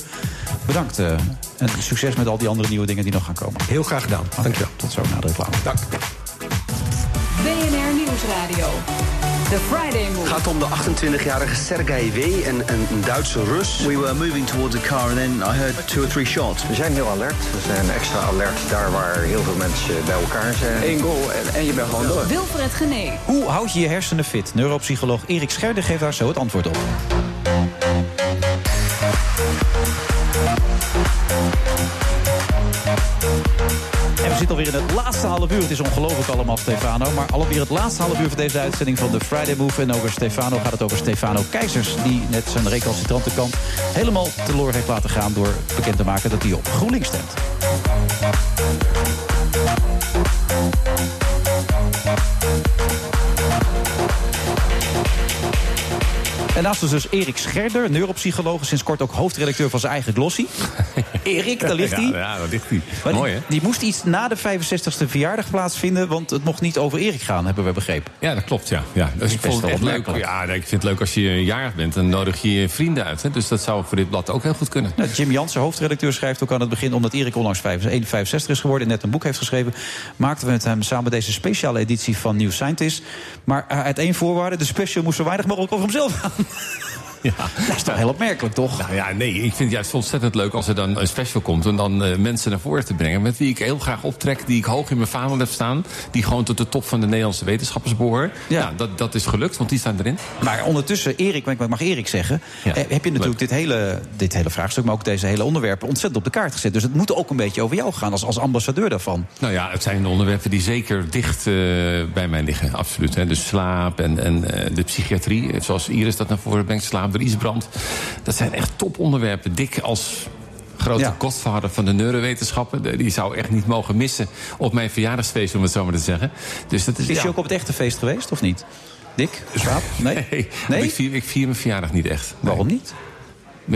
Bedankt. eh, en succes met al die andere nieuwe dingen die nog gaan komen. Heel graag gedaan. Dankjewel. Tot zo na de reclame. Dank. BNR Nieuwsradio. The Friday Move. gaat om de 28-jarige Sergei W., een, een, een Duitse Rus. We were moving towards a car and then I heard two or three shots. We zijn heel alert. We zijn extra alert daar waar heel veel mensen bij elkaar zijn. Eén goal en, en je bent gewoon door. Wilfred Genee. Hoe houd je je hersenen fit? Neuropsycholoog Erik Scherder geeft daar zo het antwoord op. zitten alweer in het laatste half uur. Het is ongelooflijk allemaal, Stefano. Maar alweer het laatste half uur van deze uitzending van de Friday Move. En over Stefano gaat het over Stefano Keizers. Die net zijn recalcitrante kant helemaal teloor heeft laten gaan... door bekend te maken dat hij op GroenLinks stemt. En naast ons dus Erik Scherder, neuropsycholoog... sinds kort ook hoofdredacteur van zijn eigen Glossy. Erik, daar ligt hij. Ja, ja, daar ligt hij. Mooi, die, hè? die moest iets na de 65ste verjaardag plaatsvinden... want het mocht niet over Erik gaan, hebben we begrepen. Ja, dat klopt, ja. ja. Dus ik best vond het echt leuk. Ja, ik vind het leuk als je jarig bent. Dan nodig je je vrienden uit. Hè? Dus dat zou voor dit blad ook heel goed kunnen. Nou, Jim Jansen, hoofdredacteur, schrijft ook aan het begin... omdat Erik onlangs 65 65 is geworden en net een boek heeft geschreven... maakten we met hem samen deze speciale editie van New Scientist. Maar uh, uit één voorwaarde, de special moest zo weinig mogelijk over hemzelf gaan. Ja. Dat is toch heel opmerkelijk, toch? Nou ja, nee, ik vind het juist ontzettend leuk als er dan een special komt... en dan uh, mensen naar voren te brengen met wie ik heel graag optrek... die ik hoog in mijn vaandel heb staan... die gewoon tot de top van de Nederlandse wetenschappers behoren. Ja, ja dat, dat is gelukt, want die staan erin. Maar ondertussen, Erik, ik mag Erik zeggen... Ja, eh, heb je natuurlijk dit hele, dit hele vraagstuk... maar ook deze hele onderwerpen ontzettend op de kaart gezet. Dus het moet ook een beetje over jou gaan als, als ambassadeur daarvan. Nou ja, het zijn onderwerpen die zeker dicht uh, bij mij liggen, absoluut. Hè. Dus slaap en, en uh, de psychiatrie, zoals Iris dat naar voren brengt... slaap door Isbrand. Dat zijn echt toponderwerpen. Dik als grote ja. godvader van de neurowetenschappen. Die zou echt niet mogen missen op mijn verjaardagsfeest, om het zo maar te zeggen. Dus dat is, is ja. je ook op het echte feest geweest, of niet? Dick? Slaap? Nee? nee, nee? Ik, vier, ik, vier, mijn verjaardag niet echt. Nee. Waarom niet?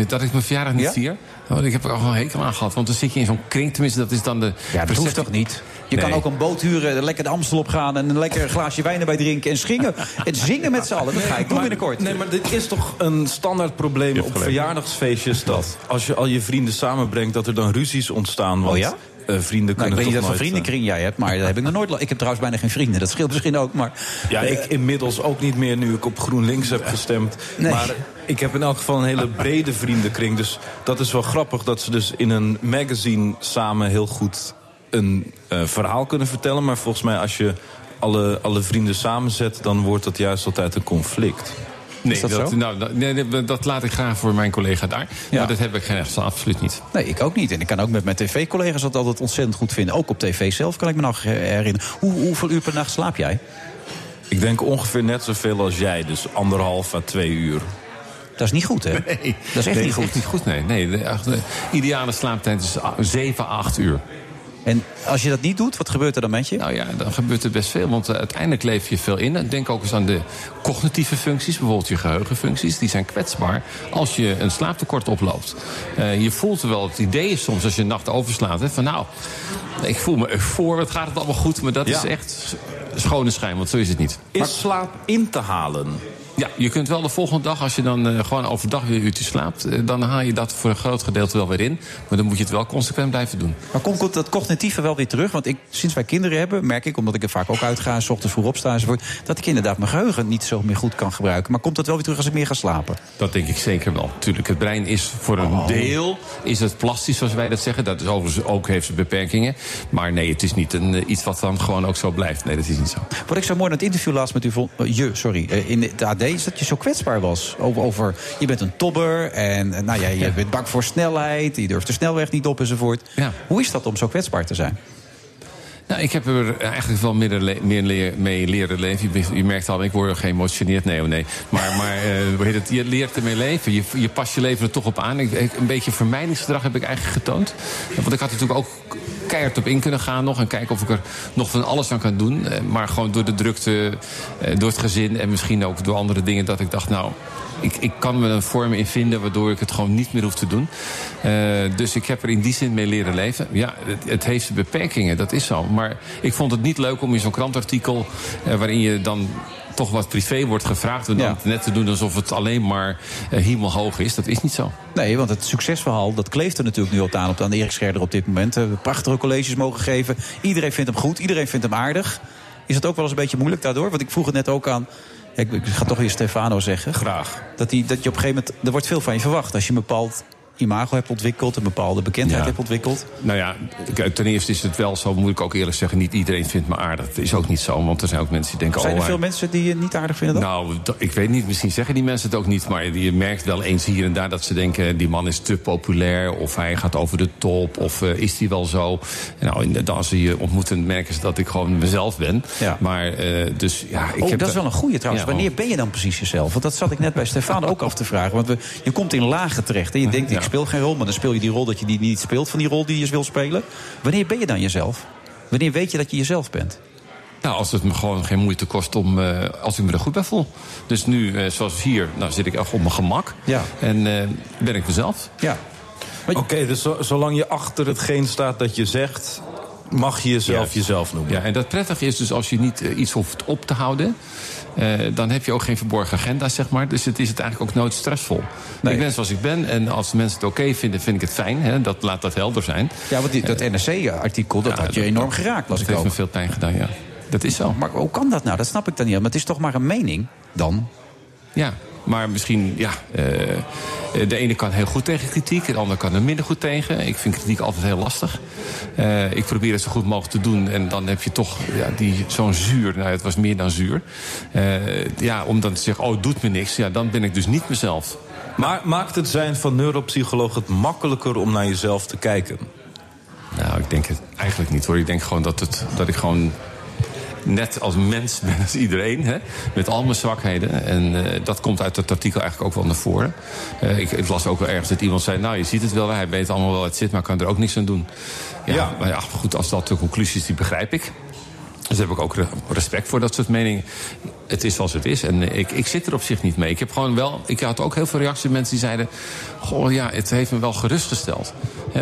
Dat ik mijn verjaardag niet ja? vier? Oh, ik heb er al een hekel aan gehad. Want dan zit je in zo'n kring. Tenminste, dat is dan de... Ja, dat hoeft toch niet? Je nee. kan ook een boot huren, lekker de Amstel opgaan... en een lekker glaasje wijn erbij drinken en schingen. en zingen met z'n allen. Dat ga ik doen binnenkort. Nee, maar dit is toch een standaard probleem op verjaardagsfeestjes... dat als je al je vrienden samenbrengt, dat er dan ruzies ontstaan. Want oh ja? eh, vrienden Nou, kunnen ik weet niet wat voor vriendenkring jij hebt, maar daar heb ik nog nooit. Ik heb trouwens bijna geen vrienden. Dat scheelt misschien ook. Maar Ja, ik inmiddels ook niet meer nu ik op GroenLinks heb gestemd. Nee. Maar ik heb in elk geval een hele brede vriendenkring. Dus dat is wel grappig dat ze dus in een magazine samen heel goed een eh, verhaal kunnen vertellen. Maar volgens mij als je alle, alle vrienden samenzet... dan wordt dat juist altijd een conflict. Nee, dat, nou, dat, nee, nee, dat laat ik graag voor mijn collega daar. Maar dat heb ik geen echt, absoluut niet. Nee, ik ook niet. En ik kan ook met mijn tv-collega's dat altijd ontzettend goed vinden. Ook op tv zelf kan ik me nog herinneren. Hoe, hoeveel uur per nacht slaap jij? Ik denk ongeveer net zoveel als jij. Dus anderhalf à twee uur. Dat is niet goed, hè? Nee, Dat is echt nee, niet goed. Echt niet goed, nee. nee de ideale slaaptijd is 7, 8 uur. En als je dat niet doet, wat gebeurt er dan met je? Nou ja, dan gebeurt er best veel. Want eh, uiteindelijk leef je veel in. Denk ook eens aan de cognitieve functies. Bijvoorbeeld je geheugenfuncties. Die zijn kwetsbaar als je een slaaptekort oploopt. Eh, je voelt wel, het idee is soms als je een nacht overslaat... Hè, van nou, ik voel me voor, het gaat het allemaal goed. Maar dat Ja. is echt schone schijn, want zo is het niet. Is slaap in te halen? Ja, je kunt wel de volgende dag, als je dan eh, gewoon overdag weer een uurtje slaapt... eh, dan haal je dat voor een groot gedeelte wel weer in. Maar dan moet je het wel consequent blijven doen. Maar komt dat cognitieve wel weer terug? Want ik, sinds wij kinderen hebben, merk ik, omdat ik er vaak ook uitga... s ochtends vroeg opsta enzovoort... dat ik inderdaad mijn geheugen niet zo meer goed kan gebruiken. Maar komt dat wel weer terug als ik meer ga slapen? Dat denk ik zeker wel. Tuurlijk, het brein is voor een Oh. deel is het plastisch, zoals wij dat zeggen. Dat is overigens ook heeft zijn beperkingen. Maar nee, het is niet een, eh, iets wat dan gewoon ook zo blijft. Nee, dat is niet zo. Wat ik zo mooi aan het interview laatst met u vond... je, sorry, in het AD is dat je zo kwetsbaar was. Over, over je bent een tobber en nou ja, je bent bang voor snelheid... je durft de snelweg niet op enzovoort. Hoe is dat om zo kwetsbaar te zijn? Nou, ik heb er eigenlijk wel meer, le- meer leer- mee leren leven. Je, je merkt al, ik word geëmotioneerd. Nee, oh nee. Maar, maar hoe heet het? je leert ermee leven. Je, je past je leven er toch op aan. Ik- een beetje vermijdingsgedrag heb ik eigenlijk getoond. Want ik had natuurlijk ook keihard op in kunnen gaan nog... en kijken of ik er nog van alles aan kan doen. Eh, Maar gewoon door de drukte, eh, door het gezin... en misschien ook door andere dingen dat ik dacht... nou, ik, ik kan me een vorm in vinden waardoor ik het gewoon niet meer hoef te doen. Eh, dus ik heb er in die zin mee leren leven. Ja, het, het heeft beperkingen, dat is zo. Maar ik vond het niet leuk om in zo'n krantartikel... waarin je dan toch wat privé wordt gevraagd... om dan Ja. net te doen alsof het alleen maar eh, hemelhoog is. Dat is niet zo. Nee, want het succesverhaal dat kleeft er natuurlijk nu op aan, op aan Erik Scherder op dit moment. Eh, prachtige colleges mogen geven. Iedereen vindt hem goed, iedereen vindt hem aardig. Is het ook wel eens een beetje moeilijk daardoor? Want ik vroeg het net ook aan. Ik, ik ga toch weer Stefano zeggen. Graag. Dat, die, dat je op een gegeven moment. Er wordt veel van je verwacht. Als je een bepaald imago hebt ontwikkeld, een bepaalde bekendheid Ja. hebt ontwikkeld. Nou ja, kijk, ten eerste is het wel zo, moet ik ook eerlijk zeggen... niet iedereen vindt me aardig. Dat is ook niet zo, want er zijn ook mensen die denken... Zijn er oh, veel hij- mensen die je niet aardig vinden dan? Nou, ik weet niet, misschien zeggen die mensen het ook niet... maar je merkt wel eens hier en daar dat ze denken... die man is te populair, of hij gaat over de top... of eh, is hij wel zo. Nou, als ze je ontmoeten, merken ze dat ik gewoon mezelf ben. Ja. Maar, eh, dus ja... Ik oh, heb dat is wel een goede trouwens. Ja, Wanneer ben je dan precies jezelf? Want dat zat ik net bij Stefano ook af te vragen. Want we, je komt in lagen terecht. En je denkt, ik speel geen rol. Maar dan speel je die rol dat je die niet speelt van die rol die je wil spelen. Wanneer ben je dan jezelf? Wanneer weet je dat je jezelf bent? Nou, als het me gewoon geen moeite kost om, eh, als ik me er goed bij voel. Dus nu, eh, zoals hier, nou zit ik echt op mijn gemak. Ja. En eh, ben ik mezelf. Ja. Oké, dus zo- zolang je achter hetgeen staat dat je zegt... mag je jezelf jezelf noemen. Ja, en dat prettige is dus als je niet eh, iets hoeft op te houden... eh, dan heb je ook geen verborgen agenda, zeg maar. Dus het is het eigenlijk ook nooit stressvol. Ik ben zoals ik ben en als mensen het oké vinden, vind ik het fijn. Hè, dat, laat dat helder zijn. Ja, want die, dat NRC-artikel, dat had je enorm geraakt, las Dat ik heeft ook. me veel pijn gedaan, ja. Dat is zo. Maar hoe kan dat nou? Dat snap ik dan niet. Maar het is toch maar een mening dan? Ja, maar misschien, ja... eh, de ene kan heel goed tegen kritiek, de andere kan er minder goed tegen. Ik vind kritiek altijd heel lastig. Eh, ik probeer het zo goed mogelijk te doen en dan heb je toch ja, die, zo'n zuur. Nou, het was meer dan zuur. Eh, ja, om dan te zeggen, oh, het doet me niks. Ja, dan ben ik dus niet mezelf. Maar maakt het zijn van neuropsycholoog het makkelijker om naar jezelf te kijken? Nou, ik denk het eigenlijk niet hoor. Ik denk gewoon dat, het, dat ik gewoon net als mens ben als iedereen. Hè? Met al mijn zwakheden. En eh, dat komt uit dat artikel eigenlijk ook wel naar voren. Eh, ik, ik las ook wel ergens dat iemand zei... nou, je ziet het wel, hij weet allemaal wel wat het zit... maar kan er ook niks aan doen. Ja, maar ja, goed, als dat de conclusie is, die begrijp ik. Dus daar heb ik ook re- respect voor dat soort meningen. Het is zoals het is. En ik, ik zit er op zich niet mee. Ik heb gewoon wel. Ik had ook heel veel reacties van mensen die zeiden. Goh, ja, het heeft me wel gerustgesteld.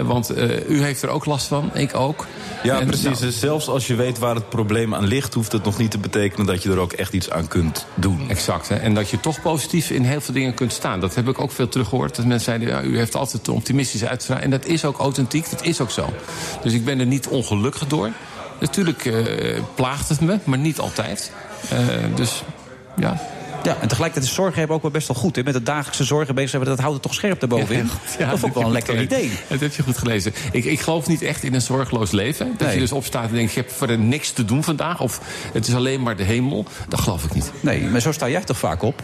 Want eh, u heeft er ook last van, ik ook. Ja, En, precies. nou, Dus zelfs als je weet waar het probleem aan ligt... hoeft het nog niet te betekenen dat je er ook echt iets aan kunt doen. Exact. Hè? En dat je toch positief in heel veel dingen kunt staan. Dat heb ik ook veel teruggehoord. Dat mensen zeiden, ja, u heeft altijd een optimistische uitstraling. En dat is ook authentiek, dat is ook zo. Dus ik ben er niet ongelukkig door. Natuurlijk eh, plaagt het me, maar niet altijd. Eh, dus ja. Ja, en tegelijkertijd is zorgen hebben ook wel best wel goed. Hè? Met het dagelijkse zorgen bezig zijn, dat houdt het toch scherp daarbovenin. Ja, dat vond ik wel een je lekker idee. Dat heb je goed gelezen. Ik, ik geloof niet echt in een zorgeloos leven. Dat Nee. je dus opstaat en denkt, ik heb verder niks te doen vandaag. Of het is alleen maar de hemel. Dat geloof ik niet. Nee, maar zo sta jij toch vaak op?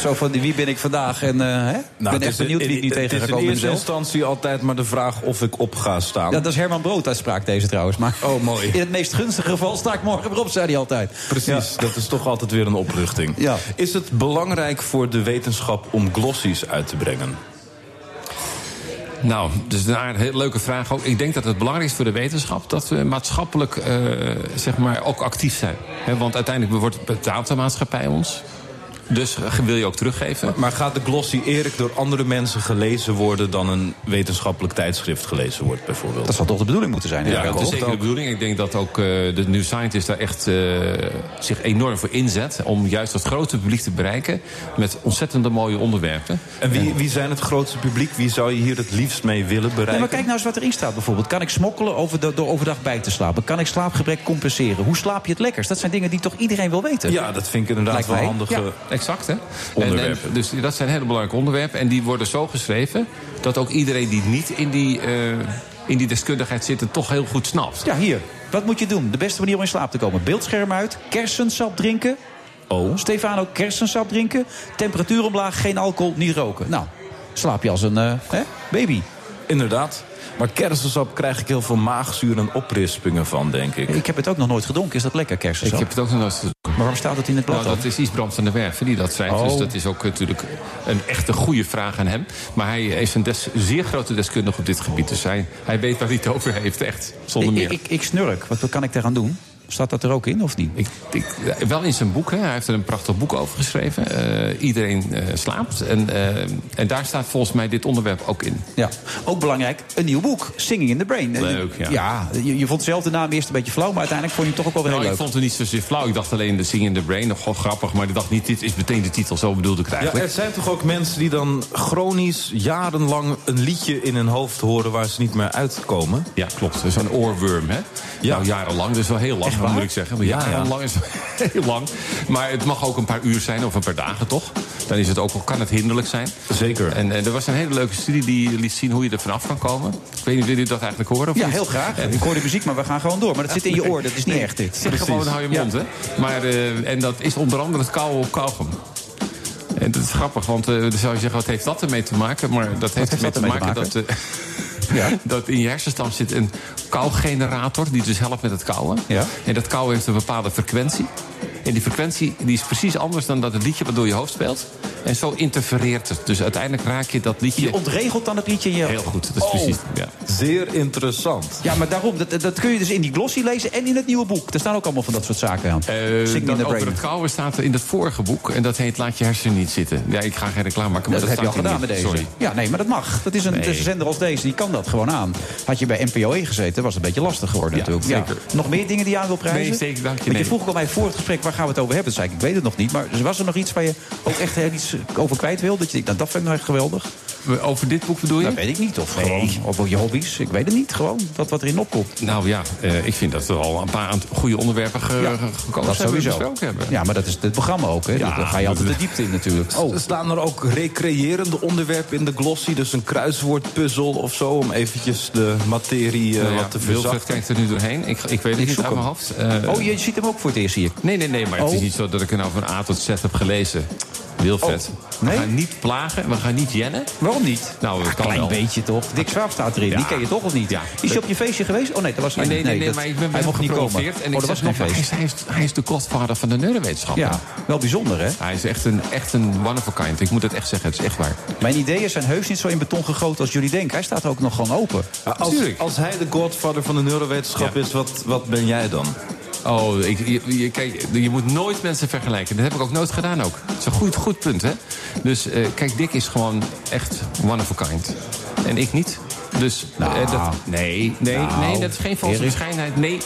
Zo van, wie ben ik vandaag? En eh, hè? ik ben het echt is benieuwd in- wie ik niet tegen Het ga is in komen in eerste instantie altijd maar de vraag of ik op ga staan. Ja, dat is Herman Brood uitspraak deze trouwens. Maar oh, mooi. In het meest gunstige geval sta ik morgen weer op, zei hij altijd. Precies, dat is toch altijd weer een opluchting. Ja. Is het belangrijk voor de wetenschap om glossies uit te brengen? Nou, dat is een heel leuke vraag ook. Ik denk dat het belangrijk is voor de wetenschap dat we maatschappelijk eh, zeg maar ook actief zijn. Want uiteindelijk wordt betaalt de maatschappij ons. Dus eh, wil je ook teruggeven. Maar gaat de glossy Erik door andere mensen gelezen worden dan een wetenschappelijk tijdschrift gelezen wordt, bijvoorbeeld? Dat zal toch de bedoeling moeten zijn? Ja, dat is zeker de bedoeling. Ik denk dat ook eh, de New Scientist daar echt eh, zich enorm voor inzet. Om juist dat grote publiek te bereiken. Met ontzettende mooie onderwerpen. En wie, wie zijn het grootste publiek? Wie zou je hier het liefst mee willen bereiken? Nee, maar kijk nou eens wat erin staat bijvoorbeeld. Kan ik smokkelen over de, door overdag bij te slapen? Kan ik slaapgebrek compenseren? Hoe slaap je het lekkerst? Dat zijn dingen die toch iedereen wil weten? Ja, dat vind ik inderdaad Lijkt wel Ja. Exact, hè? onderwerpen. En, en, dus dat zijn hele belangrijke onderwerpen. En die worden zo geschreven dat ook iedereen die niet in die, eh, in die deskundigheid zit... het toch heel goed snapt. Ja, hier. Wat moet je doen? De beste manier om in slaap te komen. Beeldscherm uit, kersensap drinken. Oh. Stefano, kersensap drinken. Temperatuur omlaag, geen alcohol, niet roken. Nou, slaap je als een eh, hè? baby. Inderdaad. Maar kersensap krijg ik heel veel maagzuur en oprispingen van, denk ik. Ik heb het ook nog nooit gedronken. Is dat lekker, kersensap? Ik heb het ook nog nooit gedronken. Maar waarom staat het in het blad Nou, dan? dat is Isbrand van der Werven die dat schrijft. Oh. Dus dat is ook natuurlijk een echte goede vraag aan hem. Maar hij is een des- zeer grote deskundige op dit gebied. Dus hij, hij weet waar hij het over heeft, echt. Zonder ik, meer. ik, ik snurk. Wat kan ik daaraan doen? Staat dat er ook in of niet? Ik, ik, wel in zijn boek. Hè. Hij heeft er een prachtig boek over geschreven. Eh, iedereen eh, slaapt. En, eh, en daar staat volgens mij dit onderwerp ook in. Ja, ook belangrijk, een nieuw boek. Singing in the Brain. Leuk, ja. je, je vond zelf de naam eerst een beetje flauw... maar uiteindelijk vond je hem toch ook wel weer Nou, heel ik leuk. vond het niet zozeer flauw. Ik dacht alleen de Sing in the Brain. Nog gewoon grappig. Maar ik dacht niet, dit is meteen de titel. Zo bedoelde ik het Ja, eigenlijk. er zijn toch ook mensen die dan chronisch jarenlang een liedje in hun hoofd horen waar ze niet meer uitkomen? Ja, klopt. Zo'n oorworm, hè? Ja. Nou, jarenlang. Dat is wel heel lang, waar? moet ik zeggen. Maar Ja, ja. jarenlang is heel lang. Maar het mag ook een paar uur zijn of een paar dagen, toch? Dan is het ook, kan het hinderlijk zijn. Zeker. En, en er was een hele leuke studie die liet zien hoe je er vanaf kan komen. Ik weet niet, wil je dat eigenlijk horen? Of Ja, niet? heel graag. En- Ik hoor de muziek, maar we gaan gewoon door. Maar dat zit in je oor, dat is niet Nee, echt dit. Zeg gewoon, hou je mond, hè? Maar, eh, en dat is onder andere het kauwen op kauwgom. En dat is grappig, want eh, dan zou je zeggen, wat heeft dat ermee te maken? Maar dat heeft ermee te maken, dat, eh, dat in je hersenstam zit een kauwgenerator... die dus helpt met het kauwen. Ja. En dat kauwen heeft een bepaalde frequentie. En die frequentie die is precies anders dan dat het liedje wat door je hoofd speelt. En zo interfereert het. Dus uiteindelijk raak je dat liedje... Je ontregelt dan het liedje in je Heel goed, dat is Oh. precies... Ja. Zeer interessant. Ja, maar daarom, dat, dat kun je dus in die glossy lezen en in het nieuwe boek. Er staan ook allemaal van dat soort zaken aan. Eh, dat the over Brain. het kauwen staat in het vorige boek. En dat heet Laat je hersenen niet zitten. Ja, ik ga geen reclame maken, maar dat, dat, heb je al gedaan met deze. Sorry. Ja, nee, maar dat mag. Dat is een, zender als deze, die kan dat gewoon aan. Had je bij NPO gezeten, was het een beetje lastig geworden Ja, natuurlijk. zeker. Nog meer dingen die je aan wil prijzen? Nee, zeker, dank je, Want je nee. vroeg al mij voor het gesprek, waar gaan we het over hebben? Toen zei ik, ik weet het nog niet. Maar was er nog iets waar je ook echt iets over kwijt wil? Dat je denkt, nou, dat vind ik nou echt geweldig. Over dit boek bedoel je? Dat weet ik niet. Of gewoon over je hobby's. Ik weet het niet. Gewoon dat wat erin opkomt. Nou ja, eh, ik vind dat we al een paar aan- goede onderwerpen ge- Ja, ge- gekozen dat hebben. sowieso. hebben. Ja, maar dat is het programma ook. Hè? Ja, Daar ga je altijd de diepte in natuurlijk. Oh. Staan er ook recreërende onderwerpen in de glossy? Dus een kruiswoordpuzzel of zo, om eventjes de materie eh, Nou ja, wat te Wilfred verzachten? kijkt er nu doorheen. Ik, ik weet het niet uit mijn hem. hoofd. Eh, oh, je ziet hem ook voor het eerst, ik. Nee, nee, nee, maar het is Oh. niet zo dat ik er nou van A tot Z heb gelezen. Wilfred, nee? we gaan niet plagen, we gaan niet jennen. Waarom niet? Nou, Een kan klein wel. beetje toch? Dick Zwaaf staat erin. Die ken je toch of niet? Ja. Is hij op je feestje geweest? Oh nee, dat was hij Nee, nee, nee, dat- maar ik ben bij hij mocht niet komen. En oh, dat was nog, hij is, hij, is, hij is de godvader van de neurowetenschap. Ja, wel bijzonder hè? Hij is echt een, echt een one of a kind. Ik moet het echt zeggen, het is echt waar. Mijn ideeën zijn heus niet zo in beton gegoten als jullie denken. Hij staat er ook nog gewoon open. Ja, als, als hij de godfather van de neurowetenschap Ja. is, wat, wat ben jij dan? Oh, ik, je, je- kijk, je moet nooit mensen vergelijken. Dat heb ik ook nooit gedaan ook. Dat is een goed, goed punt, hè? Dus eh, kijk, Dick is gewoon echt one of a kind. En ik niet. Dus eh, dat, nee, nee, Nou, nee, dat is geen valse verschijnheid. Nee,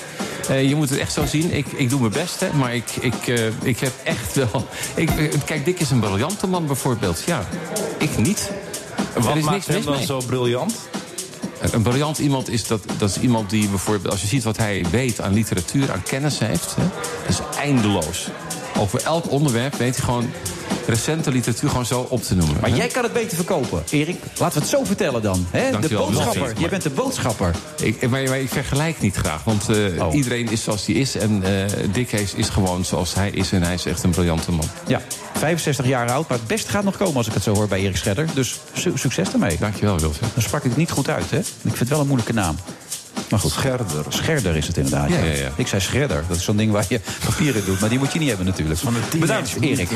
eh, je moet het echt zo zien. Ik, ik doe mijn best, hè, maar ik, ik, ik heb echt wel... Ik, kijk, Dick is een briljante man bijvoorbeeld. Ja, ik niet. Wat er is maakt niks hem dan mee. zo briljant? Een briljant iemand is dat, dat is iemand die bijvoorbeeld... als je ziet wat hij weet aan literatuur, aan kennis heeft... Hè, dat is eindeloos. Over elk onderwerp weet hij gewoon recente literatuur gewoon zo op te noemen. Maar hè. jij kan het beter verkopen, Erik. Laten we het zo vertellen dan. Hè? De boodschapper. Je bent de boodschapper. Ik, maar, maar ik vergelijk niet graag, want eh, Oh. iedereen is zoals hij is. En eh Dick Hayes is gewoon zoals hij is en hij is echt een briljante man. Ja, 65 jaar oud, maar het beste gaat nog komen als ik het zo hoor bij Erik Scherder. Dus su- succes daarmee. Dankjewel, Wilfried. Dan sprak ik het niet goed uit, hè? Ik vind het wel een moeilijke naam. Maar goed. Scherder. Scherder is het inderdaad. Ja, ja, ja. Ik zei schredder. Dat is zo'n ding waar je papier in doet. Maar die moet je niet hebben natuurlijk. Bedankt, Erik.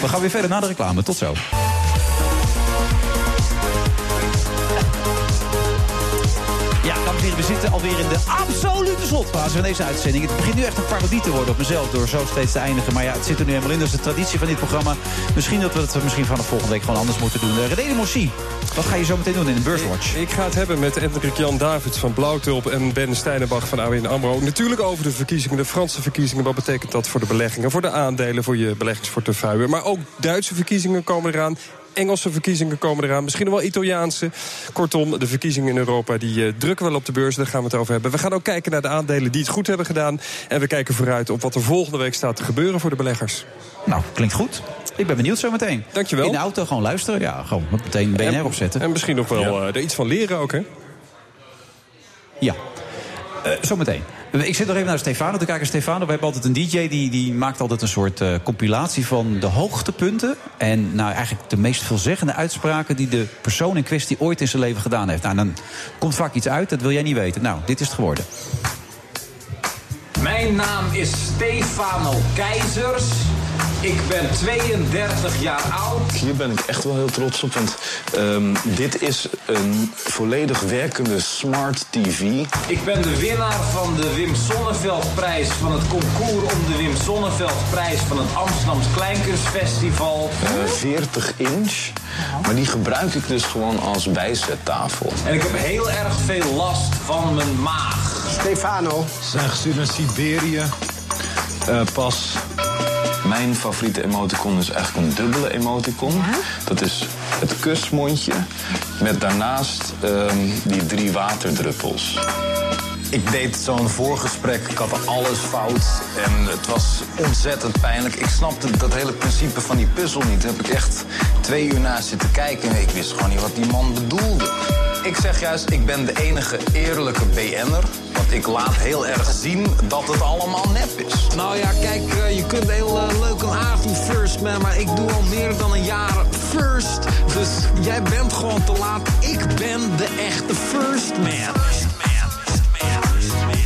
We gaan weer verder naar de reclame. Tot zo. We zitten alweer in de absolute slotfase van deze uitzending. Het begint nu echt een parodie te worden op mezelf door zo steeds te eindigen. Maar ja, het zit er nu helemaal in. Dat is de traditie van dit programma. Misschien dat we het misschien vanaf volgende week gewoon anders moeten doen. Uh, René de Mossie, wat ga je zo meteen doen in de Beurswatch? Ik ga het hebben met Hendrik Jan Davids van Blauwtulp en Ben Steinenbach van ABN AMRO. Natuurlijk over de verkiezingen, de Franse verkiezingen. Wat betekent dat voor de beleggingen, voor de aandelen, voor je beleggingsportefeuille. Maar ook Duitse verkiezingen komen eraan. Engelse verkiezingen komen eraan, misschien wel Italiaanse. Kortom, de verkiezingen in Europa die eh, drukken wel op de beurs. Daar gaan we het over hebben. We gaan ook kijken naar de aandelen die het goed hebben gedaan. En we kijken vooruit op wat er volgende week staat te gebeuren voor de beleggers. Nou, klinkt goed. Ik ben benieuwd zo meteen. Dankjewel. In de auto gewoon luisteren. Ja, gewoon meteen BNR En- opzetten. En misschien nog wel eh, er iets van leren ook, hè? Ja. Eh, zometeen. Ik zit nog even naar Stefano te kijken. Stefano, we hebben altijd een DJ die, die maakt altijd een soort eh, compilatie van de hoogtepunten. En nou eigenlijk de meest veelzeggende uitspraken die de persoon in kwestie ooit in zijn leven gedaan heeft. Nou, dan komt vaak iets uit, dat wil jij niet weten. Nou, dit is het geworden. Mijn naam is Stefano Keizers. Ik ben 32 jaar oud. Hier ben ik echt wel heel trots op, want ehm, dit is een volledig werkende smart TV. Ik ben de winnaar van de Wim Sonneveld-prijs van het concours om de Wim Sonneveld-prijs van het Amsterdams Kleinkunstfestival. Eh, 40 inch, maar die gebruik ik dus gewoon als bijzettafel. En ik heb heel erg veel last van mijn maag. Stefano. Zijn gestuurd naar Siberië. Eh, pas. Mijn favoriete emoticon is eigenlijk een dubbele emoticon. Dat is het kusmondje met daarnaast ehm, die drie waterdruppels. Ik deed zo'n voorgesprek, ik had alles fout en het was ontzettend pijnlijk. Ik snapte dat hele principe van die puzzel niet. Daar heb ik echt twee uur naar zitten kijken en ik wist gewoon niet wat die man bedoelde. Ik zeg juist, ik ben de enige eerlijke BN'er. Want ik laat heel erg zien dat het allemaal nep is. Nou ja, kijk, eh, je kunt heel eh, leuk en aardig doen first man, maar ik doe al meer dan een jaar first. Dus jij bent gewoon te laat. Ik ben de echte first man.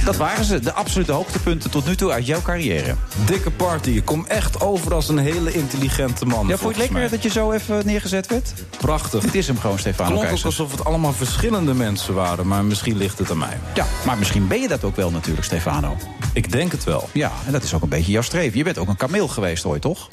Dat waren ze, de absolute hoogtepunten tot nu toe uit jouw carrière. Dikke party. Ik kom echt over als een hele intelligente man. Ja, vond je het lekker dat je zo even neergezet werd? Prachtig. Dit is hem gewoon, Stefano klonk ook Keizers. alsof het allemaal verschillende mensen waren, maar misschien ligt het aan mij. Ja, maar misschien ben je dat ook wel natuurlijk, Stefano. Ik denk het wel. Ja, en dat is ook een beetje jouw streven. Je bent ook een kameel geweest ooit, toch?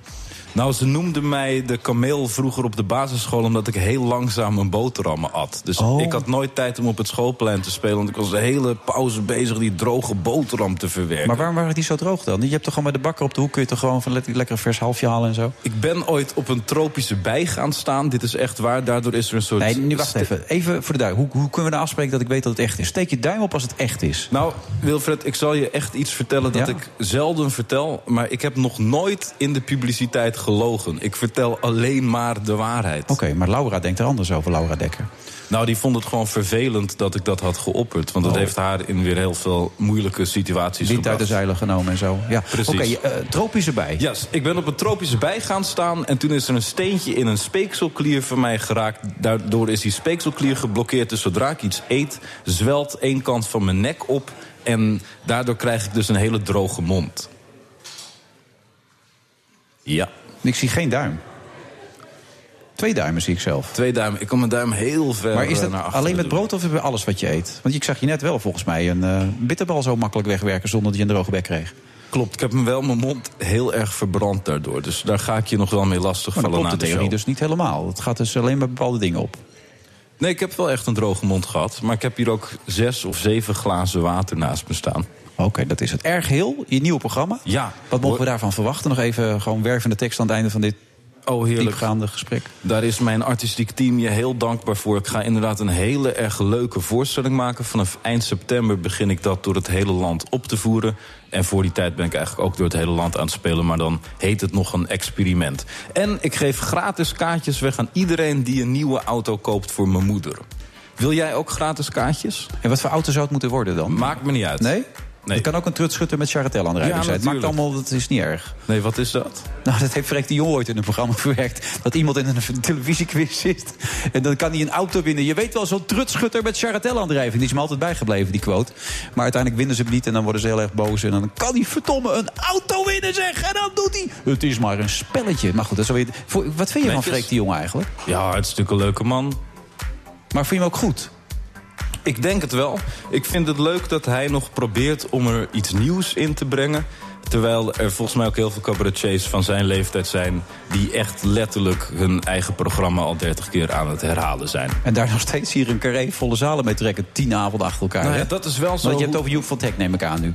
Nou, ze noemden mij de kameel vroeger op de basisschool... omdat ik heel langzaam een boterhammen at. Dus Oh. ik had nooit tijd om op het schoolplein te spelen... want ik was de hele pauze bezig die droge boterham te verwerken. Maar waarom waren die zo droog dan? Je hebt toch gewoon bij de bakker op de hoek... kun je toch gewoon van le- lekker vers halfje halen en zo? Ik ben ooit op een tropische bij gaan staan. Dit is echt waar. Daardoor is er een soort... Nee, nu wacht even. Even voor de duim. Hoe, hoe kunnen we nou afspreken dat ik weet dat het echt is? Steek je duim op als het echt is. Nou, Wilfred, ik zal je echt iets vertellen dat Ja? ik zelden vertel. Maar ik heb nog nooit in de publiciteit gelogen. Ik vertel alleen maar de waarheid. Oké, maar Laura denkt er anders over, Laura Dekker. Nou, die vond het gewoon vervelend dat ik dat had geopperd. Want dat Oh. heeft haar in weer heel veel moeilijke situaties Wind uit de zeilen genomen en zo. Ja, Precies. Oké, eh, tropische bij. Yes, ik ben op een tropische bij gaan staan en toen is er een steentje in een speekselklier van mij geraakt. Daardoor is die speekselklier geblokkeerd. Dus zodra ik iets eet, zwelt één kant van mijn nek op. En daardoor krijg ik dus een hele droge mond. Ja. Ik zie geen duim. Twee duimen zie ik zelf. Twee duimen. Ik kom mijn duim heel ver Maar is eh, dat naar achteren alleen met brood of bij alles wat je eet? Want ik zag je net wel volgens mij een eh, bitterbal zo makkelijk wegwerken zonder dat je een droge bek kreeg. Klopt, ik heb wel mijn mond heel erg verbrand daardoor. Dus daar ga ik je nog wel mee lastig Maar vallen klopt na de de theorie dus niet helemaal. Het gaat dus alleen bij bepaalde dingen op. Nee, ik heb wel echt een droge mond gehad. Maar ik heb hier ook zes of zeven glazen water naast me staan. Oké, dat is het. Erg heel, je nieuwe programma. Ja. Wat mogen we daarvan verwachten? Nog even gewoon wervende tekst aan het einde van dit Oh, heerlijk. diepgaande gesprek. Daar is mijn artistiek team je heel dankbaar voor. Ik ga inderdaad een hele erg leuke voorstelling maken. Vanaf eind september begin ik dat door het hele land op te voeren. En voor die tijd ben ik eigenlijk ook door het hele land aan het spelen. Maar dan heet het nog een experiment. En ik geef gratis kaartjes weg aan iedereen die een nieuwe auto koopt voor mijn moeder. Wil jij ook gratis kaartjes? En wat voor auto zou het moeten worden dan? Maakt me niet uit. Nee? Het kan ook een trutschutter met Charatel aandrijving Ja, zijn. Het maakt allemaal, dat is niet erg. Nee, wat is dat? Nou, dat heeft Freek de Jong ooit in een programma verwerkt. Dat iemand in een televisiequiz zit. En dan kan hij een auto winnen. Je weet wel, zo'n trutschutter met Charatel-aandrijving. Die is me altijd bijgebleven, die quote. Maar uiteindelijk winnen ze hem niet en dan worden ze heel erg boos. En dan kan hij verdomme een auto winnen, zeg. En dan doet hij... Het is maar een spelletje. Maar goed, dat is alweer... Wat vind je van. Freek de Jong eigenlijk? Ja, het is natuurlijk een leuke man. Maar vind je hem ook goed? Ik denk het wel. Ik vind het leuk dat hij nog probeert om er iets nieuws in te brengen. Terwijl er volgens mij ook heel veel cabaretiers van zijn leeftijd zijn... die echt letterlijk hun eigen programma al 30 keer aan het herhalen zijn. En daar nog steeds hier een carré volle zalen mee trekken. Tien avonden achter elkaar. Nou ja, dat is wel zo. Want je hebt het over Joep van Teck, neem ik aan nu.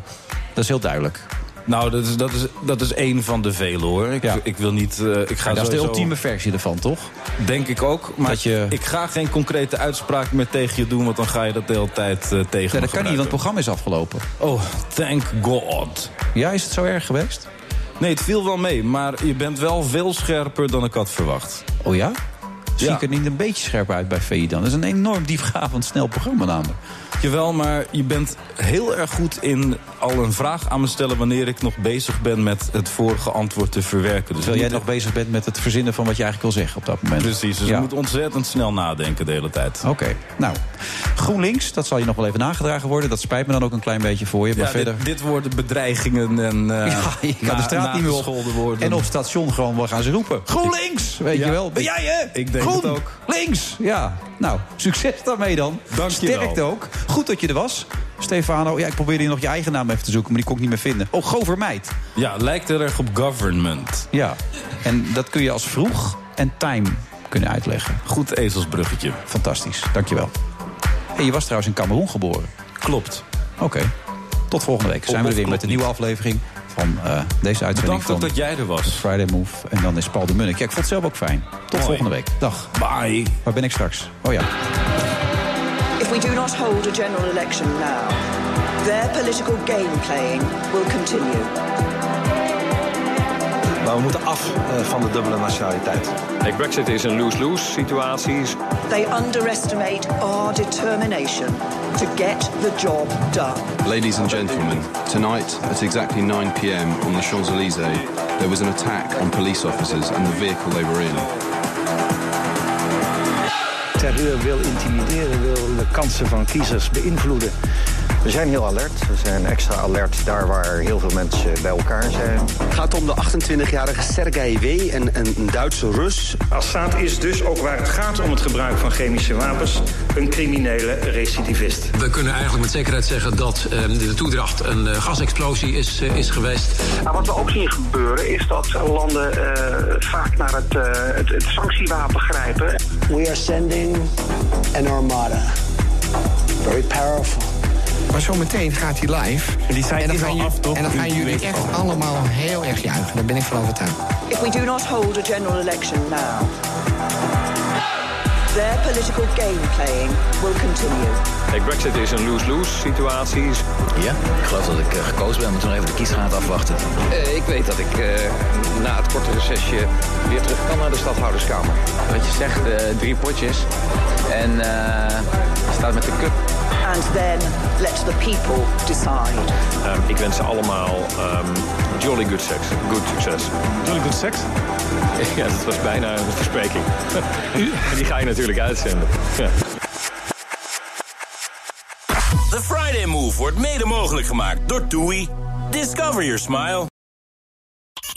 Dat is heel duidelijk. Nou, dat is, dat is, dat is één van de vele hoor. Ik, ik wil niet. eh, ik ga dat is de ultieme versie ervan, toch? Denk ik ook. Maar Dat je- ik ga geen concrete uitspraak meer tegen je doen, want dan ga je dat de hele tijd eh, tegen Ja, dat kan niet, want het programma is afgelopen. Oh, thank God. Ja, is het zo erg geweest? Nee, het viel wel mee, maar je bent wel veel scherper dan ik had verwacht. Oh ja? Zie Ja. ik er niet een beetje scherp uit bij VI dan? Dat is een enorm diepgravend snel programma namelijk. Jawel, maar je bent heel erg goed in al een vraag aan me stellen... wanneer ik nog bezig ben met het vorige antwoord te verwerken. Dus Terwijl jij nog bezig bent met het verzinnen van wat je eigenlijk wil zeggen op dat moment. Precies, dus Ja. je moet ontzettend snel nadenken de hele tijd. Oké, nou, GroenLinks, dat zal je nog wel even nagedragen worden. Dat spijt me dan ook een klein beetje voor je. Maar Ja, verder... dit, dit worden bedreigingen en eh Ja, je kan na- de straat niet meer op. worden. En op station gewoon wel gaan ze roepen. GroenLinks, weet Ja, je wel. Ben jij hè? ik denk Groen, het ook. Links, ja. Nou, succes daarmee dan. Dank je wel. Sterkte ook. Goed dat je er was. Stefano, ja, ik probeerde nog je eigen naam even te zoeken, maar die kon ik niet meer vinden. Oh, Govermeid. Ja, lijkt heel erg op government. Ja, en dat kun je als vroeg en time kunnen uitleggen. Goed ezelsbruggetje. Fantastisch, dankjewel. Hey, je was trouwens in Cameroen geboren. Klopt. Oké. Tot volgende week. Zijn we er weer met een nieuwe aflevering van eh, deze uitzending Bedankt dat jij er was. Friday Move. En dan is Paul de Munnik. Ja, ik vond het zelf ook fijn. Tot volgende week. Dag. Bye. Waar ben ik straks? Oh ja. If we do not hold a general election now, their political game playing will continue. Maar we moeten af eh, van de dubbele nationaliteit. Kijk, Brexit is een lose-lose situatie. They underestimate our determination to get the job done. Ladies and gentlemen, tonight at exactly 9 pm on the Champs Elysees, there was an attack on police officers and the vehicle they were in. Terreur wil intimideren, wil de kansen van kiezers beïnvloeden. We zijn heel alert. We zijn extra alert daar waar heel veel mensen bij elkaar zijn. Het gaat om de 28-jarige Sergei W., een, een, Duitse Rus. Assad is dus ook waar het gaat om het gebruik van chemische wapens een criminele recidivist. We kunnen eigenlijk met zekerheid zeggen dat eh, de toedracht een eh, gasexplosie is, eh, is geweest. Maar wat we ook zien gebeuren is dat landen eh, vaak naar het, eh, het, het sanctiewapen grijpen. We are sending an armada. Very powerful. Maar zometeen gaat hij live. En die zijn en dan is gaan, al jullie- af, toch? en dan gaan jullie echt allemaal heel erg juichen. Daar ben ik van overtuigd. If we do not hold a general election now, their political game playing will continue. Kijk, Brexit is een lose-lose situatie. Ja, ik geloof dat ik eh, gekozen ben. Moeten nog even de kiesraad afwachten. Eh, ik weet dat ik eh, na het korte recessje weer terug kan naar de stadhouderskamer. Wat je zegt, eh, drie potjes. En eh, je staat met de cup. And then let the people decide. Ehm, ik wens ze allemaal ehm, jolly good sex. Good succes. Jolly good sex? ja, dat was bijna een verspreking. en die ga je natuurlijk uitzenden. Ja. The Friday Move wordt mede mogelijk gemaakt door TUI. Discover your smile.